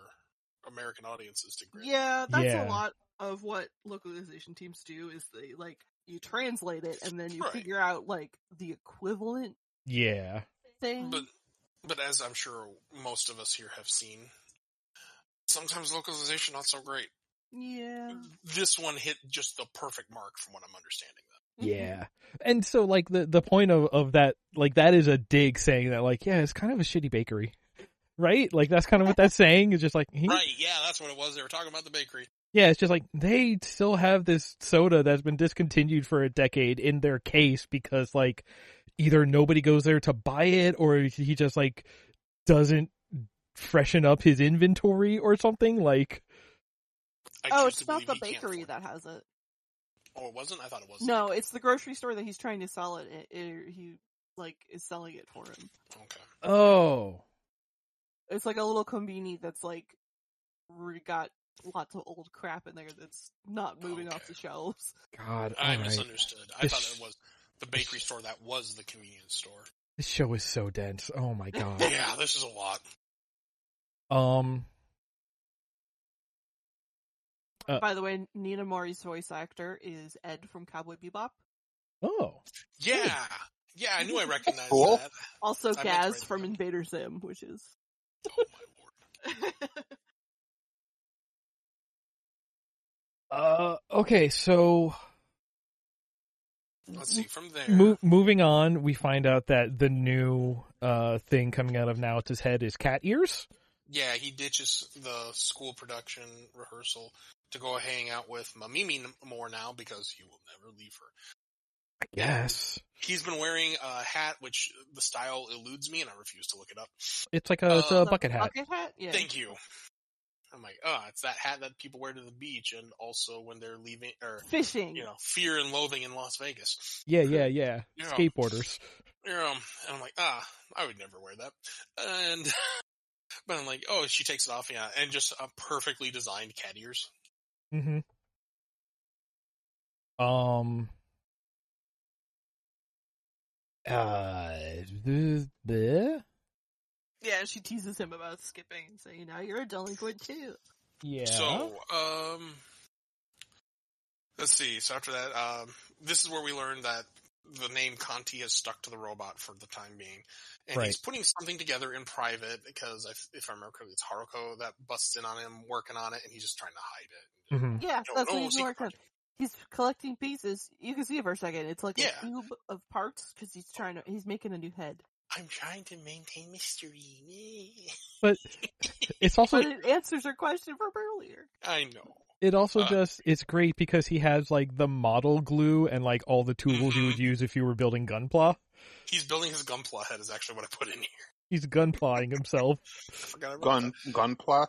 American audiences to grip. Yeah, that's Yeah. a lot of what localization teams do is they like you translate it and then you Right. figure out like the equivalent Yeah. thing. But but as I'm sure most of us here have seen, sometimes localization not so great. yeah. This one hit just the perfect mark from what I'm understanding. Though. Mm-hmm. Yeah. And so like the the point of of that like that is a dig saying that like yeah, it's kind of a shitty bakery. Right? Like that's kind of what that's saying is just like he- Right? Yeah, that's what it was. They were talking about the bakery. Yeah, it's just like they still have this soda that's been discontinued for a decade in their case because like either nobody goes there to buy it or he just like doesn't freshen up his inventory or something like I Oh, it's not the bakery that has it. it. Oh, it wasn't. I thought it was. No, it's the grocery store that he's trying to sell it. It, it- he like is selling it for him. Okay. oh It's like a little conveni that's like re- got lots of old crap in there that's not moving off the shelves. god I all right. misunderstood. I This- thought it was the bakery store that was the convenience store. This show is so dense. Oh my god. <laughs> Yeah, this is a lot. Um Uh, By the way, Ninamori's voice actor is Ed from Cowboy Bebop. oh. Yeah, yeah, I knew I recognized Cool. that. Also I Gaz from down. Invader Zim, which is Oh my lord. <laughs> Uh okay, so Let's see from there. Mo- moving on, we find out that the new uh, thing coming out of Naota's head is cat ears. Yeah, he ditches the school production rehearsal to go hang out with Mamimi more now because he will never leave her. I guess He's been wearing a hat which the style eludes me and I refuse to look it up. it's like a, it's a Uh, bucket hat. Bucket hat? Yeah. Thank you. I'm like, oh, it's that hat that people wear to the beach and also when they're leaving or Fishing. you know, fear and loathing in Las Vegas. Yeah, <laughs> yeah, yeah. Yeah. Skateboarders. You know, and I'm like, ah, I would never wear that. And <laughs> but I'm like, oh, she takes it off, yeah, and just a perfectly designed cat ears. hmm Um. Uh. <laughs> bleh? Yeah, she teases him about skipping and saying, now you're a delinquent too. Yeah. So, um, let's see. So after that, um, this is where we learn that the name Canti has stuck to the robot for the time being, and Right. he's putting something together in private because if, if I remember correctly, it's Haruko that busts in on him working on it, and he's just trying to hide it. hmm Yeah, that's what he's working on. He's collecting pieces. You can see it for a second. It's like Yeah. a cube of parts because he's trying to, he's making a new head. I'm trying to maintain mystery. But <laughs> it's also But it answers her question from earlier. I know. it also uh, just it's great because he has like the model glue and like all the tools you would use if you were building gunpla. He's building his gunpla head is actually what I put in here. He's gunplawing himself. <laughs> I forgot Gun gunpla.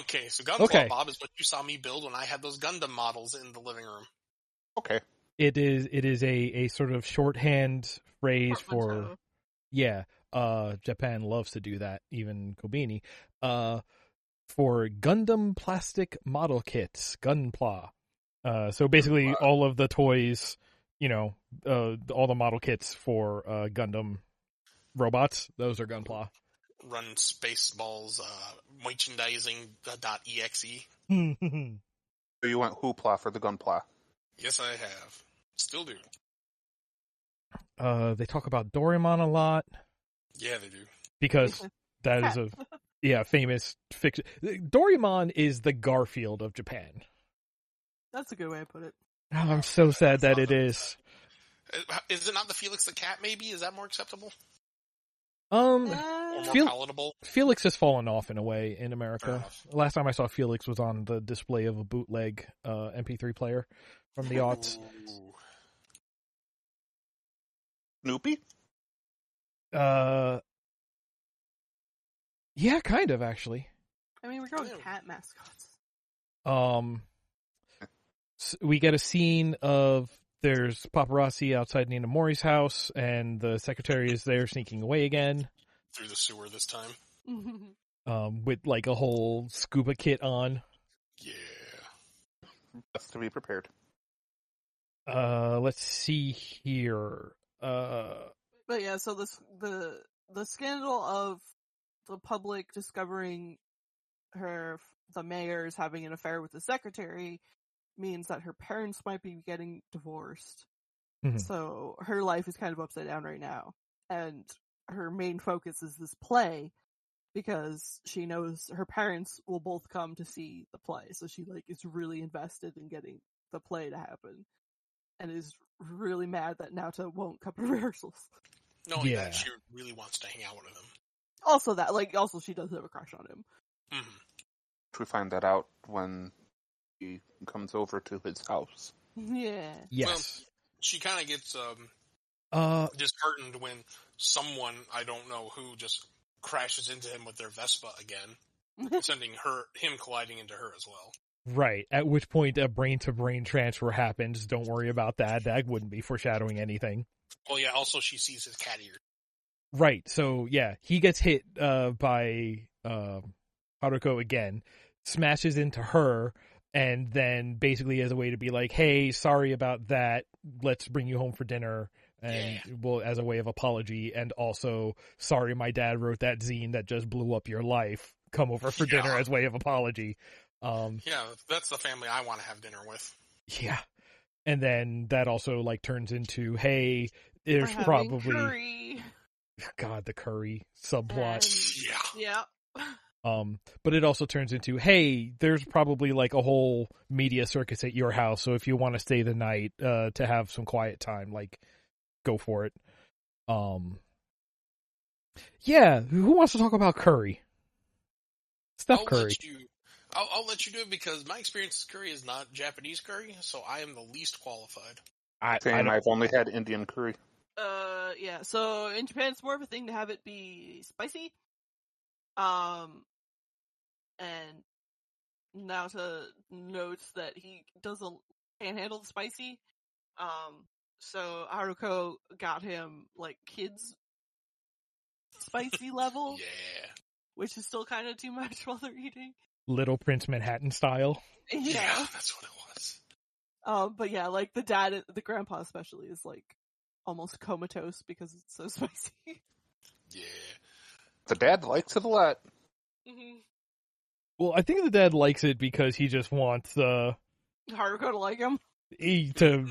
Okay, so gunpla, Okay. Bob, is what you saw me build when I had those Gundam models in the living room. Okay. It is it is a a sort of shorthand phrase for Portmanteau. Yeah. uh, Japan loves to do that, even konbini. uh, for Gundam plastic model kits, Gunpla. Uh, so basically, Gunpla. all of the toys, you know, uh, all the model kits for uh, Gundam robots, those are Gunpla. Run Spaceballs uh, merchandising uh, dot exe. <laughs> So you went hoopla for the gunpla. Yes, I have. Still do. Uh, they talk about Doraemon a lot Yeah, they do. because that is a yeah famous fiction. Doraemon is the Garfield of Japan. That's a good way to put it. Oh, I'm so sad that it is. Uh, Is it not the Felix the Cat? Maybe is that more acceptable Um, Uh, more Fel- Felix has fallen off in a way in America. enough. Last time I saw Felix was on the display of a bootleg uh, MP3 player from the aughts. Ooh. Snoopy? Uh, yeah, kind of actually. I mean, we're going Yeah. cat mascots. Um, s- we get a scene of there's paparazzi outside Ninamori's house, and the secretary is there sneaking away again. Through the sewer this time. <laughs> Um, with like a whole scuba kit on. Yeah. Best to be prepared. Uh, let's see here. Uh, But yeah, so this the the scandal of the public discovering her the mayor is having an affair with the secretary means that her parents might be getting divorced. Mhm. So her life is kind of upside down right now. And her main focus is this play because she knows her parents will both come to see the play. So she like is really invested in getting the play to happen. And is really mad that Naota won't come to <laughs> rehearsals. No, only Yeah. that she really wants to hang out with him. Also that, like, also she does have a crush on him. hmm We find that out when he comes over to his house. Yeah. yes. She kind of gets um, uh, disheartened when someone I don't know who just crashes into him with their Vespa again, <laughs> sending her him colliding into her as well. Right. At which point a brain to brain transfer happens. Don't worry about that. That wouldn't be foreshadowing anything. Well, yeah. Also, she sees his cat ears. Right. So yeah, he gets hit uh by uh Haruko again, smashes into her, and then basically as a way to be like, "Hey, sorry about that. Let's bring you home for dinner." And well, as a way of apology, and also, sorry, my dad wrote that zine that just blew up your life. Come over for dinner as way of apology. Um, Yeah, that's the family I want to have dinner with. yeah, and then that also like turns into, "Hey, We're there's probably curry. God the curry subplot." And- Yeah. Yeah. Um, but it also turns into, hey, there's probably like a whole media circus at your house, so if you want to stay the night, uh, to have some quiet time, like, go for it. Um, yeah, who wants to talk about curry? Steph I'll Curry. let you. I'll, I'll let you do it because my experience with curry is not Japanese curry, so I am the least qualified. I, Same, I have only had Indian curry. Uh, yeah. So in Japan, it's more of a thing to have it be spicy. Um, and Naota notes that he doesn't can't handle the spicy. Um, so Haruko got him like kids spicy <laughs> level, Yeah. which is still kind of too much <laughs> while they're eating. Little Prince Manhattan style. Yeah. that's what it was. Um, but yeah, like the dad, the grandpa especially is like almost comatose because it's so <laughs> spicy. Yeah. The dad likes it a lot. hmm Well, I think the dad likes it because he just wants, uh, Haruko to like him. he to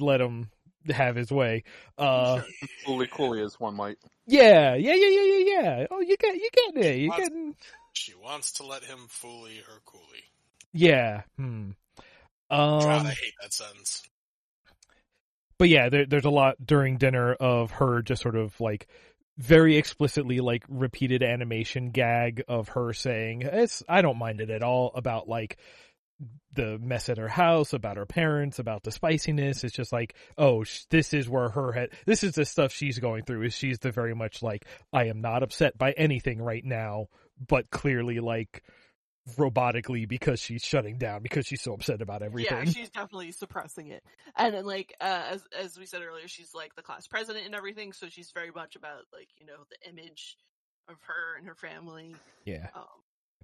let him have his way. Uh, Coolly coolly as one might. yeah, yeah, yeah, yeah, yeah, yeah. Oh, you get, you getting it. You Lots- getting, She wants to let him fully her coolly. Yeah. Hmm. God, Um, I hate that sentence. but yeah, there, there's a lot during dinner of her just sort of like very explicitly like repeated animation gag of her saying it's I don't mind it at all about like the mess at her house, about her parents, about the spiciness. It's just like, oh, sh- this is where her head. This is the stuff she's going through. Is she's the very much like I am not upset by anything right now, but clearly like robotically because she's shutting down because she's so upset about everything. Yeah, she's definitely suppressing it. And then like uh, as as we said earlier, she's like the class president and everything, so she's very much about like, you know, the image of her and her family. yeah. Um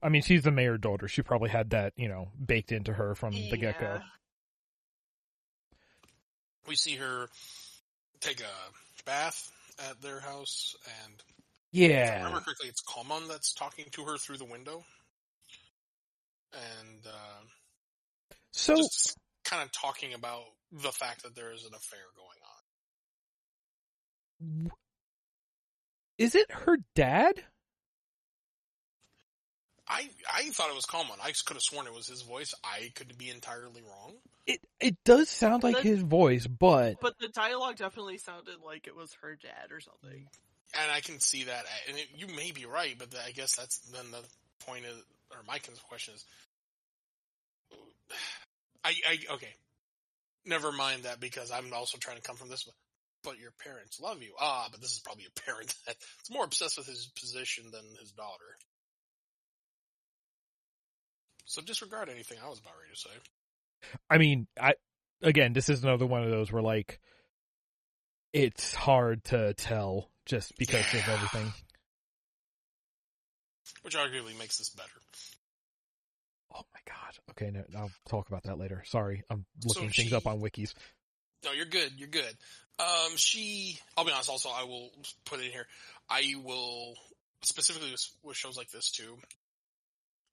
I mean, she's the mayor daughter. She probably had that, you know, baked into her from the get go. We see her take a bath at their house, and if I Yeah. remember correctly, it's Kamon that's talking to her through the window, and uh, So, just kind of talking about the fact that there is an affair going on. is it her dad? I I thought it was Kamon. I could have sworn it was his voice. I could be entirely wrong. It it does sound like But- his voice, but But the dialogue definitely sounded like it was her dad or something. And I can see that, and it, you may be right, but I guess that's then the point of, or my question is, I, I, okay, never mind that because I'm also trying to come from this, but your parents love you. Ah, but this is probably a parent <laughs> that's more obsessed with his position than his daughter. So disregard anything I was about ready to say. I mean, I again, this is another one of those where like it's hard to tell just because of everything. <sighs> Which arguably makes this better. Oh my god. Okay, no, I'll talk about that later. Sorry, I'm So looking things up on wikis. No, you're good. You're good. Um, she. I'll be honest. Also, I will put it in here. I will specifically with, with shows like this too.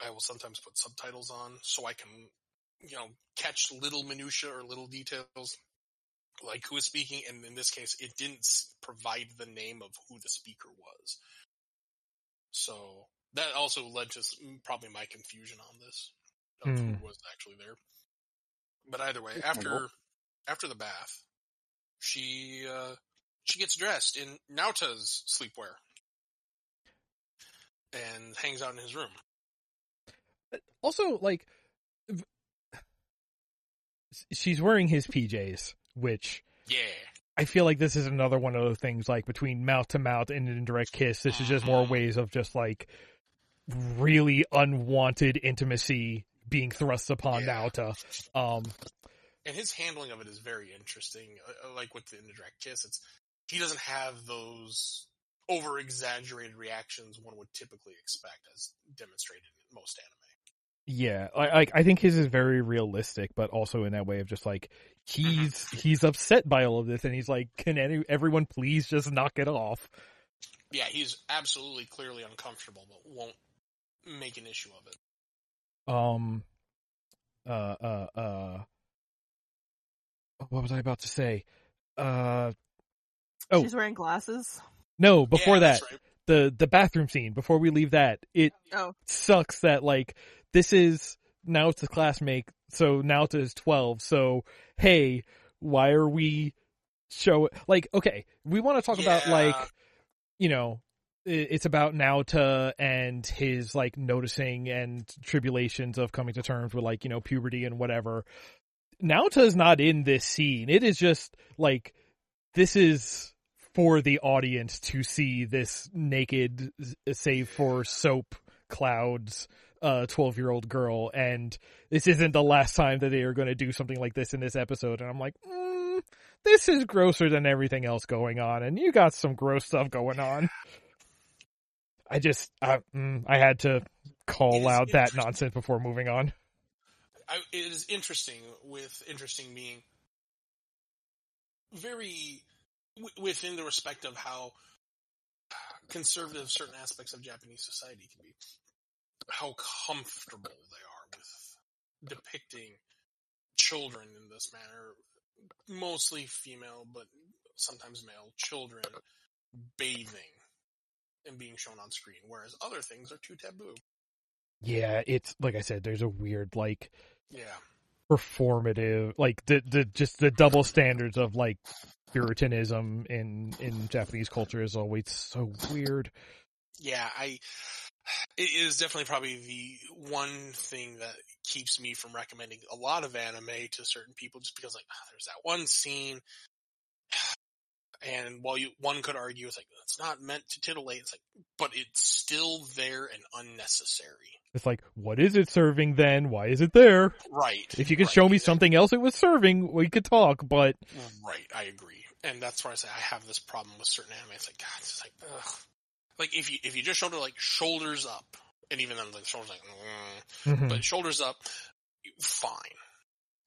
I will sometimes put subtitles on so I can, you know, catch little minutia or little details, like who is speaking. And in this case, it didn't provide the name of who the speaker was. So that also led to probably my confusion on this of Hmm. who was actually there. But either way, after after the bath, she uh she gets dressed in Naota's sleepwear and hangs out in his room. Also, like v- <sighs> she's wearing his PJs, which Yeah. I feel like this is another one of those things like between mouth to mouth and an indirect kiss. This is just more Mhm. ways of just like really unwanted intimacy being thrust upon Yeah. Naota. Um, And his handling of it is very interesting. Uh, uh, Like with the indirect kiss, it's he doesn't have those over exaggerated reactions one would typically expect as demonstrated in most anime. yeah, I, like I think his is very realistic, but also in that way of just like he's he's upset by all of this, and he's like, "Can any everyone please just knock it off?" Yeah, he's absolutely clearly uncomfortable, but won't make an issue of it. um uh uh uh what was I about to say? Uh Oh. She's wearing glasses. no, before Yeah, that, right. the the bathroom scene, before we leave that, it Oh. sucks that like this is now it's a classmate, so Naota is twelve, so hey, why are we show like okay, we want to talk about like you know it's about Naota and his like noticing and tribulations of coming to terms with like you know puberty and whatever. Naota's not in this scene. It is just like this is for the audience to see this naked, save for soap clouds, uh, 12 year old girl. And this isn't the last time that they are going to do something like this in this episode. And I'm like, mm, this is grosser than everything else going on. And you got some gross stuff going on. I just, I, mm, I had to call out that nonsense before moving on. I, it is interesting with interesting being very w- within the respect of how conservative certain aspects of Japanese society can be, how comfortable they are with depicting children in this manner, mostly female, but sometimes male children bathing and being shown on screen, whereas other things are too taboo. Yeah, it's like I said, there's a weird, like, Yeah. performative like the the just the double standards of like puritanism in in Japanese culture is always so weird. yeah, I it is definitely probably the one thing that keeps me from recommending a lot of anime to certain people just because like ah, there's that one scene <sighs> And while you one could argue it's like it's not meant to titillate, it's like, but it's still there and unnecessary. It's like, what is it serving then? Why is it there? Right. If you could right. show me something else it was serving, we could talk, but Right, I agree. And that's why I say I have this problem with certain anime. It's like, God, it's like, ugh. Like if you, if you just showed her like shoulders up, and even then the shoulders like, mm, Mhm. but shoulders up, fine.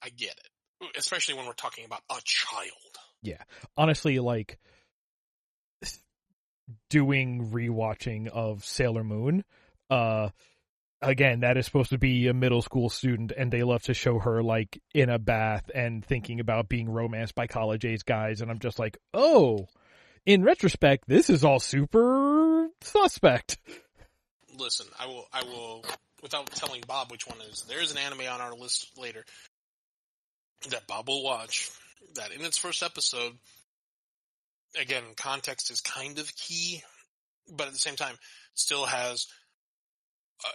I get it. Especially when we're talking about a child. Yeah, honestly, like doing rewatching of Sailor Moon, uh, again, that is supposed to be a middle school student, and they love to show her like in a bath and thinking about being romanced by college age guys, and I'm just like, oh, in retrospect, this is all super suspect. Listen, I will, I will, without telling Bob which one is. there's an anime on our list later that Bob will watch. That in its first episode, again, context is kind of key, but at the same time, still has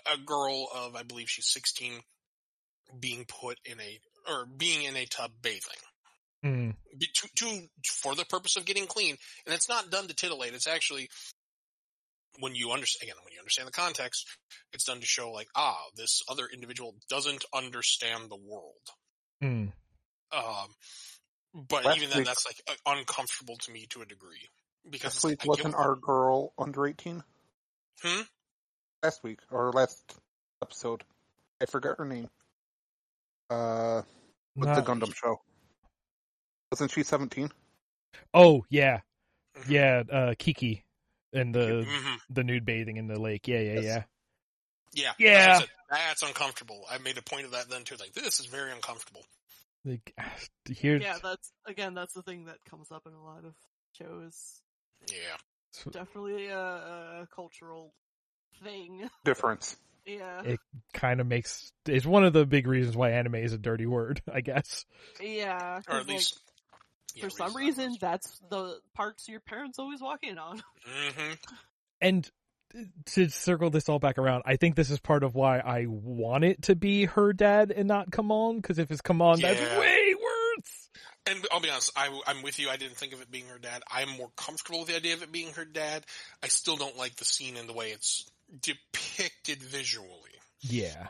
a, a girl of, I believe she's 16, being put in a, or being in a tub bathing. Mm, To, to, for the purpose of getting clean. And it's not done to titillate. It's actually, when you understand, again, when you understand the context, it's done to show like, ah, this other individual doesn't understand the world. mm. Um, but Last even then, week- that's like uh, uncomfortable to me to a degree because Last it's like, week wasn't our girl under 18? Hmm? Last week, or last episode. I forgot her name. Uh, with Not- the Gundam show. Wasn't she 17? oh yeah, Mhm. yeah, uh, Kiki and the Mhm. the nude bathing in the lake. Yeah, yeah, yeah. Yeah, Yeah. that's, said. that's uncomfortable. I made a point of that then too. Like this is very uncomfortable. Like, <sighs> here, Yeah, that's again that's the thing that comes up in a lot of shows. Yeah, Definitely a, a cultural thing. <laughs> Difference. Yeah, It- kind of makes it's one of the big reasons why anime is a dirty word, <laughs> I guess. Yeah. or at like, least yeah, for some reason, that's the parts your parents always walk in on. <laughs> hmm And to circle this all back around, I think this is part of why I want it to be her dad and not Kamon. Because if it's Kamon, that's way worse. And I'll be honest, I, am with you. I didn't think of it being her dad. I'm more comfortable with the idea of it being her dad. I still don't like the scene and the way it's depicted visually. Yeah.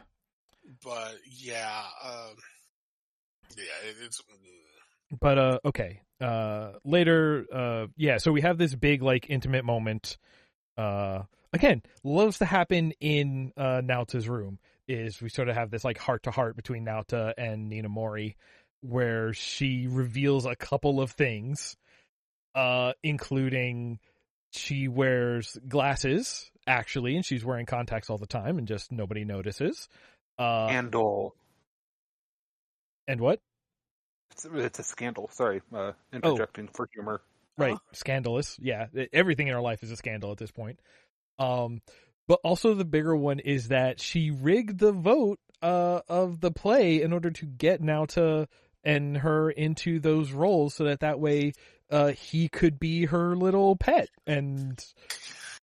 But yeah, um, yeah, it, it's. mm, But uh okay. Uh later uh yeah, so we have this big like intimate moment. Uh again, loves to happen in uh Naota's room is we sort of have this like heart to heart between Naota and Ninamori where she reveals a couple of things uh including she wears glasses actually and she's wearing contacts all the time and just nobody notices. Uh and, Scandal. what? It's, it's a scandal. Sorry, uh, interjecting for humor. Right. Oh. <laughs> Scandalous. Yeah. Everything in her life is a scandal at this point. Um, but also the bigger one is that she rigged the vote uh, of the play in order to get Naota and her into those roles so that that way uh, he could be her little pet. And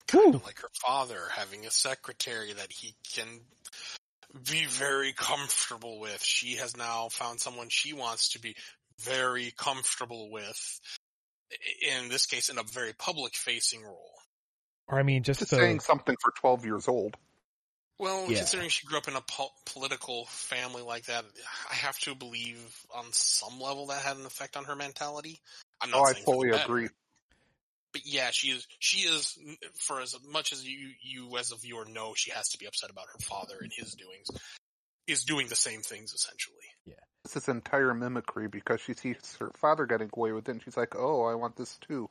kind of like her father having a secretary that he can be very comfortable with. She has now found someone she wants to be very comfortable with. In this case, in a very public facing role. or I mean, just, Just to, saying something for 12 years old. Well, Yeah. considering she grew up in a po- political family like that, I have to believe on some level that had an effect on her mentality. I'm not Oh, I saying for the fully better, agree. But yeah, she is. She is. For as much as you, you as a viewer know, she has to be upset about her father and his doings. Is doing the same things essentially. Yeah. It's this entire mimicry because she sees her father getting away with it and she's like, oh, I want this too.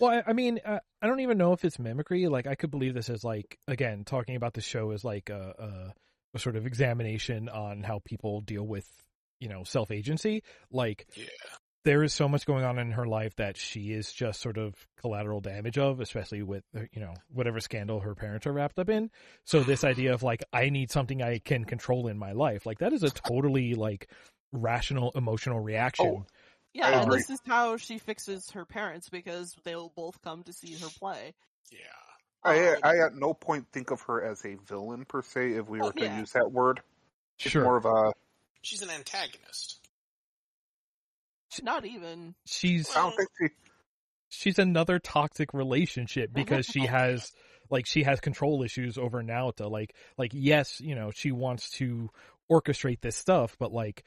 Well, I, I mean, uh, I don't even know if it's mimicry. Like, I could believe this as like again talking about the show as like a, a, a sort of examination on how people deal with you know self agency. Like, Yeah. There is so much going on in her life that she is just sort of collateral damage of, especially with uh, you know whatever scandal her parents are wrapped up in. So this idea of like I need something I can control in my life, like that is a totally like rational emotional reaction. Oh, Yeah, and this is how she fixes her parents because they'll both come to see her play. Yeah. I, Um, I at no point think of her as a villain per se, if we Oh, were to yeah. use that word. It's Sure, more of a, She's an antagonist. Not even. she's I don't think she, she's another toxic relationship <laughs> because she has like she has control issues over Naota. Like like yes, you know, she wants to orchestrate this stuff, but like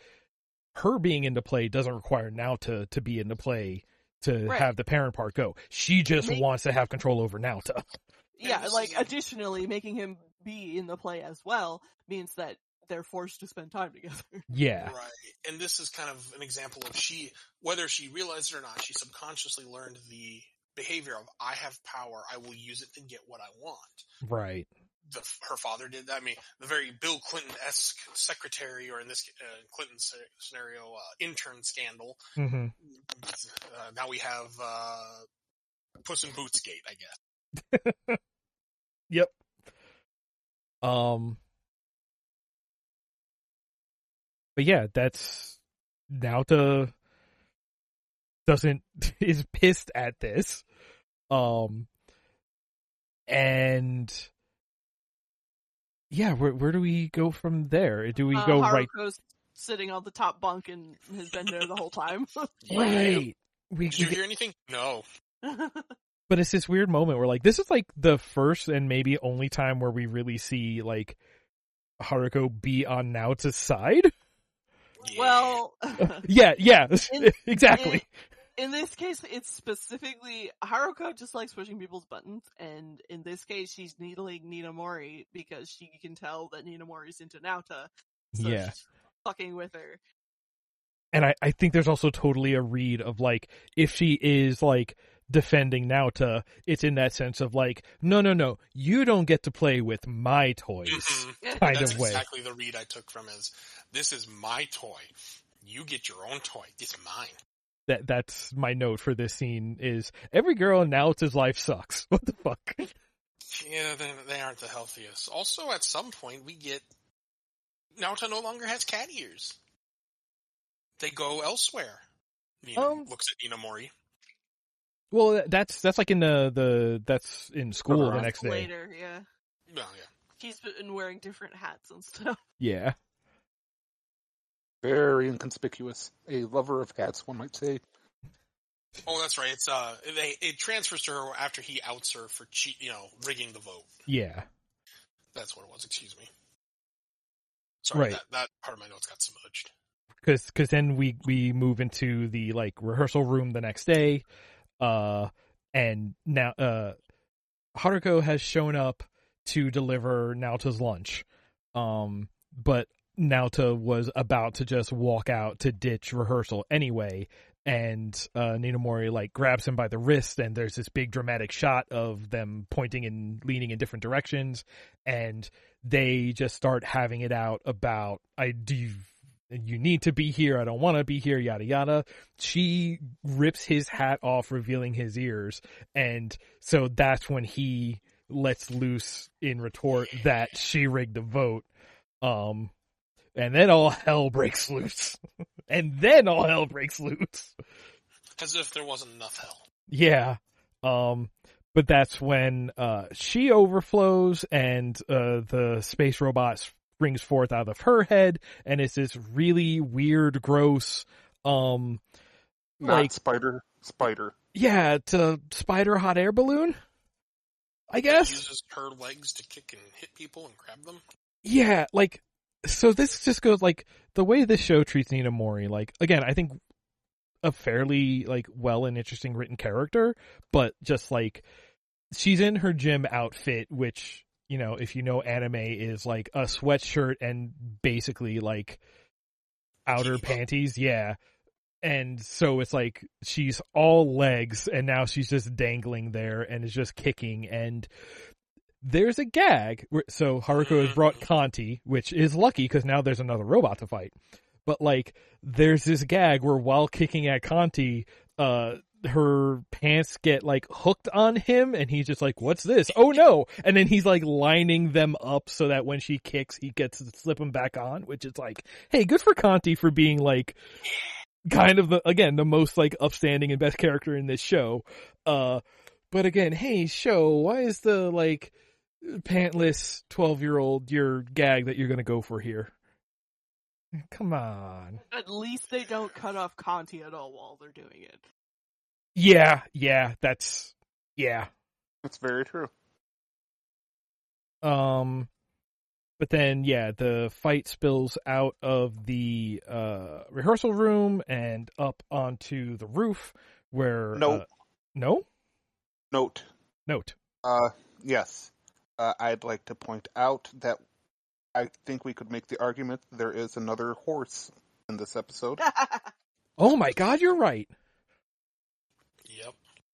her being into play doesn't require Naota to be into play to Right. have the parent part go. She just Make- wants to have control over Naota. Yeah, like additionally making him be in the play as well means that they're forced to spend time together. <laughs> Yeah. Right. And this is kind of an example of she, whether she realized it or not, she subconsciously learned the behavior of I have power, I will use it to get what I want. Right. The, her father did that. I mean, the very Bill Clinton-esque secretary, or in this uh, Clinton scenario, uh, intern scandal. hmm Uh, now we have uh, Puss in Boots Gate, I guess. <laughs> Yep. Um. But yeah, that's Naota doesn't <laughs> is pissed at this. Um. And yeah, where where do we go from there? Do we Uh, go right? Sitting on the top bunk and has been there the whole time. <laughs> Right. We, Did you hear anything? No. but it's this weird moment where like this is like the first and maybe only time where we really see like Haruko be on Naota's side. Yeah. well, <laughs> Yeah, yeah, <laughs> In- exactly. in this case, it's specifically Haruko just likes pushing people's buttons, and in this case, she's needling Ninamori because she can tell that Ninamori's into Naota. So Yeah. she's fucking with her. and I, I think there's also totally a read of like if she is like defending Naota, it's in that sense of like, no, no, no, you don't get to play with my toys, Mhm. kind That's of way. exactly the read I took from is this is my toy. You get your own toy. It's mine. That that's my note for this scene is every girl in Naota's life sucks. <laughs> What the fuck? Yeah, they, they aren't the healthiest. Also, at some point, we get Naota no longer has cat ears. They go elsewhere. Nina Um, looks at Ninamori. Well, that's that's like in the the that's in school the next day. Later, yeah. Well, yeah. He's been wearing different hats and stuff. <laughs> Yeah. Very inconspicuous. A lover of hats, one might say. Oh, that's right. It's uh, they it transfers to her after he outs her for cheat, you know, rigging the vote. Yeah. That's what it was. Excuse me. Sorry, Right. that, that part of my notes got smudged. Cause, cause then we, we move into the like rehearsal room the next day. Uh, and now, uh, Haruko has shown up to deliver Naota's lunch. Um, but Naota was about to just walk out to ditch rehearsal anyway. And, uh, Ninamori like grabs him by the wrist and there's this big dramatic shot of them pointing and leaning in different directions. And they just start having it out about, I do you you need to be here. I don't want to be here. Yada yada. She rips his hat off, revealing his ears, and so that's when he lets loose in retort that she rigged the vote. Um, and then all hell breaks loose, <laughs> and then all hell breaks loose. As if there wasn't enough hell. Yeah. Um, but that's when uh she overflows and uh the space robot springs forth out of her head and it's this really weird gross um Not Like- spider. Spider. yeah, to spider hot air balloon. I guess. Uses her legs to kick and hit people and grab them. Yeah, like so this just goes like the way this show treats Ninamori, like again, I think a fairly like well and interesting written character, but just like she's in her gym outfit, which, you know, if you know anime is like a sweatshirt and basically like outer panties, yeah. And so it's like she's all legs and now she's just dangling there and is just kicking and there's a gag. where- So Haruko has brought Canti, which is lucky because now there's another robot to fight. But like, there's this gag where while kicking at Canti, uh, her pants get like hooked on him and he's just like, what's this? Oh no. And then he's like lining them up so that when she kicks, he gets to slip them back on, which is like, hey, good for Canti for being like, kind of the, again, the most like upstanding and best character in this show. Uh, but again, hey, show, why is the like pantless 12 year old your gag that you're gonna go for here? Come on. At least they don't cut off Canti at all while they're doing it. Yeah, yeah, that's yeah. That's very true. Um, but then yeah, the fight spills out of the uh rehearsal room and up onto the roof where No. uh, no Note. note. Uh, yes. Uh, I'd like to point out that I think we could make the argument there is another horse in this episode <laughs> Oh my god, you're right.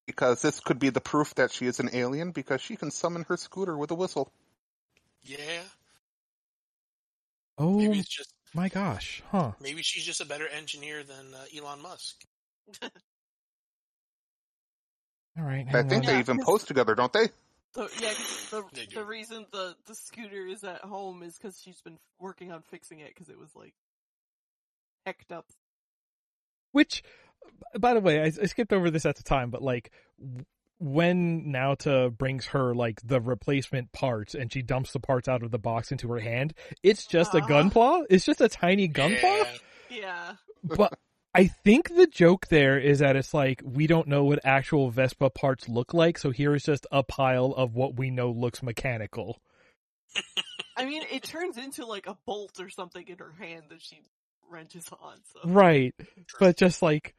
Yep. because this could be the proof that she is an alien because she can summon her scooter with a whistle. Yeah. Oh Maybe it's just my gosh, huh? maybe she's just a better engineer than uh, Elon Musk. <laughs> All right, I think on. they Yeah, even 'cause- pose together, don't they? So yeah, 'cause the They the reason the the scooter is at home is because she's been working on fixing it because it was like hecked up. Which, by the way, I, I skipped over this at the time, but like when Naota brings her like the replacement parts and she dumps the parts out of the box into her hand, it's just a Ah. gunpla. It's just a tiny gunpla. Yeah. Yeah, But I think the joke there is that it's like we don't know what actual Vespa parts look like, so here is just a pile of what we know looks mechanical. <laughs> I mean it turns into like a bolt or something in her hand that she wrenches on. So Right. But just like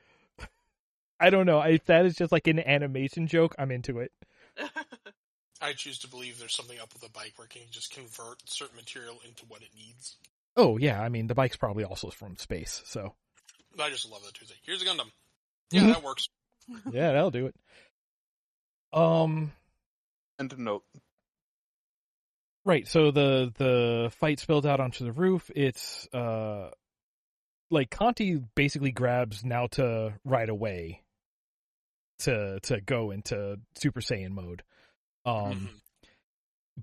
I don't know, if that is just like an animation joke, I'm into it. <laughs> I choose to believe there's something up with the bike where it can just convert certain material into what it needs. Oh yeah, I mean the bike's probably also from space, so I just love that Tuesday. Here's a Gundam. <laughs> Yeah, Mhm. that works. yeah, that'll do it. Um And a note. right, so the the fight spilled out onto the roof. It's uh like Canti basically grabs Naota right away to to go into Super Saiyan mode. Um Mhm.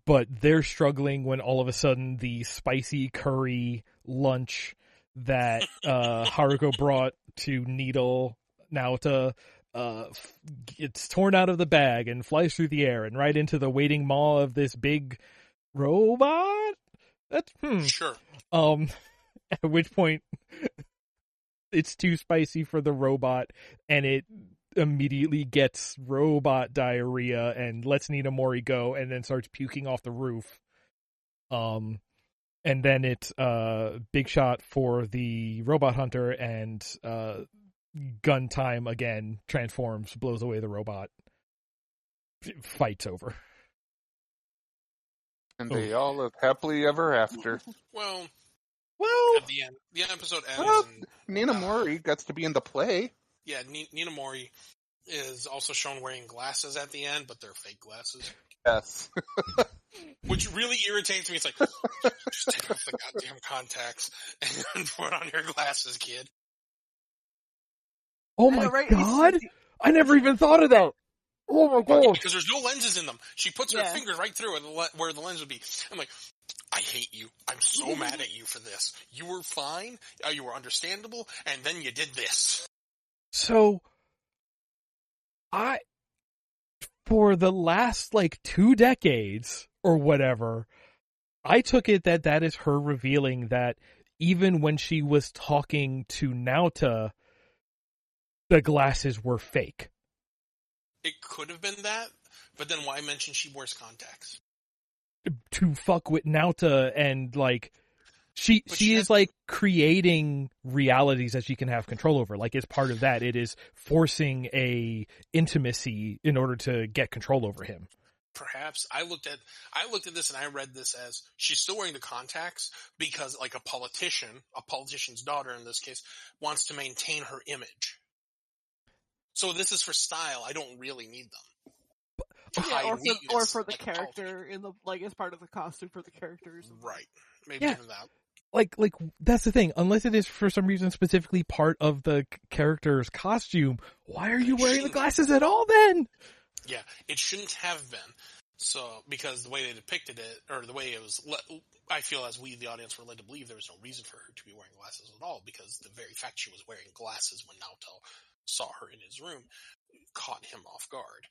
but they're struggling when all of a sudden the spicy curry lunch that <laughs> uh Haruko brought to Needle Naota uh gets torn out of the bag and flies through the air and right into the waiting maw of this big robot. That's hmm. Sure. Um, <laughs> at which point <laughs> it's too spicy for the robot, and it immediately gets robot diarrhea and lets Ninamori go, and then starts puking off the roof. Um, and then it's uh big shot for the robot hunter, and uh, gun time again transforms, blows away the robot. Fight's over. And Oh. they all live happily ever after. <laughs> Well, Well, at the end, the episode ends, Well- and Nina Uh, Mori gets to be in the play. Yeah, Ni- Ninamori is also shown wearing glasses at the end, but they're fake glasses, Yes. <laughs> which really irritates me. It's like, <laughs> just take off the goddamn contacts and <laughs> put on your glasses, kid. oh my know, right? God, I never even thought of that. Oh my god. Because there's no lenses in them. She puts her Yeah. finger right through where the, le- where the lens would be. I'm like, I hate you. I'm so mad at you for this. You were fine. Uh, you were understandable, and then you did this. So, I, for the last like two decades or whatever, I took it that that is her revealing that even when she was talking to Naota, the glasses were fake. It could have been that, but then why mention she wears contacts? to fuck with Naota and like she But she she is has- like creating realities that she can have control over. Like as part of that, it is forcing a intimacy in order to get control over him. Perhaps I looked at I looked at this and I read this as she's still wearing the contacts because, like a politician, a politician's daughter in this case, wants to maintain her image. So this is for style. I don't really need them. Yeah, or for, or for the like character in the like as part of the costume for the characters. Right. Maybe Yeah. even that. Like like that's the thing. Unless it is for some reason specifically part of the character's costume, why are you wearing the glasses at all then? Yeah, it shouldn't have been. So, because the way they depicted it, or the way it was, I feel as we, the audience, were led to believe there was no reason for her to be wearing glasses at all, because the very fact she was wearing glasses when Naota saw her in his room caught him off guard.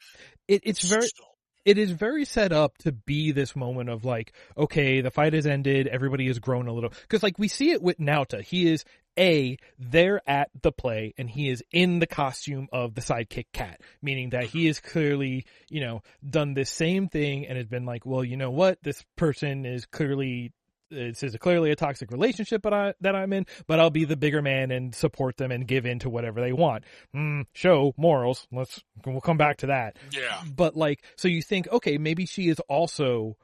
It, it's very So, it is very set up to be this moment of like, okay, the fight has ended, everybody has grown a little. Cause like we see it with Naota. He is A, there at the play and he is in the costume of the sidekick cat, meaning that he is clearly, you know, done this same thing and has been like, well, you know what? This person is clearly this is clearly a toxic relationship but I, that I'm in, but I'll be the bigger man and support them and give in to whatever they want. Mm, show morals. Let's, we'll come back to that. Yeah. But like, so you think, okay, maybe she is also,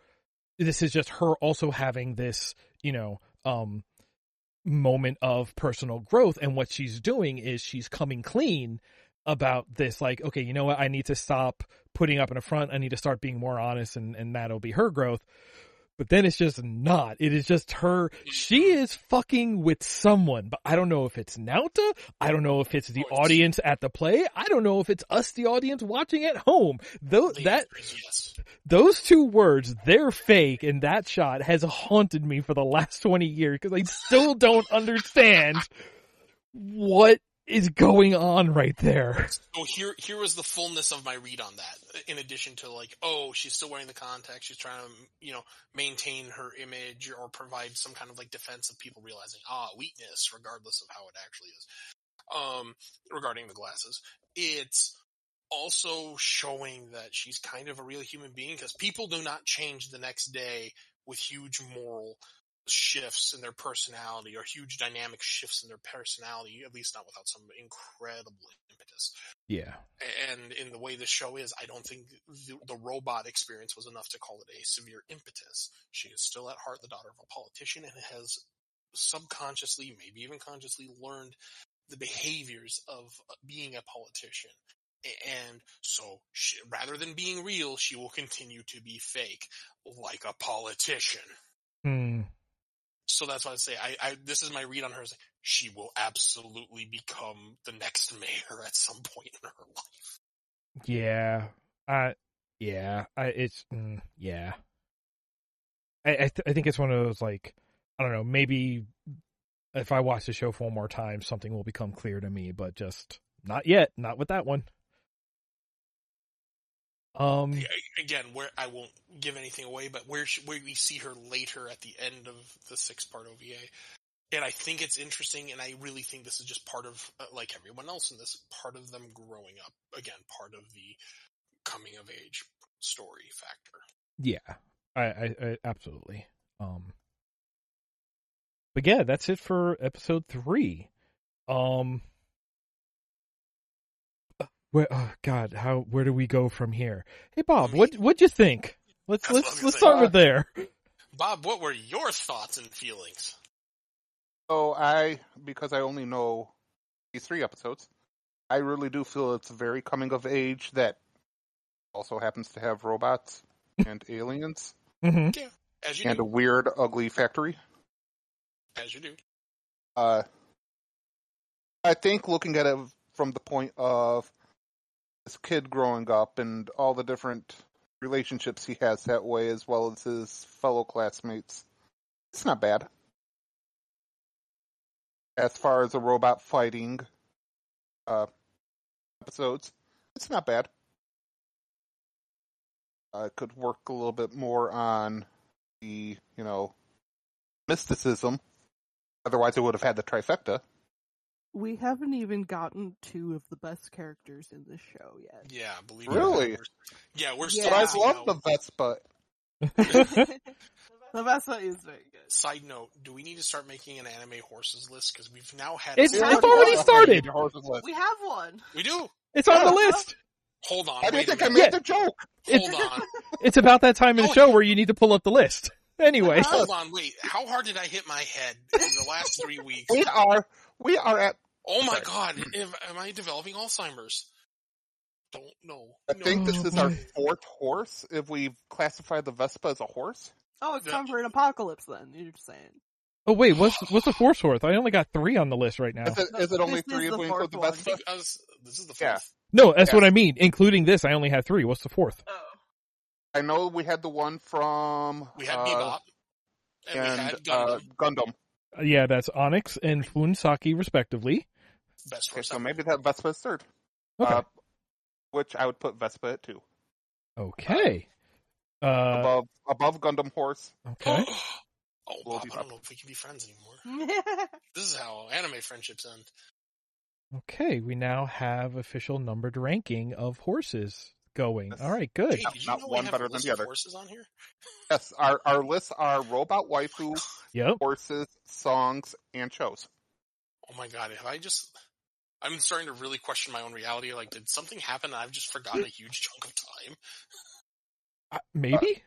this is just her also having this, you know, um, moment of personal growth. And what she's doing is she's coming clean about this. Like, okay, you know what? I need to stop putting up in a front. I need to start being more honest and, and that'll be her growth. But then it's just not. It is just her. She is fucking with someone, but I don't know if it's Naota. I don't know if it's the Oh, it's- audience at the play. I don't know if it's us, the audience watching at home. Though that yes. those two words, they're fake, and that shot has haunted me for the last 20 years because I still don't understand what is going on right there. So here, here was the fullness of my read on that. In addition to like, oh, she's still wearing the contacts. She's trying to, you know, maintain her image or provide some kind of like defense of people realizing, ah, weakness, regardless of how it actually is. Um, regarding the glasses, it's also showing that she's kind of a real human being because people do not change the next day with huge moral shifts in their personality or huge dynamic shifts in their personality, at least not without some incredible impetus. Yeah. And in the way this show is, I don't think the, the robot experience was enough to call it a severe impetus. She is still at heart the daughter of a politician and has subconsciously, maybe even consciously learned the behaviors of being a politician. And so she, rather than being real, she will continue to be fake, like a politician. Hmm. So that's why I say I, I this is my read on her. Is she will absolutely become the next mayor at some point in her life. Yeah. I, yeah. I, it's, mm, yeah. I, I, th- I think it's one of those, like, I don't know, maybe if I watch the show for one more time, something will become clear to me, but just not yet. Not with that one. Um, Again, where I won't give anything away, but where she, where we see her later at the end of the six part OVA, and I think it's interesting, and I really think this is just part of uh, like everyone else in this part of them growing up. Again, part of the coming of age story factor. Yeah, I, I, I absolutely. Um, but yeah, that's it for episode three. Um, where, oh God, how where do we go from here? Hey Bob, what what'd you think? Let's That's let's let's start with there. Bob, what were your thoughts and feelings? So I, because I only know these three episodes, I really do feel it's very coming of age that also happens to have robots and <laughs> aliens hmm As you and a weird, ugly factory. as you do. Uh, I think looking at it from the point of this kid growing up and all the different relationships he has that way, as well as his fellow classmates, it's not bad. As far as the robot fighting uh, episodes, it's not bad. I could work a little bit more on the, you know, mysticism. Otherwise, it would have had the trifecta. We haven't even gotten two of the best characters in this show yet. Yeah, believe Really? me. we're- Yeah, we're Yeah. still. But I missing love out. the Vespa. the Vespa is very good. Side note: Do we need to start making an anime horses list? Because we've now had. It's- several- it's already started. We have one. We do. It's on the list. Hold on. I didn't a think I minute. made the joke. Hold on. <laughs> It's about that time in the Oh. show where you need to pull up the list. Anyway, Hold on. Wait. How hard did I hit my head in the last three weeks? We are we are at Oh my Sorry. god! Am, am I developing Alzheimer's? Don't know. I No. think this Oh, is our fourth horse if we classify the Vespa as a horse. Oh, it's time for an apocalypse then, you're saying. oh wait, what's what's the fourth horse? I only got three on the list right now. Is it, is it only This three if we include the one. I Vespa? think I was, this is the Yeah. fourth. No, that's Yeah. what I mean. Including this, I only had three. What's the fourth? Oh. I know we had the one from We had uh, Bebop, and, we and had uh, Gundam. Gundam. Yeah, that's Onyx and Funsaki, respectively. Best Okay, so maybe that Vespa is third. Okay. Uh, which I would put Vespa at two. Okay. Uh, above above Gundam Horse. okay. <gasps> oh, Bob, I don't know if we can be friends anymore. <laughs> This is how anime friendships end. Okay. We now have official numbered ranking of horses going. Yes. All right. Good. Hey, Not- you not know one better than the other. horses on here? Yes, our our lists are robot waifu, <sighs> Yep. horses, songs, and shows. Oh my god, have I just... I'm starting to really question my own reality. Like, did something happen and I've just forgotten a huge chunk of time? Uh, maybe.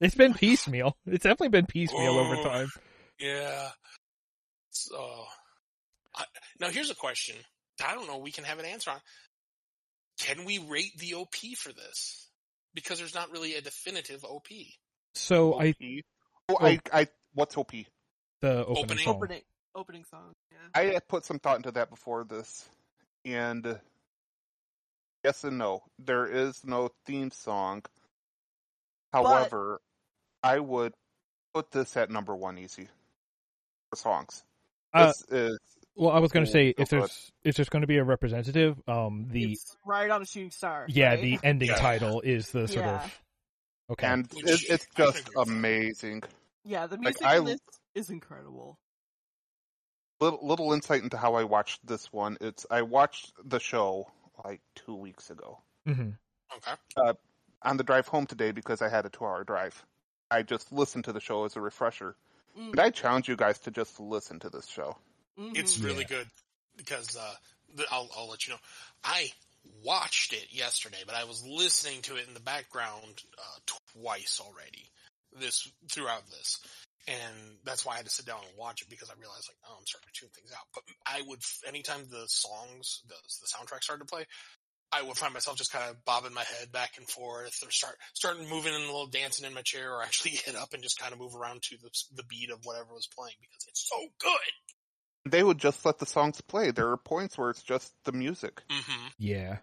It's been piecemeal. It's definitely been piecemeal over time. Yeah. So, I, now here's a question. I don't know. We can have an answer on. Can we rate the OP for this? Because there's not really a definitive OP. So I OP. Oh, I, I, what's OP? the opening, Opening. song. opening opening song. Yeah. I put some thought into that before this, and uh, yes and no. There is no theme song. However, I would put this at number one easy for songs. Uh, is Well, I was going to say Go if for it. there's if there's going to be a representative, um, the It's right on a shooting star. yeah, right? the <laughs> ending Yeah. title is the sort Yeah. of okay. and Which it, it's just agree with that. amazing. yeah, the Like, music I- in this is incredible. Little, little insight into how I watched this one. It's I watched the show like two weeks ago Mm-hmm. Okay. on the drive home today because I had a two-hour drive. I just listened to the show as a refresher, Mm, and I challenge you guys to just listen to this show. Mhm. It's Yeah. really good because uh, the, I'll, I'll let you know. I watched it yesterday, but I was listening to it in the background uh, twice already. This throughout this, and that's why I had to sit down and watch it because I realized like, oh, I'm starting to tune things out. But I would anytime the songs, the, the soundtrack started to play. I would find myself just kind of bobbing my head back and forth, or start starting moving and a little dancing in my chair, or actually <laughs> get up and just kind of move around to the the beat of whatever was playing because it's so good. They would just let the songs play. There are points where it's just the music. Mm-hmm. Yeah,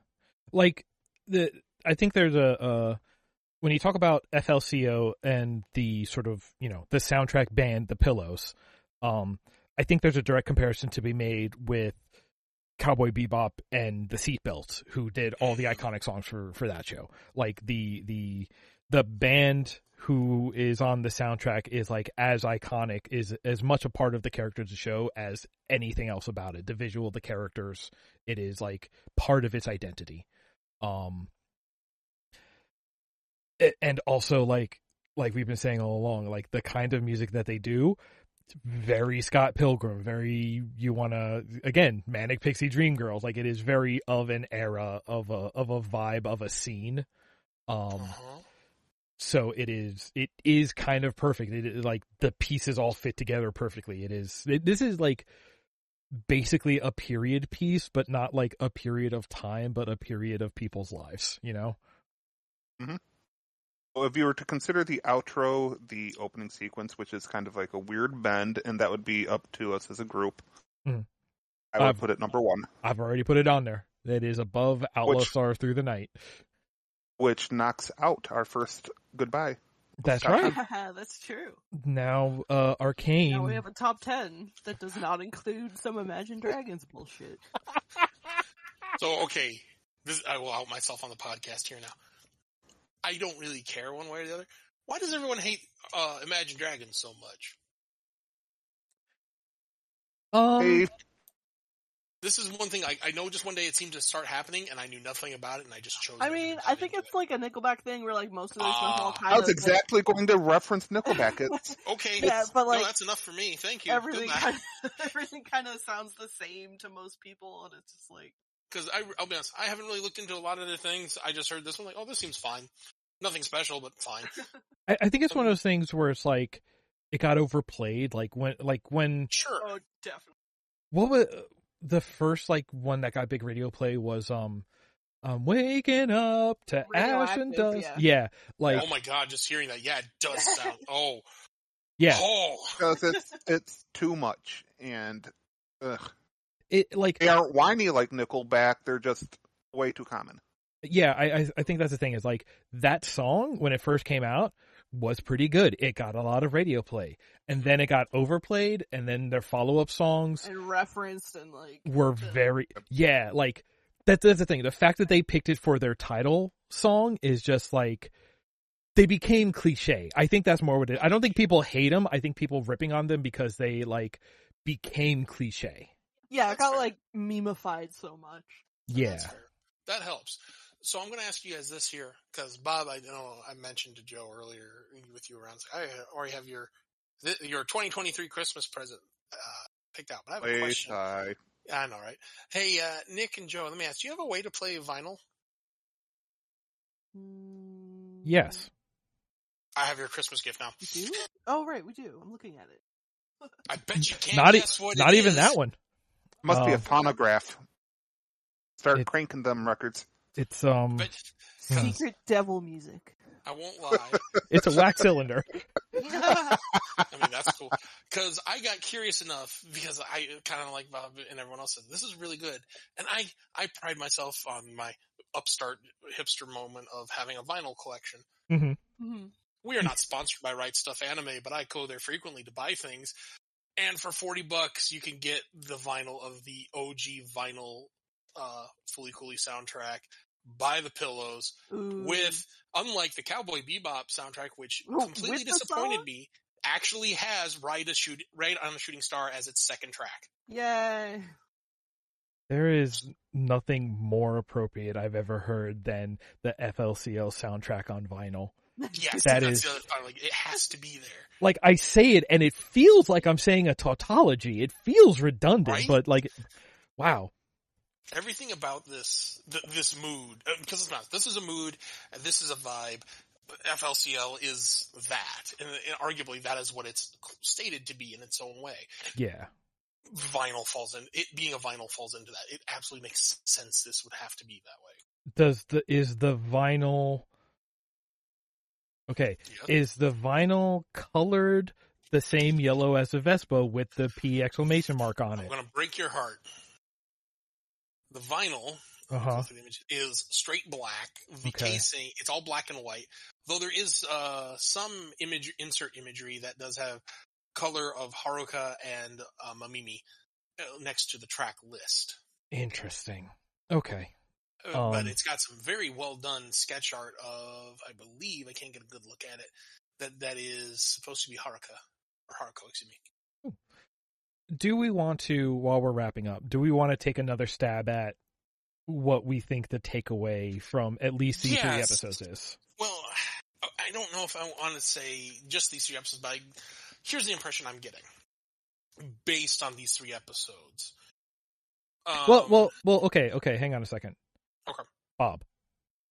like the I think there's a uh when you talk about FLCL and the sort of you know the soundtrack band, the Pillows. Um, I think there's a direct comparison to be made with Cowboy Bebop and the Seatbelts, who did all the iconic songs for for that show. Like the the the band who is on the soundtrack is like as iconic, is as much a part of the characters of the show as anything else about it. The visual, the characters, it is like part of its identity. Um, and also like like we've been saying all along, like the kind of music that they do, very Scott Pilgrim, very you want to again manic pixie dream girls. Like it is very of an era of a of a vibe of a scene. Um, Uh-huh. So it is it is kind of perfect. It is like the pieces all fit together perfectly. It is it, this is like basically a period piece, but not like a period of time, but a period of people's lives. You know. Well, if you were to consider the outro the opening sequence, which is kind of like a weird bend, and that would be up to us as a group, Mhm. I would Uh, put it number one, I've already put it on there. It is above Outlaw Which- Star Through the Night. which knocks out our first goodbye. That's Scott right. <laughs> That's true. Now, uh, Arcane. Now we have a top ten that does not include some Imagine Dragons bullshit. So okay, this I will out myself on the podcast here now. I don't really care one way or the other. Why does everyone hate uh, Imagine Dragons so much? um, Hey, This is one thing I, I know. Just one day it seemed to start happening, and I knew nothing about it, and I just chose. I mean, I think into it's like a Nickelback thing where like most of their songs all Ah. kind I of was exactly going to reference Nickelback. It's. <laughs> Okay, Yeah, but, like, no, that's enough for me. Thank you. everything kind of, <laughs> everything kind of sounds the same to most people, and it's just like Because I'll be honest, I haven't really looked into a lot of the things. I just heard this one, like, oh, this seems fine. Nothing special, but fine. <laughs> I, I think it's one of those things where it's like it got overplayed. Like when, like when Sure. oh, definitely. what was the first like one that got big radio play was um, um, waking up to ash and dust. yeah. Yeah, like oh my god, just hearing that, yeah, it does <laughs> sound. Oh, yeah, oh, because it's <laughs> it's too much, and ugh. it like they aren't whiny like Nickelback. They're just way too common. yeah. I, I I think that's the thing is like that song when it first came out was pretty good. It got a lot of radio play, and then it got overplayed, and then their follow up songs and referenced and like were the- very yeah like That, that's the thing. The fact that they picked it for their title song is just like they became cliche. I think that's more what it. I don't think people hate them. I think people ripping on them because they like became cliche. Yeah, it got fair. like memeified so much. Yeah. That helps. So I'm going to ask you guys this here because Bob, I know I mentioned to Joe earlier with you around. I already have your your 2023 Christmas present uh, picked out, but I have a Wait, question. I I know, right? Hey, uh, Nick and Joe, let me ask: Do you have a way to play vinyl? Yes. I have your Christmas gift now. We do? Oh, right, we do. I'm looking at it. I bet you can't Not e- what Not it even is. that one. must be a Um, phonograph. Start It- cranking them records. It's um, But. Secret devil music. I won't lie. <laughs> it's a wax cylinder. <laughs> I mean, that's cool. Cause I got curious enough because I kind of like Bob and everyone else said, this is really good. And I, I pride myself on my upstart hipster moment of having a vinyl collection. hmm Mhm. We are not sponsored by Right Stuf Anime, but I go there frequently to buy things. And for 40 bucks, you can get the vinyl of the OG vinyl, uh, Fooly Cooly soundtrack, by the pillows, Ooh. with unlike the Cowboy Bebop soundtrack, which Oh, completely disappointed me, actually has "Ride a Shoot Ride on a Shooting Star" as its second track. Yay. There is nothing more appropriate I've ever heard than the FLCL soundtrack on vinyl. Yes, <laughs> That that's is- the other part. Like it has to be there. Like I say it and it feels like I'm saying a tautology. It feels redundant, Right? but like, wow. Everything about this th- this mood uh, because it's not. This is a mood and this is a vibe. FLCL is that, and, and arguably that is what it's stated to be in its own way. Yeah. Vinyl falls in. It being a vinyl falls into that. It absolutely makes sense. This would have to be that way. Does the, is the vinyl, okay, Yeah. is the vinyl colored the same yellow as the Vespa with the P exclamation mark on I'm it? going to break your heart. The vinyl Uh-huh. the image is straight black. The Okay. casing, it's all black and white. Though there is uh, some image insert imagery that does have color of Haruka and uh, Mamimi uh, next to the track list. Interesting. Okay. Uh, but Um, it's got some very well done sketch art of, I believe, I can't get a good look at it, that that is supposed to be Haruka. Or Haruko, excuse me. Do we want to while we're wrapping up do we want to take another stab at what we think the takeaway from at least these three episodes is Well, I don't know if I want to say just these three episodes, but I, here's the impression I'm getting based on these three episodes. Um, well well well okay okay hang on a second Okay. bob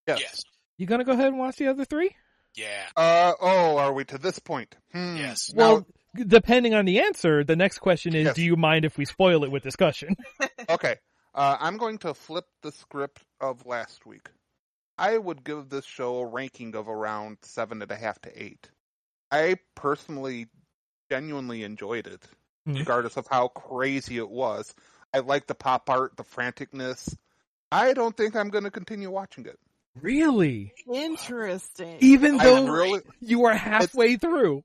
Yes. yes, you gonna go ahead and watch the other three yeah, Uh oh, are we to this point? Hmm. yes. Now, well depending on the answer the next question is Yes. do you mind if we spoil it with discussion <laughs> okay. Uh, I'm going to flip the script of last week. I would give this show a ranking of around seven and a half to eight. I personally genuinely enjoyed it, Mhm. regardless of how crazy it was. I like the pop art, the franticness. I don't think I'm going to continue watching it. Really Interesting. even though really, you are halfway through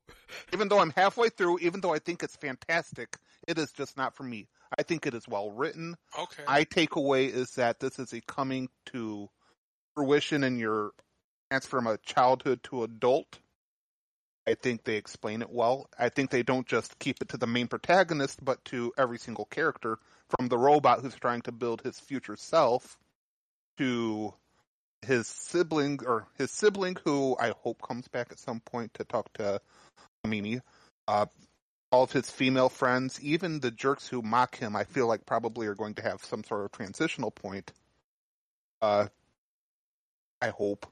even though I'm halfway through, even though I think it's fantastic, it is just not for me. I think it is well written. Okay. My takeaway is that this is a coming to fruition in your transfer from a childhood to adult. I think they explain it well. I think they don't just keep it to the main protagonist, but to every single character, from the robot who's trying to build his future self, to his sibling or his sibling who I hope comes back at some point to talk to Mimi. Uh, all of his female friends, even the jerks who mock him, I feel like probably are going to have some sort of transitional point. Uh, I hope.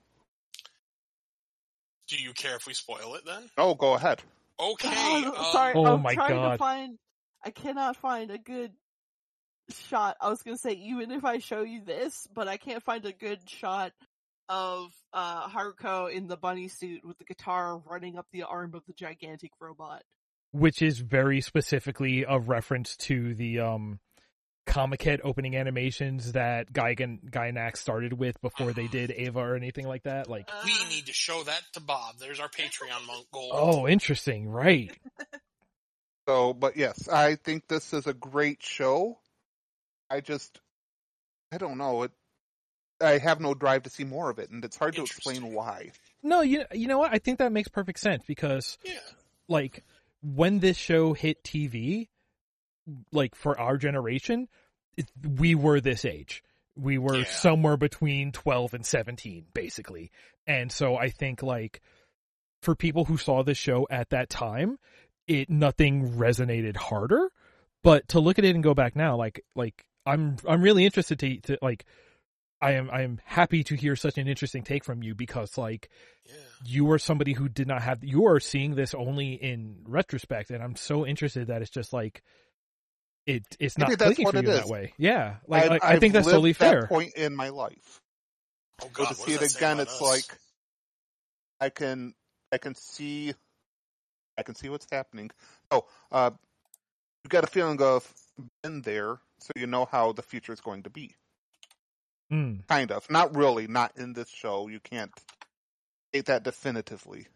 Do you care if we spoil it then? Oh, go ahead. Okay. <laughs> Oh, um, sorry, Oh I'm my trying God. to find. I cannot find a good shot. I was gonna say even if I show you this, but I can't find a good shot of uh Haruko in the bunny suit with the guitar running up the arm of the gigantic robot. which is very specifically a reference to the um comic head opening animations that Gygan Gainax started with before they did <sighs> Eva or anything like that. Like, we need to show that to Bob. There's our Patreon mo- goal. oh, interesting, right? <laughs> So, but yes, I think this is a great show. I just, I don't know. It I have no drive to see more of it, and it's hard to explain why. No, you you know what? I think that makes perfect sense because Yeah. like when this show hit TV, like for our generation, it, we were this age. We were Yeah. somewhere between 12 and 17 basically. And so I think like for people who saw this show at that time, it nothing resonated harder, but to look at it and go back now like like I'm I'm really interested to to like I am I am happy to hear such an interesting take from you because like Yeah. you are somebody who did not have you are seeing this only in retrospect and i'm so interested that it's just like it it's not think clicking what for you is. that way yeah like I've- I, I think I've that's totally lived that fair point in my life. Oh So to see it again, it's us? like I can I can see I can see what's happening. Oh, uh, you got a feeling of been there, so you know how the future is going to be. Mm. Kind of, not really, not in this show. You can't state that definitively,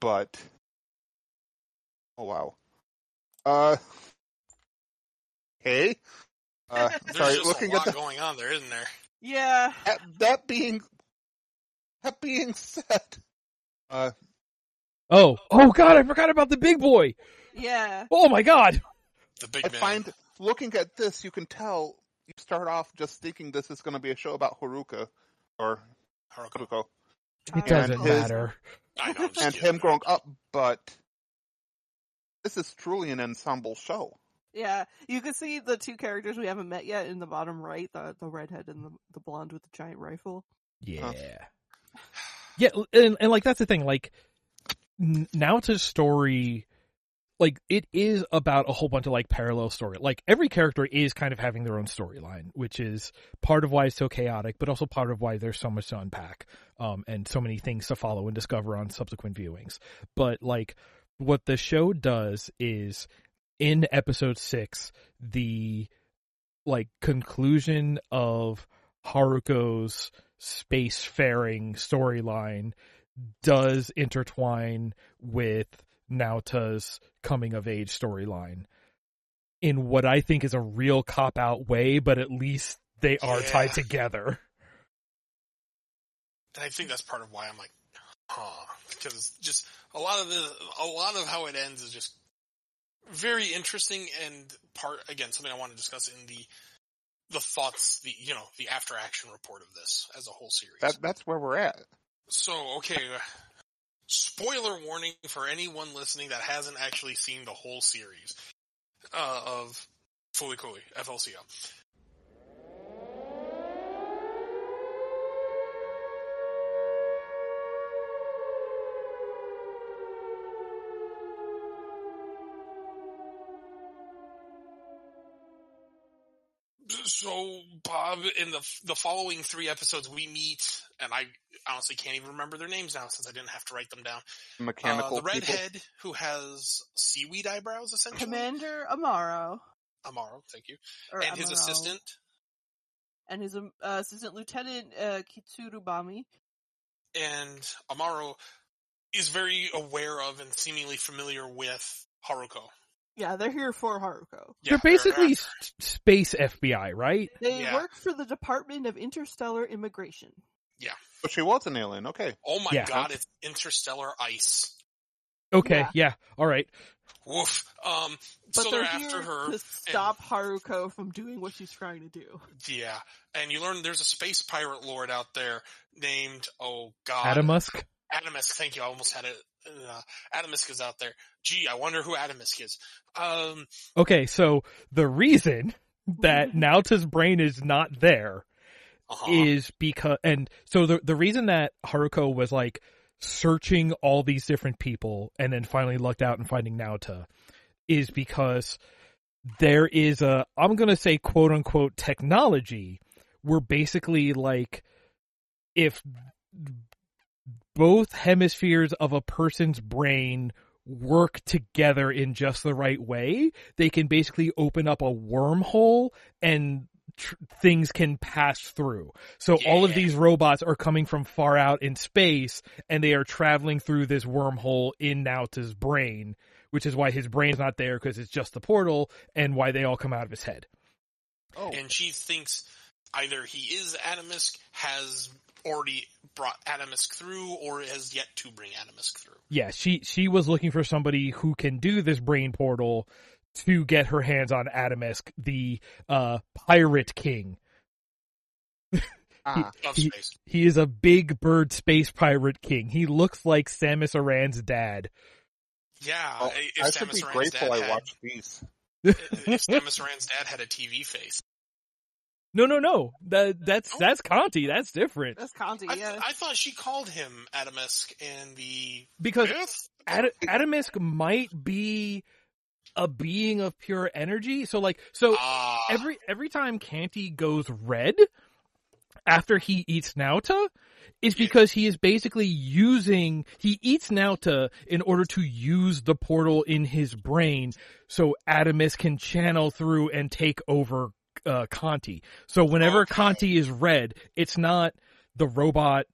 but oh wow. Uh, hey, uh, <laughs> There's sorry, just looking a at lot the going on there, isn't there? Yeah. that, that being that being <laughs> said, uh, oh oh god i forgot about the big boy Yeah. oh my god The big I man. find looking at this, you can tell you start off just thinking this is going to be a show about Haruka or Haruko. Haruko it And doesn't his- matter I know. And kidding. him growing up, but this is truly an ensemble show. Yeah, you can see the two characters we haven't met yet in the bottom right, the the redhead and the the blonde with the giant rifle. yeah yeah and, and like that's the thing like n- now to story like it is about a whole bunch of like parallel story. Like every character is kind of having their own storyline which is part of why it's so chaotic but also part of why there's so much to unpack um and so many things to follow and discover on subsequent viewings. But like what the show does is in episode 6 the like conclusion of Haruko's spacefaring storyline does intertwine with Naota's coming of age storyline in what I think is a real cop out way, but at least they are Yeah. tied together. And I think that's part of why I'm like, huh, because just a lot of the, a lot of how it ends is just very interesting and part again something I want to discuss in the the thoughts, the you know the after action report of this as a whole series. That that's where we're at. So, okay, uh, spoiler warning for anyone listening that hasn't actually seen the whole series uh, of Fooly Cooly, FLCL. So, Bob, in the the following three episodes, we meet, and I honestly can't even remember their names now since I didn't have to write them down. Mechanical Uh, the people. redhead who has seaweed eyebrows, essentially. Commander Amarao, Amarao, thank you, or and his assistant. and his um, uh, assistant lieutenant uh, Kitsurubami. And Amarao is very aware of and seemingly familiar with Haruko. Yeah, they're here for Haruko. Yeah, They're basically s- space FBI, right? They Yeah. work for the Department of Interstellar Immigration. Yeah. But she was an alien. Okay. Oh my Yeah. god, it's interstellar ice. Okay, Yeah. yeah, all right. Woof. Um, But so they're, they're here after her. to stop Haruko from doing what she's trying to do. Yeah, and you learn there's a space pirate lord out there named oh god Atomsk. Atomsk. Thank you. I almost had it. Uh, Atomsk is out there. Gee, I wonder who Atomsk is. Um, Okay, so the reason that <laughs> Naota's brain is not there uh-huh. is because and so the the reason that Haruko was like searching all these different people and then finally lucked out and finding Naota is because there is a I'm going to say quote unquote technology where basically like if both hemispheres of a person's brain work together in just the right way, they can basically open up a wormhole and tr- things can pass through. So all of these robots are coming from far out in space and they are traveling through this wormhole in Naota's brain, which is why his brain's not there because it's just the portal and why they all come out of his head. Oh. and she thinks either he is Atomsk, has already brought Atomsk through, or has yet to bring Atomsk through. Yeah, she she was looking for somebody who can do this brain portal to get her hands on Atomsk, the uh pirate king. <laughs> Ah, Of He- space. He is a big bird space pirate king. He looks like Samus Aran's dad. Yeah, well, if I should be Aran's grateful dad I had, watched these. <laughs> if Samus Aran's dad had a TV face. No, no, no. That that's Oh. that's Canti. That's different. That's Canti, I, yeah. I thought she called him Atomsk in the Because fifth. Ad- Atomsk might be a being of pure energy. So like so Ah, every every time Canti goes red after he eats Naota is because he is basically using he eats Naota in order to use the portal in his brain so Atomsk can channel through and take over uh, Canti. So whenever Okay. Canti is red, it's not the robot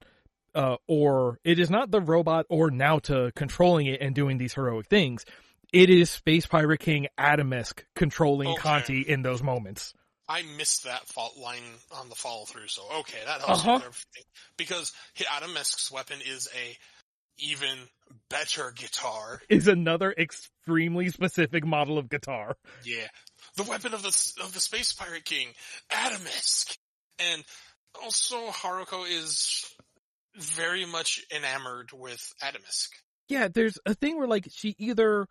uh, or it is not the robot or Naota controlling it and doing these heroic things. It is Space Pirate King Atomsk controlling Okay. Canti in those moments. I missed that fault line on the follow through. So okay, that helps Uh-huh. Because Atomsk's weapon is a even better guitar. Is another extremely specific model of guitar. Yeah, the weapon of the of the space pirate king, Atomsk, and also Haruko is very much enamored with Atomsk. Yeah, there's a thing where like she either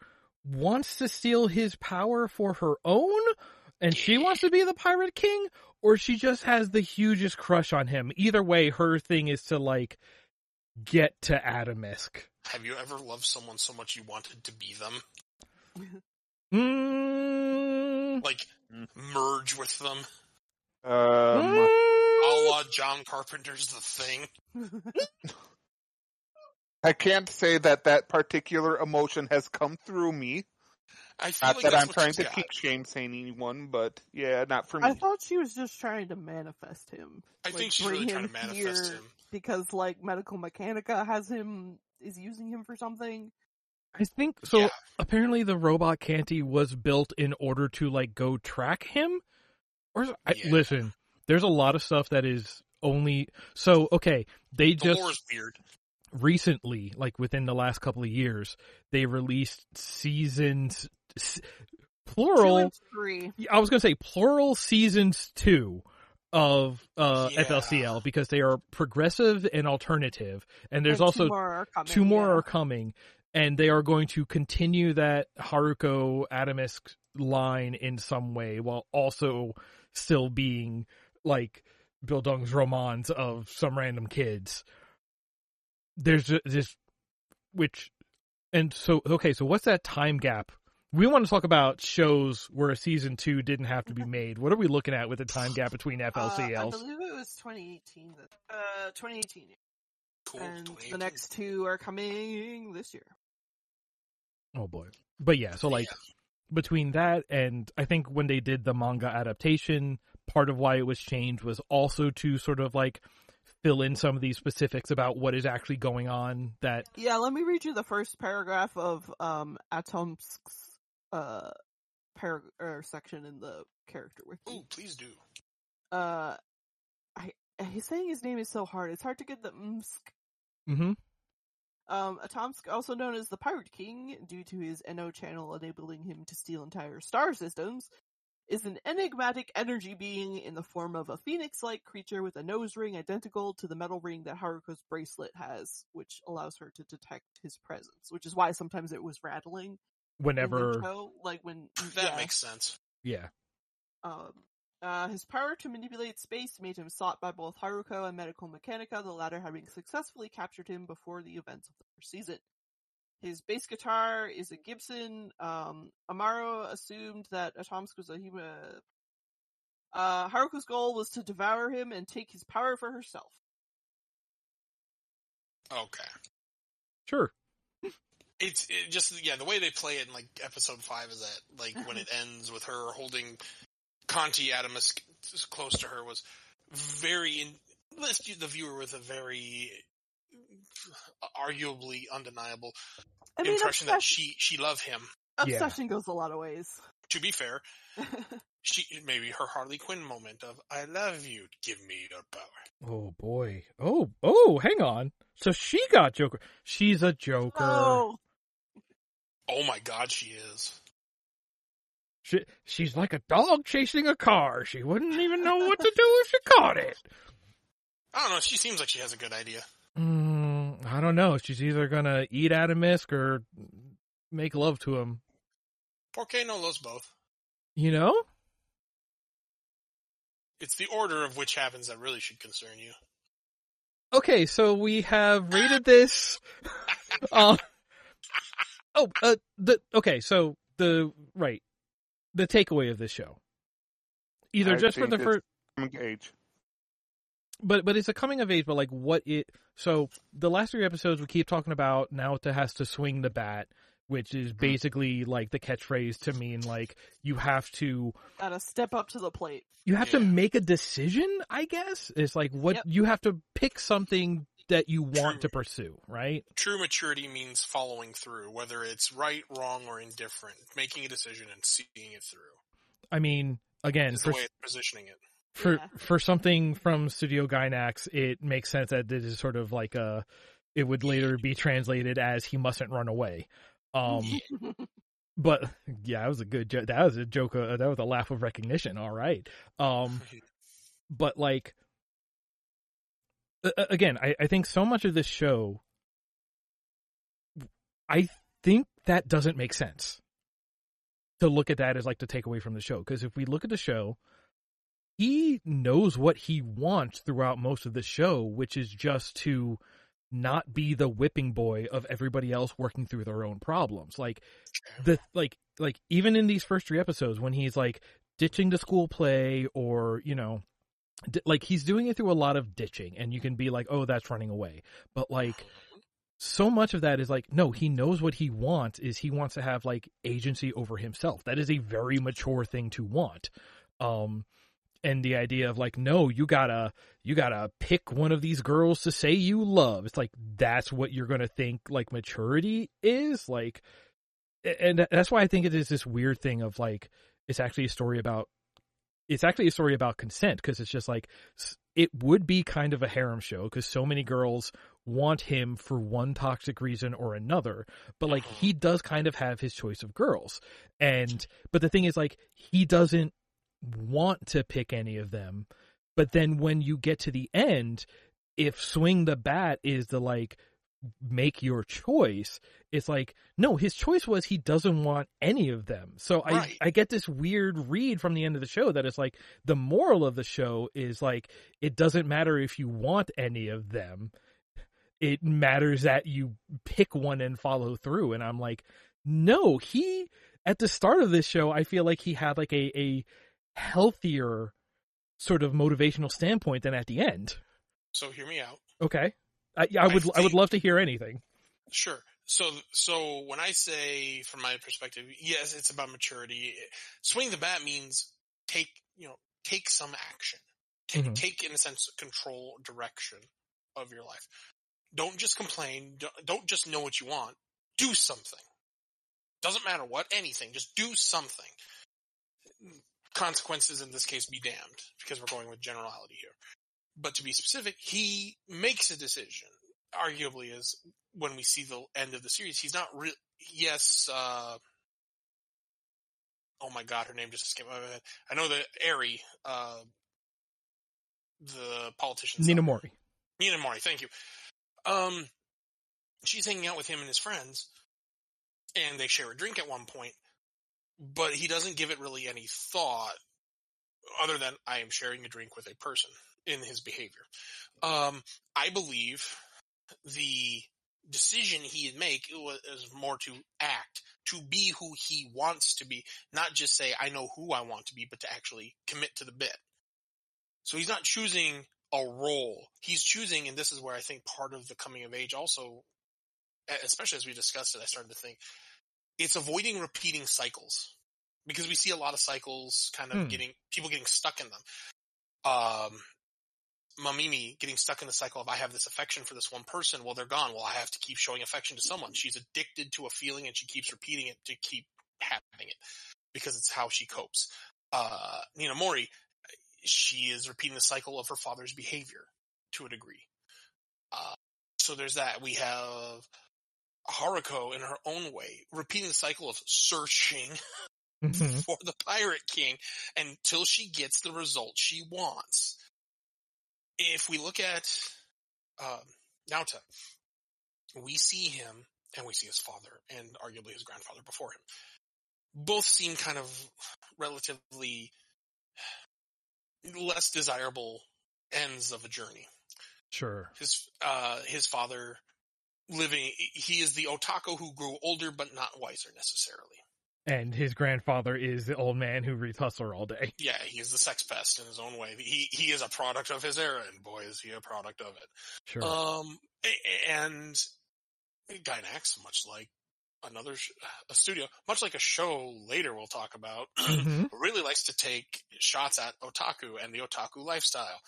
wants to steal his power for her own and she wants to be the pirate king or she just has the hugest crush on him. Either way, her thing is to like get to Atomsk. Have you ever loved someone so much you wanted to be them? Mm, <laughs> Like merge with them? Um, A la John Carpenter's The Thing. <laughs> I can't say that that particular emotion has come through me. I feel Not like that I'm trying to got. keep shame saying anyone, but yeah, not for me. I thought she was just trying to manifest him. I like, think she's really trying to manifest him. Because, like, Medical Mechanica has him, is using him for something. I think so. Yeah. Apparently, the robot Canti was built in order to like go track him. Or I, Yeah. listen, there's a lot of stuff that is only so okay. They The just weird. recently, like within the last couple of years, they released seasons plural. three. I was gonna say plural seasons two of uh Yeah. FLCL because they are progressive and alternative, and there's and also two more are coming. two more yeah. are coming, and they are going to continue that Haruko Atomsk line in some way, while also still being like Bildungsroman of some random kids. There's this, which, and so okay, so what's that time gap? We want to talk about shows where a season two didn't have to be <laughs> made. What are we looking at with the time gap between Uh, I believe it was 2018. that- Uh, 2018. Cool. and the next two are coming this year. Oh boy, but yeah, so like Yeah. between that and I think when they did the manga adaptation, part of why it was changed was also to sort of like fill in some of these specifics about what is actually going on that Yeah, let me read you the first paragraph of um Atomsk's uh parag- or section in the character wiki. Ooh, please do. Uh, I he's saying his name is so hard. It's hard to get the msk. hmm Um, Atomsk, also known as the Pirate King, due to his NO channel enabling him to steal entire star systems, is an enigmatic energy being in the form of a phoenix-like creature with a nose ring identical to the metal ring that Haruko's bracelet has, which allows her to detect his presence. Which is why sometimes it was rattling. whenever show, like when That yeah. makes sense. yeah Um, uh, his power to manipulate space made him sought by both Haruko and Medical Mechanica, the latter having successfully captured him before the events of the first season. His bass guitar is a Gibson. Um, Amarao assumed that Atomsk was a human. Uh, Haruko's goal was to devour him and take his power for herself. Okay. sure <laughs> It's it just yeah, the way they play it in like episode five is that like when it ends with her holding Canti Atomsk close to her was very in left you the viewer with a very arguably undeniable I mean, impression that she she loved him. Yeah. obsession goes a lot of ways. To be fair, <laughs> She maybe her Harley Quinn moment of "I love you, give me your power." Oh boy. Oh oh, hang on. So she got Joker. She's a Joker. Oh, Oh my God, she is. She, she's like a dog chasing a car. She wouldn't even know what to do if she caught it. <laughs> I don't know. She seems like she has a good idea. Mm, I don't know. She's either gonna eat Atomsk or make love to him. Porque no los both. You know? It's the order of which happens that really should concern you. Okay, so we have rated this. <laughs> uh, oh, uh, the okay, so the right, the takeaway of this show, either I just for the first, Coming age. but but it's a coming of age, but like what it. So the last three episodes we keep talking about Naota has to swing the bat, which is mm-hmm. basically like the catchphrase to mean like you have to gotta step up to the plate. you have to make a decision. I guess it's like what Yep. you have to pick something that you want to pursue, right? True maturity means following through, whether it's right, wrong, or indifferent. Making a decision and seeing it through I mean, again, for the way of positioning it. for Yeah. for something from Studio Gainax, it makes sense that this is sort of like a. It would later be translated as "he mustn't run away." Um, <laughs> but yeah, that was a good joke. That was a joke. Uh, that was a laugh of recognition. All right. Um, <laughs> but like, a- a- again, I, I think so much of this show. I think that doesn't make sense. To look at that as like to take away from the show, because if we look at the show, he knows what he wants throughout most of the show, which is just to not be the whipping boy of everybody else working through their own problems. Like the like like even in these first three episodes when he's like ditching the school play or you know like he's doing it through a lot of ditching and you can be like oh that's running away. But like so much of that is like no he knows what he wants is he wants to have like agency over himself. That is a very mature thing to want. Um and the idea of like no you gotta you gotta pick one of these girls to say you love. It's like that's what you're gonna think like maturity is like and that's why i think it is this weird thing of like it's actually a story about it's actually a story about consent because it's just like it would be kind of a harem show because so many girls want him for one toxic reason or another but like uh-huh. he does kind of have his choice of girls. And but the thing is like he doesn't want to pick any of them but then when you get to the end if swing the bat is the like make your choice it's like no his choice was he doesn't want any of them. So Right. i i get this weird read from the end of the show that it's like the moral of the show is like it doesn't matter if you want any of them. It matters that you pick one and follow through. And i'm like no he at the start of this show i feel like he had like a a healthier sort of motivational standpoint than at the end. So hear me out. okay i, I would i would love to hear anything Sure. So, so when I say from my perspective, yes, it's about maturity. Swing the bat means take, you know, take some action. Take, Mhm. take in a sense, control direction of your life. Don't just complain. Don't, don't just know what you want. Do something. Doesn't matter what, anything. Just do something. Consequences in this case be damned because we're going with generality here. But to be specific, he makes a decision. Arguably, is when we see the end of the series, he's not real. Yes, uh, oh my god, her name just escaped my head. I know that Ari, uh, the politician. Ninamori Nina Mori, thank you. Um, she's hanging out with him and his friends, and they share a drink at one point, but he doesn't give it really any thought other than I am sharing a drink with a person in his behavior. Um, I believe the decision he'd make was more to act, to be who he wants to be, not just say, I know who I want to be, but to actually commit to the bit. So he's not choosing a role. He's choosing, and this is where I think part of the coming of age also, especially as we discussed it, I started to think, it's avoiding repeating cycles. Because we see a lot of cycles kind of Hmm. getting, people getting stuck in them. Um, Mamimi getting stuck in the cycle of I have this affection for this one person. Well, they're gone. Well, I have to keep showing affection to someone. She's addicted to a feeling and she keeps repeating it to keep having it because it's how she copes. uh, Ninamori, she is repeating the cycle of her father's behavior to a degree. Uh, so there's that. We have Haruko in her own way, repeating the cycle of searching Mhm. <laughs> for the Pirate King until she gets the result she wants. If we look at um, Naota, we see him and we see his father and arguably his grandfather before him. Both seem kind of relatively less desirable ends of a journey. Sure. His uh, his father living he is the otaku who grew older but not wiser necessarily. And his grandfather is the old man who reads Hustler all day. Yeah, he is the sex pest in his own way. He he is a product of his era, and boy, is he a product of it. Sure. Um, and Gainax, much like another sh- a studio, much like a show later we'll talk about, <clears throat> Mhm. really likes to take shots at otaku and the otaku lifestyle.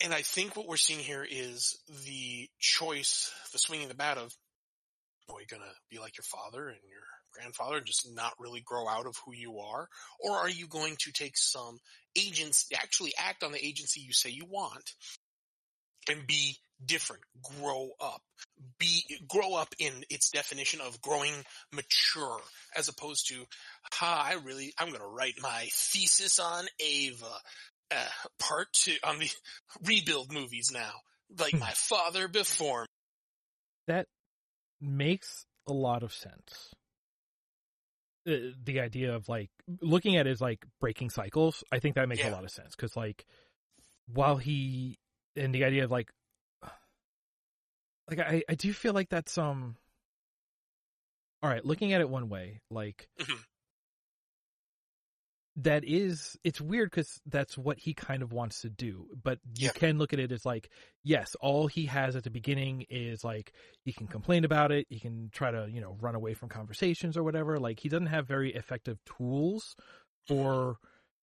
And I think what we're seeing here is the choice, the swinging the bat of, are you gonna be like your father and your grandfather and just not really grow out of who you are? Or are you going to take some agents, actually act on the agency you say you want and be different, grow up, be, grow up in its definition of growing mature as opposed to, ha, I really, I'm gonna write my thesis on Eva, uh, part two, on the rebuild movies now, like my father before me. that makes a lot of sense. Uh, The idea of like looking at it as like breaking cycles, I think that makes a lot of sense because like while he and the idea of like like I I do feel like that's um all right looking at it one way like Mhm. That is it's weird because that's what he kind of wants to do but you Yeah. can look at it as like yes all he has at the beginning is like he can complain about it he can try to you know run away from conversations or whatever like he doesn't have very effective tools for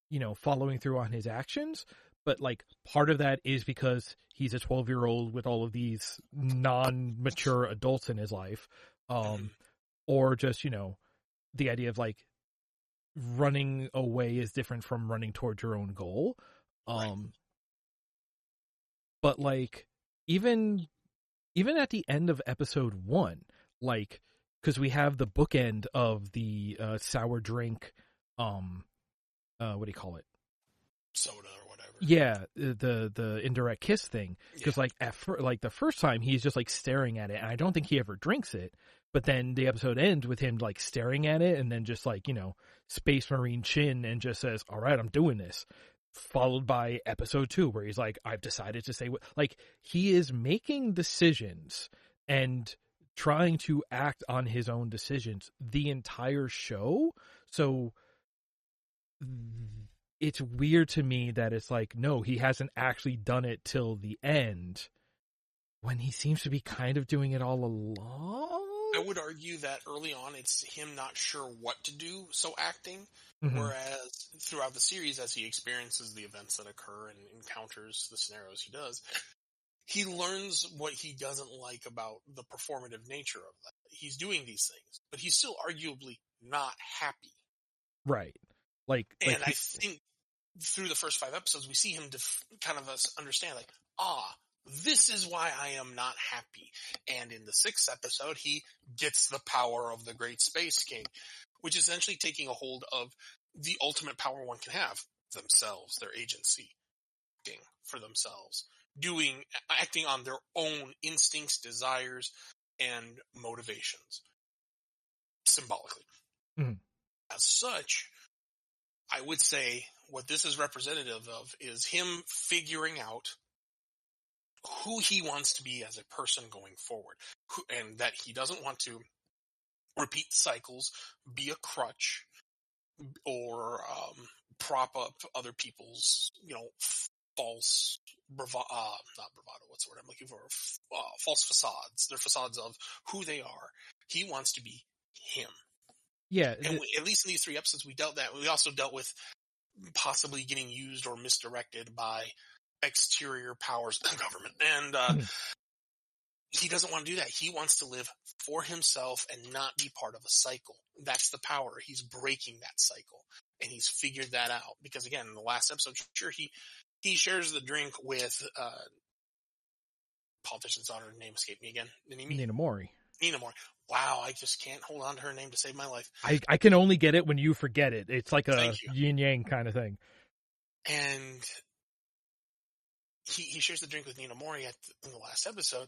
you know following through on his actions but like part of that is because he's a 12 year old with all of these non-mature adults in his life um Mhm. or just you know the idea of like running away is different from running towards your own goal Right. um but like even even at the end of episode 1 like cuz we have the bookend of the uh sour drink um uh what do you call it soda or whatever. yeah the the indirect kiss thing because Yeah. like at fir- like the first time he's just like staring at it and i don't think he ever drinks it but then the episode ends with him like staring at it and then just like you know space marine chin and just says all right i'm doing this. Followed by episode two where he's like i've decided to say what like he is making decisions and trying to act on his own decisions the entire show. So it's weird to me that it's like no he hasn't actually done it till the end when he seems to be kind of doing it all along I would argue that early on it's him not sure what to do, so acting, Mhm. Whereas throughout the series, as he experiences the events that occur and encounters the scenarios he does, he learns what he doesn't like about the performative nature of that. He's doing these things, but he's still arguably not happy. right like, like And I think through the first five episodes, we see him def- kind of us understand like, ah, this is why I am not happy. And in the sixth episode, he gets the power of the Great Space King, which is essentially taking a hold of the ultimate power one can have themselves, their agency, acting for themselves, doing, acting on their own instincts, desires, and motivations, symbolically. Mhm. As such, I would say what this is representative of is him figuring out who he wants to be as a person going forward, who, and that he doesn't want to repeat cycles, be a crutch, or um, prop up other people's, you know, false bravado, uh, not bravado, what's the word I'm looking for? F- uh, false facades. They're facades of who they are. He wants to be him. yeah And we, at least in these three episodes, we dealt that. We also dealt with possibly getting used or misdirected by exterior powers, of government, and uh, Mhm. he doesn't want to do that. He wants to live for himself and not be part of a cycle. That's the power. He's breaking that cycle. and he's figured that out because again, in the last episode, sure he he shares the drink with uh politician's daughter. Name escaped me again. Nina, Ninamori. Nina Mori. Wow, I just can't hold on to her name to save my life. I I can only get it when you forget it. It's like a yin yang kind of thing. and he he shares the drink with Ninamori at in the last episode,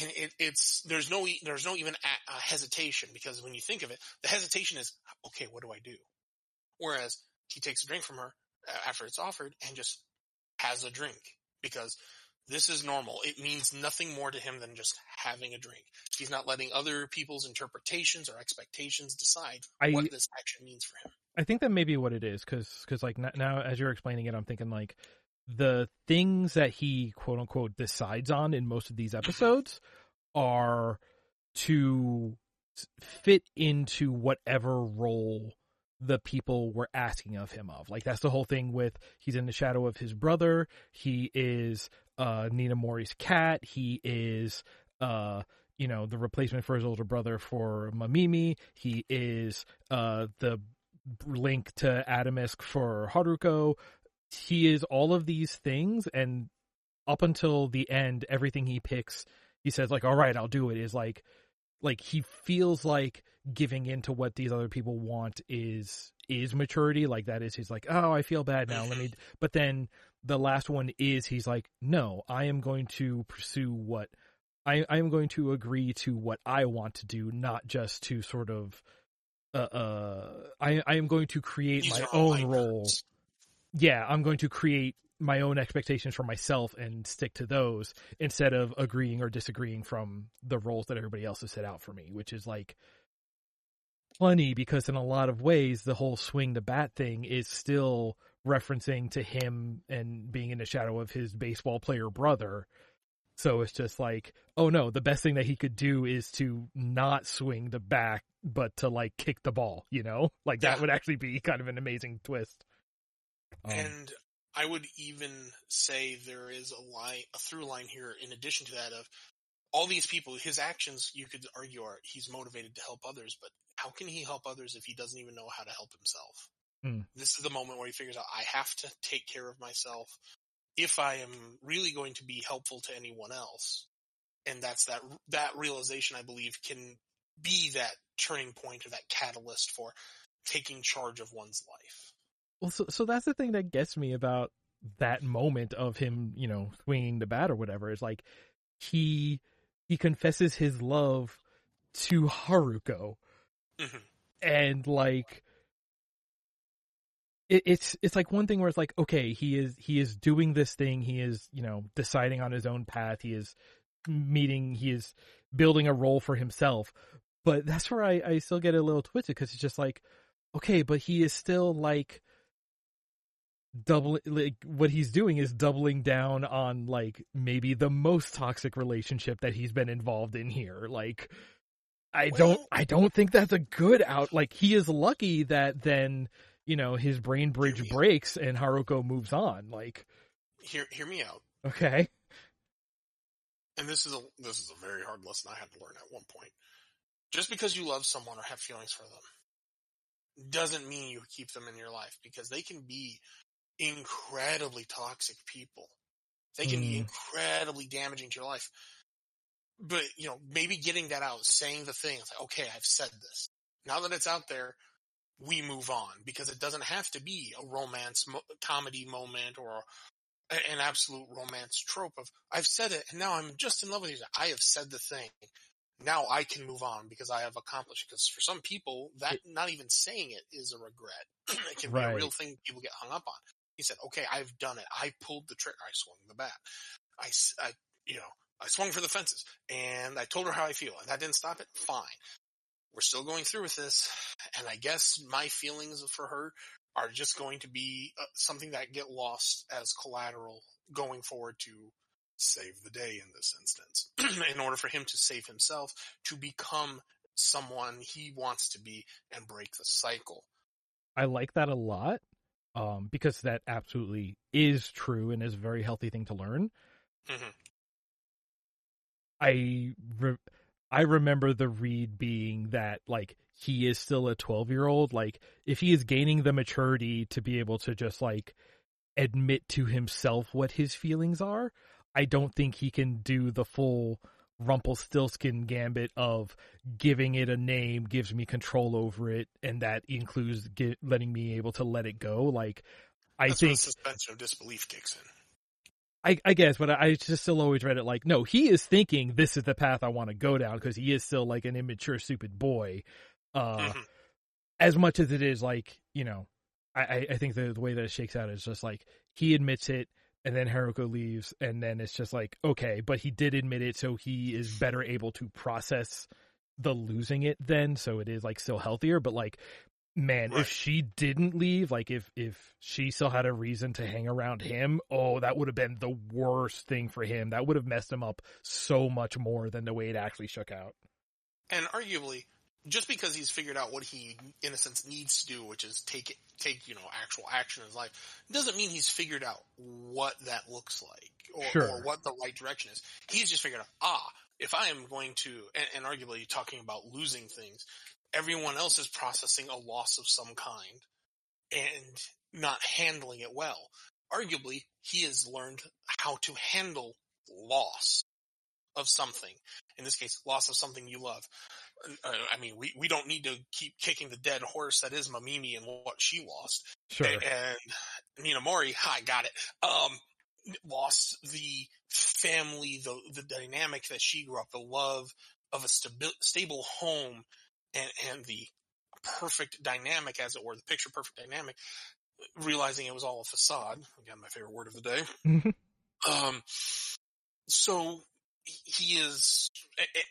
and it, it's there's no there's no even a, a hesitation because when you think of it, the hesitation is okay, what do I do? Whereas he takes a drink from her after it's offered and just has a drink because this is normal. It means nothing more to him than just having a drink. He's not letting other people's interpretations or expectations decide I- what this action means for him. I think that may be what it is, because because like now as you're explaining it, I'm thinking like the things that he quote unquote decides on in most of these episodes are to fit into whatever role the people were asking of him of. Like that's the whole thing with he's in the shadow of his brother. He is uh Ninamori's cat. He is uh you know the replacement for his older brother for Mamimi. He is uh the link to Atomsk for Haruko. He is all of these things, and up until the end, everything he picks, he says like, "All right, I'll do it." Is like, like he feels like giving in to what these other people want is is maturity. Like that is he's like, "Oh, I feel bad now. Let me." <laughs> But then the last one is he's like, "No, I am going to pursue what." I, I am going to agree to what I want to do, not just to sort of uh, uh I I am going to create These my own my role. Yeah, I'm going to create my own expectations for myself and stick to those instead of agreeing or disagreeing from the roles that everybody else has set out for me, which is like funny because in a lot of ways the whole swing the bat thing is still referencing to him and being in the shadow of his baseball player brother. So it's just like, oh no, the best thing that he could do is to not swing the bat, but to like kick the ball, you know? <laughs> Like that Yeah. would actually be kind of an amazing twist. Um, and I would even say there is a line, a through line here in addition to that of all these people, his actions, you could argue are he's motivated to help others, but how can he help others if he doesn't even know how to help himself? Hmm. This is the moment where he figures out, I have to take care of myself if I am really going to be helpful to anyone else. And that's that, that realization, I believe, can be that turning point or that catalyst for taking charge of one's life. Well, so so that's the thing that gets me about that moment of him, you know, swinging the bat or whatever. Is like he he confesses his love to Haruko, Mhm. and like it, it's it's like one thing where it's like okay, he is he is doing this thing. He is you know deciding on his own path. He is meeting. He is building a role for himself. But that's where I I still get a little twisted because it's just like okay, but he is still like double like what he's doing is doubling down on like maybe the most toxic relationship that he's been involved in here like i don't i don't think that's a good out like he is lucky that then you know his brain bridge breaks and haruko moves on like Hear, hear me out. okay and this is a this is a very hard lesson I had to learn at one point. Just because you love someone or have feelings for them doesn't mean you keep them in your life because they can be incredibly toxic people. They can be Mm. incredibly damaging to your life. But, you know, maybe getting that out, saying the thing, like, okay, I've said this. Now that it's out there, we move on because it doesn't have to be a romance mo- comedy moment or a- an absolute romance trope of I've said it and now I'm just in love with you. I have said the thing. Now I can move on because I have accomplished. Because for some people, that not even saying it is a regret. <clears throat> it can be a real thing people get hung up on. He said, "Okay, I've done it. I pulled the trigger. I swung the bat. I, I, you know, I swung for the fences, and I told her how I feel, and that didn't stop it. Fine. We're still going through with this, and I guess my feelings for her are just going to be uh, something that get lost as collateral going forward to save the day in this instance. <clears throat> in order for him to save himself, to become someone he wants to be and break the cycle. i like that a lot um because that absolutely is true and is a very healthy thing to learn Mhm. I re- I remember the read being that like he is still a 12 year old. Like if he is gaining the maturity to be able to just like admit to himself what his feelings are, I don't think he can do the full Rumpelstiltskin gambit of giving it a name gives me control over it, and that includes get, letting me able to let it go. Like, I That's think suspension of disbelief kicks in. I, I guess, but I, just still always read it like, no, he is thinking this is the path I want to go down because he is still like an immature, stupid boy. Uh, Mhm. as much as it is like, you know, I, I, I think the, the way that it shakes out is just like he admits it and then Haruko leaves and then it's just like, okay, but he did admit it, so he is better able to process the losing it then, so it is like still healthier, but like man, Right. if she didn't leave, like if if she still had a reason to hang around him, oh, that would have been the worst thing for him. That would have messed him up so much more than the way it actually shook out. And arguably, just because he's figured out what he, in a sense, needs to do, which is take it, take you know actual action in his life, doesn't mean he's figured out what that looks like or, Sure. or what the right direction is. He's just figured out, ah, if I am going to, and, and arguably talking about losing things, everyone else is processing a loss of some kind and not handling it well. Arguably, he has learned how to handle loss of something. In this case, loss of something you love. Uh, I mean, we, we don't need to keep kicking the dead horse that is Mamimi and what she lost. Sure. And Ninamori, hi, got it. Um, lost the family, the the dynamic that she grew up, the love of a stabi- stable home, and and the perfect dynamic, as it were, the picture perfect dynamic. Realizing it was all a facade. Again, my favorite word of the day. Mhm. Um, so he is,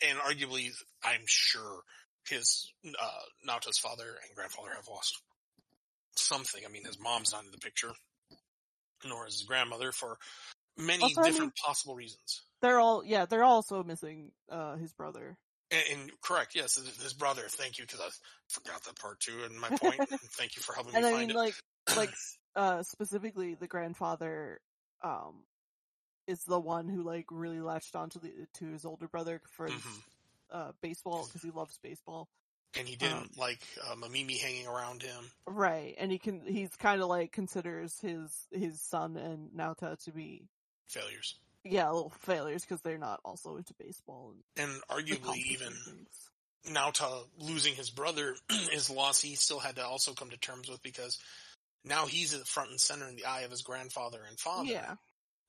and arguably, I'm sure his uh, Naota's father and grandfather have lost something. I mean, his mom's not in the picture, nor is his grandmother for many Also, I different mean- possible reasons. They're all yeah, they're also missing uh his brother. And, and correct, yes, his, brother. Thank you, because I forgot that part too. And my point. <laughs> and thank you for helping me I find mean it. like like <clears throat> uh specifically the grandfather um is the one who like really latched onto the to his older brother for his Mhm. uh baseball because he loves baseball. And he didn't um, like uh, Mamimi hanging around him. Right. And he can he's kind of like considers his his son and Naota to be Failures. yeah, little failures because they're not also into baseball and And arguably, even things. Naota losing his brother <clears throat> is loss he still had to also come to terms with because now he's front and center in the eye of his grandfather and father. Yeah.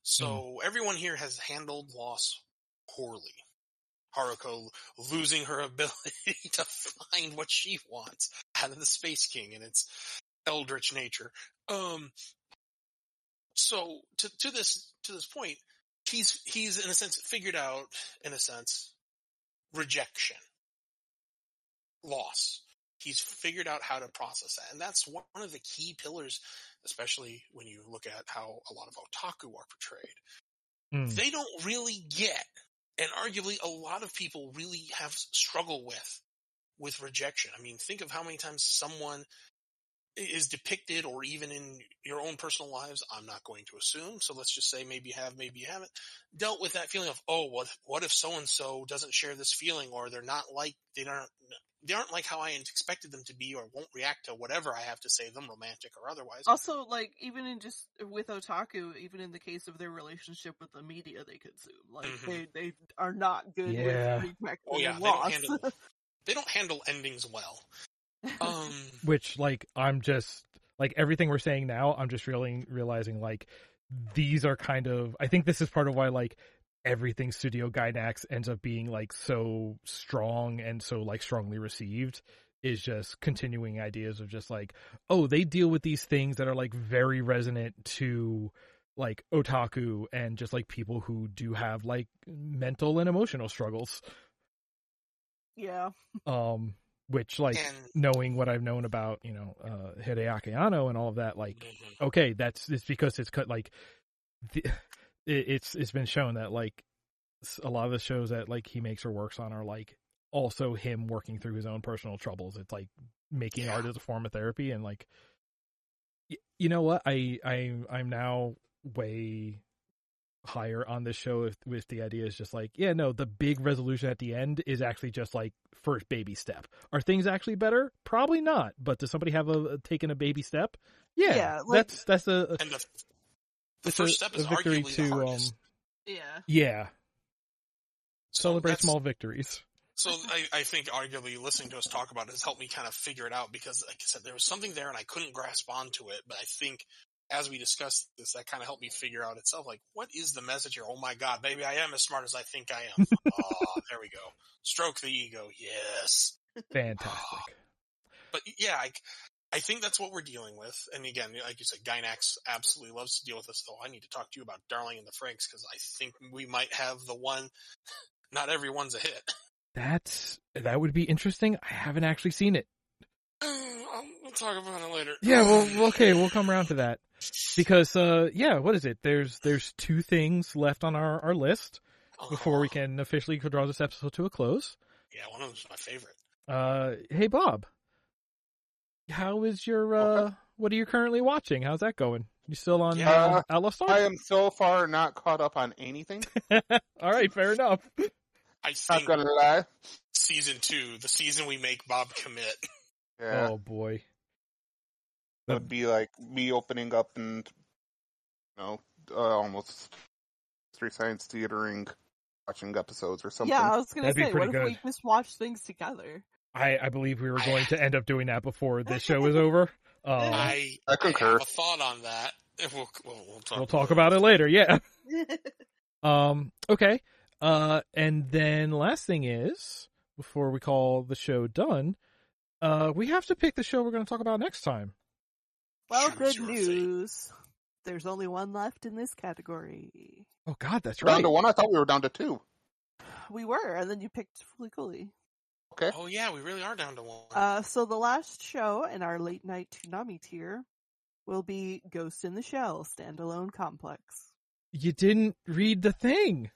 So everyone here has handled loss poorly. Haruko losing her <laughs> ability to find what she wants out of the Space King and its eldritch nature. Um, so to, to this, to this point, he's, he's in a sense figured out, in a sense, rejection, loss. He's figured out how to process that. And that's one of the key pillars, especially when you look at how a lot of otaku are portrayed Mm. they don't really get, and arguably a lot of people really have struggle with, with rejection. I mean, think of how many times someone is depicted or even in your own personal lives, I'm not going to assume, so let's just say maybe you have, maybe you haven't, dealt with that feeling of, oh, what, what if so-and-so doesn't share this feeling or they're not like, they aren't, they aren't like how I expected them to be or won't react to whatever I have to say them, romantic or otherwise. Also, like even in just with otaku, even in the case of their relationship with the media they consume, like Mhm. they they are not good Yeah. with rejection Oh yeah, and they don't handle, <laughs> they don't handle endings well. Um, <laughs> which like I'm just like everything we're saying now, I'm just realizing realizing like these are kind of I think this is part of why like everything Studio Gainax ends up being like so strong and so like strongly received is just continuing ideas of just like oh they deal with these things that are like very resonant to like otaku and just like people who do have like mental and emotional struggles. Yeah, um which like and knowing what I've known about, you know, uh, Hideaki Anno and all of that, like, Mhm. okay, that's it's because it's cut like, the, <laughs> it, it's it's been shown that like a lot of the shows that like he makes or works on are like also him working through his own personal troubles. It's like making Yeah. art as a form of therapy, and like, y- you know what, I I I'm now way higher on this show if, with the idea is just like, yeah, no, the big resolution at the end is actually just like first baby step. Are things actually better? Probably not. But does somebody have a taken a baby step? Yeah, Yeah, like- that's that's a, And the, the first a- step a is victory arguably to, the um, hardest. Yeah. yeah. So Celebrate that's- small victories. So I, I think arguably listening to us talk about it has helped me kind of figure it out because, like I said, there was something there and I couldn't grasp onto it. But I think as we discussed this, that kind of helped me figure out itself. Like, what is the message here? Oh my God, maybe I am as smart as I think I am. <laughs> oh, there we go. Stroke the ego. Yes. Fantastic. <sighs> But yeah, I, I think that's what we're dealing with. And again, like you said, Gainax absolutely loves to deal with this. Though I need to talk to you about Darling in the Franxx because I think we might have the one. <laughs> Not everyone's a hit. That's that would be interesting. I haven't actually seen it. We'll talk about it later. Yeah, well, okay, we'll come around to that because, uh, yeah, what is it? There's there's two things left on our our list before we can officially draw this episode to a close. Yeah, one of them's my favorite. Uh, hey Bob, how is your uh? Okay. What are you currently watching? How's that going? You still on Yeah. uh, Outlaw Star? I am so far not caught up on anything. <laughs> All right, fair enough. I Not think gonna lie. season two, the season we make Bob commit. <laughs> Yeah, Oh boy. That would be like me opening up and you know uh, almost three science theatering, watching episodes or something. Yeah, I was gonna That'd be say, pretty what if we just watch things together? I I believe we were going to <laughs> end up doing that before this show is over. <laughs> Um, I, I concur. have a thought on that. We'll, we'll, we'll talk, we'll talk about it later. Yeah. <laughs> Um, okay. Uh, and then last thing is, before we call the show done, uh, we have to pick the show we're going to talk about next time. well, Choose good your fate. news. There's only one left in this category. Oh God, that's Down right. to one. I thought we were down to two. We were, and then you picked Fooly Cooly. Okay. Oh yeah, we really are down to one. Uh, so the last show in our late night Toonami tier will be Ghost in the Shell standalone complex. You didn't read the thing.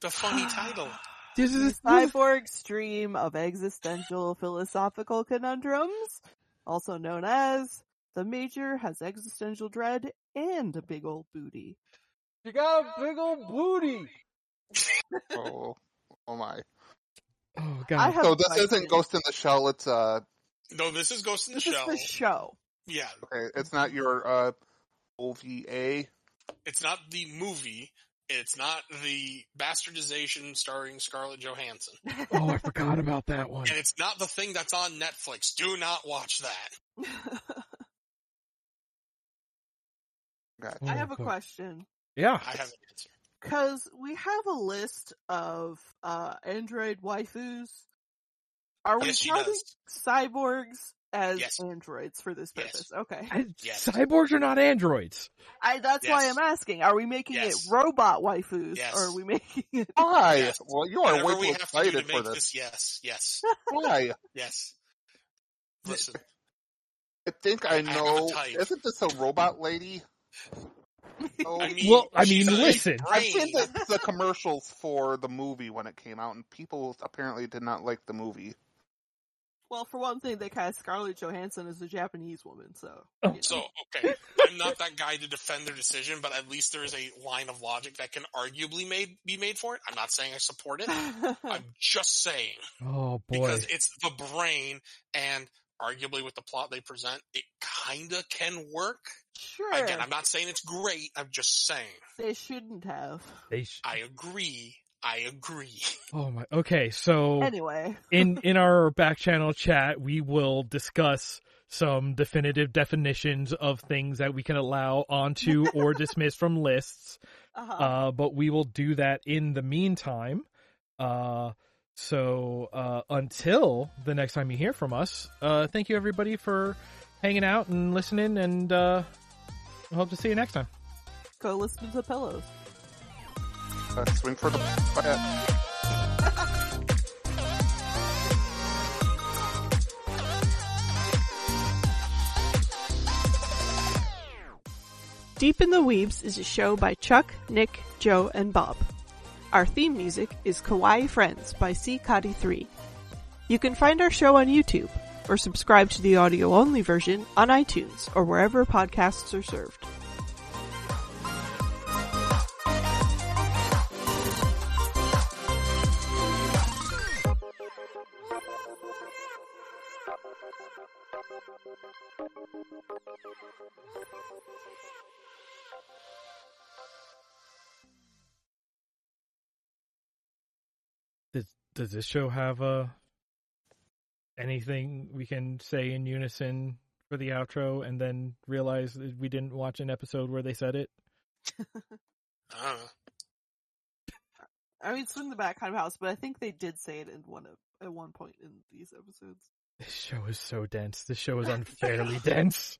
the funny <sighs> title. This The is cyborg stream of existential philosophical conundrums, also known as the Major has existential dread and a big old booty. You got a big old booty. <laughs> Oh, oh my. Oh God. So this isn't Ghost in the Shell. It's uh, No, this is Ghost in the This is Shell. the show. yeah, okay, it's not your uh, OVA. it's not the movie. It's not the bastardization starring Scarlett Johansson. <laughs> Oh, I forgot about that one. And it's not the thing that's on Netflix. Do not watch that. Gotcha. I have a question. Yeah. I have an answer. Cause we have a list of, uh, android waifus. Are we Yes, she counting cyborgs as Yes. androids for this Yes. purpose? Okay. I- Yes. Cyborgs are not androids. I, that's why I'm asking. Are we making Yes. it robot waifus? Yes. Or are we making it? Why? <laughs> Yes. Well, you are Whatever way too have to excited to for this. this. Yes, yes, Why? yes. Listen, I think I I have a know. type. Isn't this a robot lady? <laughs> Oh, I mean, Well, I mean, a big listen. I've seen the, the commercials for the movie when it came out, and people apparently did not like the movie. Well, for one thing, they cast Scarlett Johansson as a Japanese woman, so. Oh. you know. So, okay, I'm not that guy to defend their decision, but at least there is a line of logic that can arguably made, be made for it. I'm not saying I support it. <laughs> I'm just saying Oh boy. because it's the brain and arguably with the plot they present, it kinda can work. sure. Again, I'm not saying it's great. I'm just saying They shouldn't have. They sh- I agree. I agree. <laughs> oh my. Okay, so Anyway. <laughs> in in our back channel chat, we will discuss some definitive definitions of things that we can allow onto or <laughs> dismiss from lists. Uh-huh. Uh, but we will do that in the meantime. Uh, so uh, until the next time you hear from us, uh, thank you everybody for hanging out and listening, and uh, hope to see you next time. Go listen to Pillows. Uh, swing for the bat. Deep in the Weebs is a show by Chuck, Nick, Joe, and Bob. Our theme music is Kawaii Friends by C. Cotty 3. You can find our show on YouTube or subscribe to the audio only version on iTunes or wherever podcasts are served. Does this show have uh anything we can say in unison for the outro and then realize that we didn't watch an episode where they said it? <laughs> I don't know. I mean, swing the back kind of house, but I think they did say it in one of at one point in these episodes. This show is so dense. This show is <laughs> unfairly dense.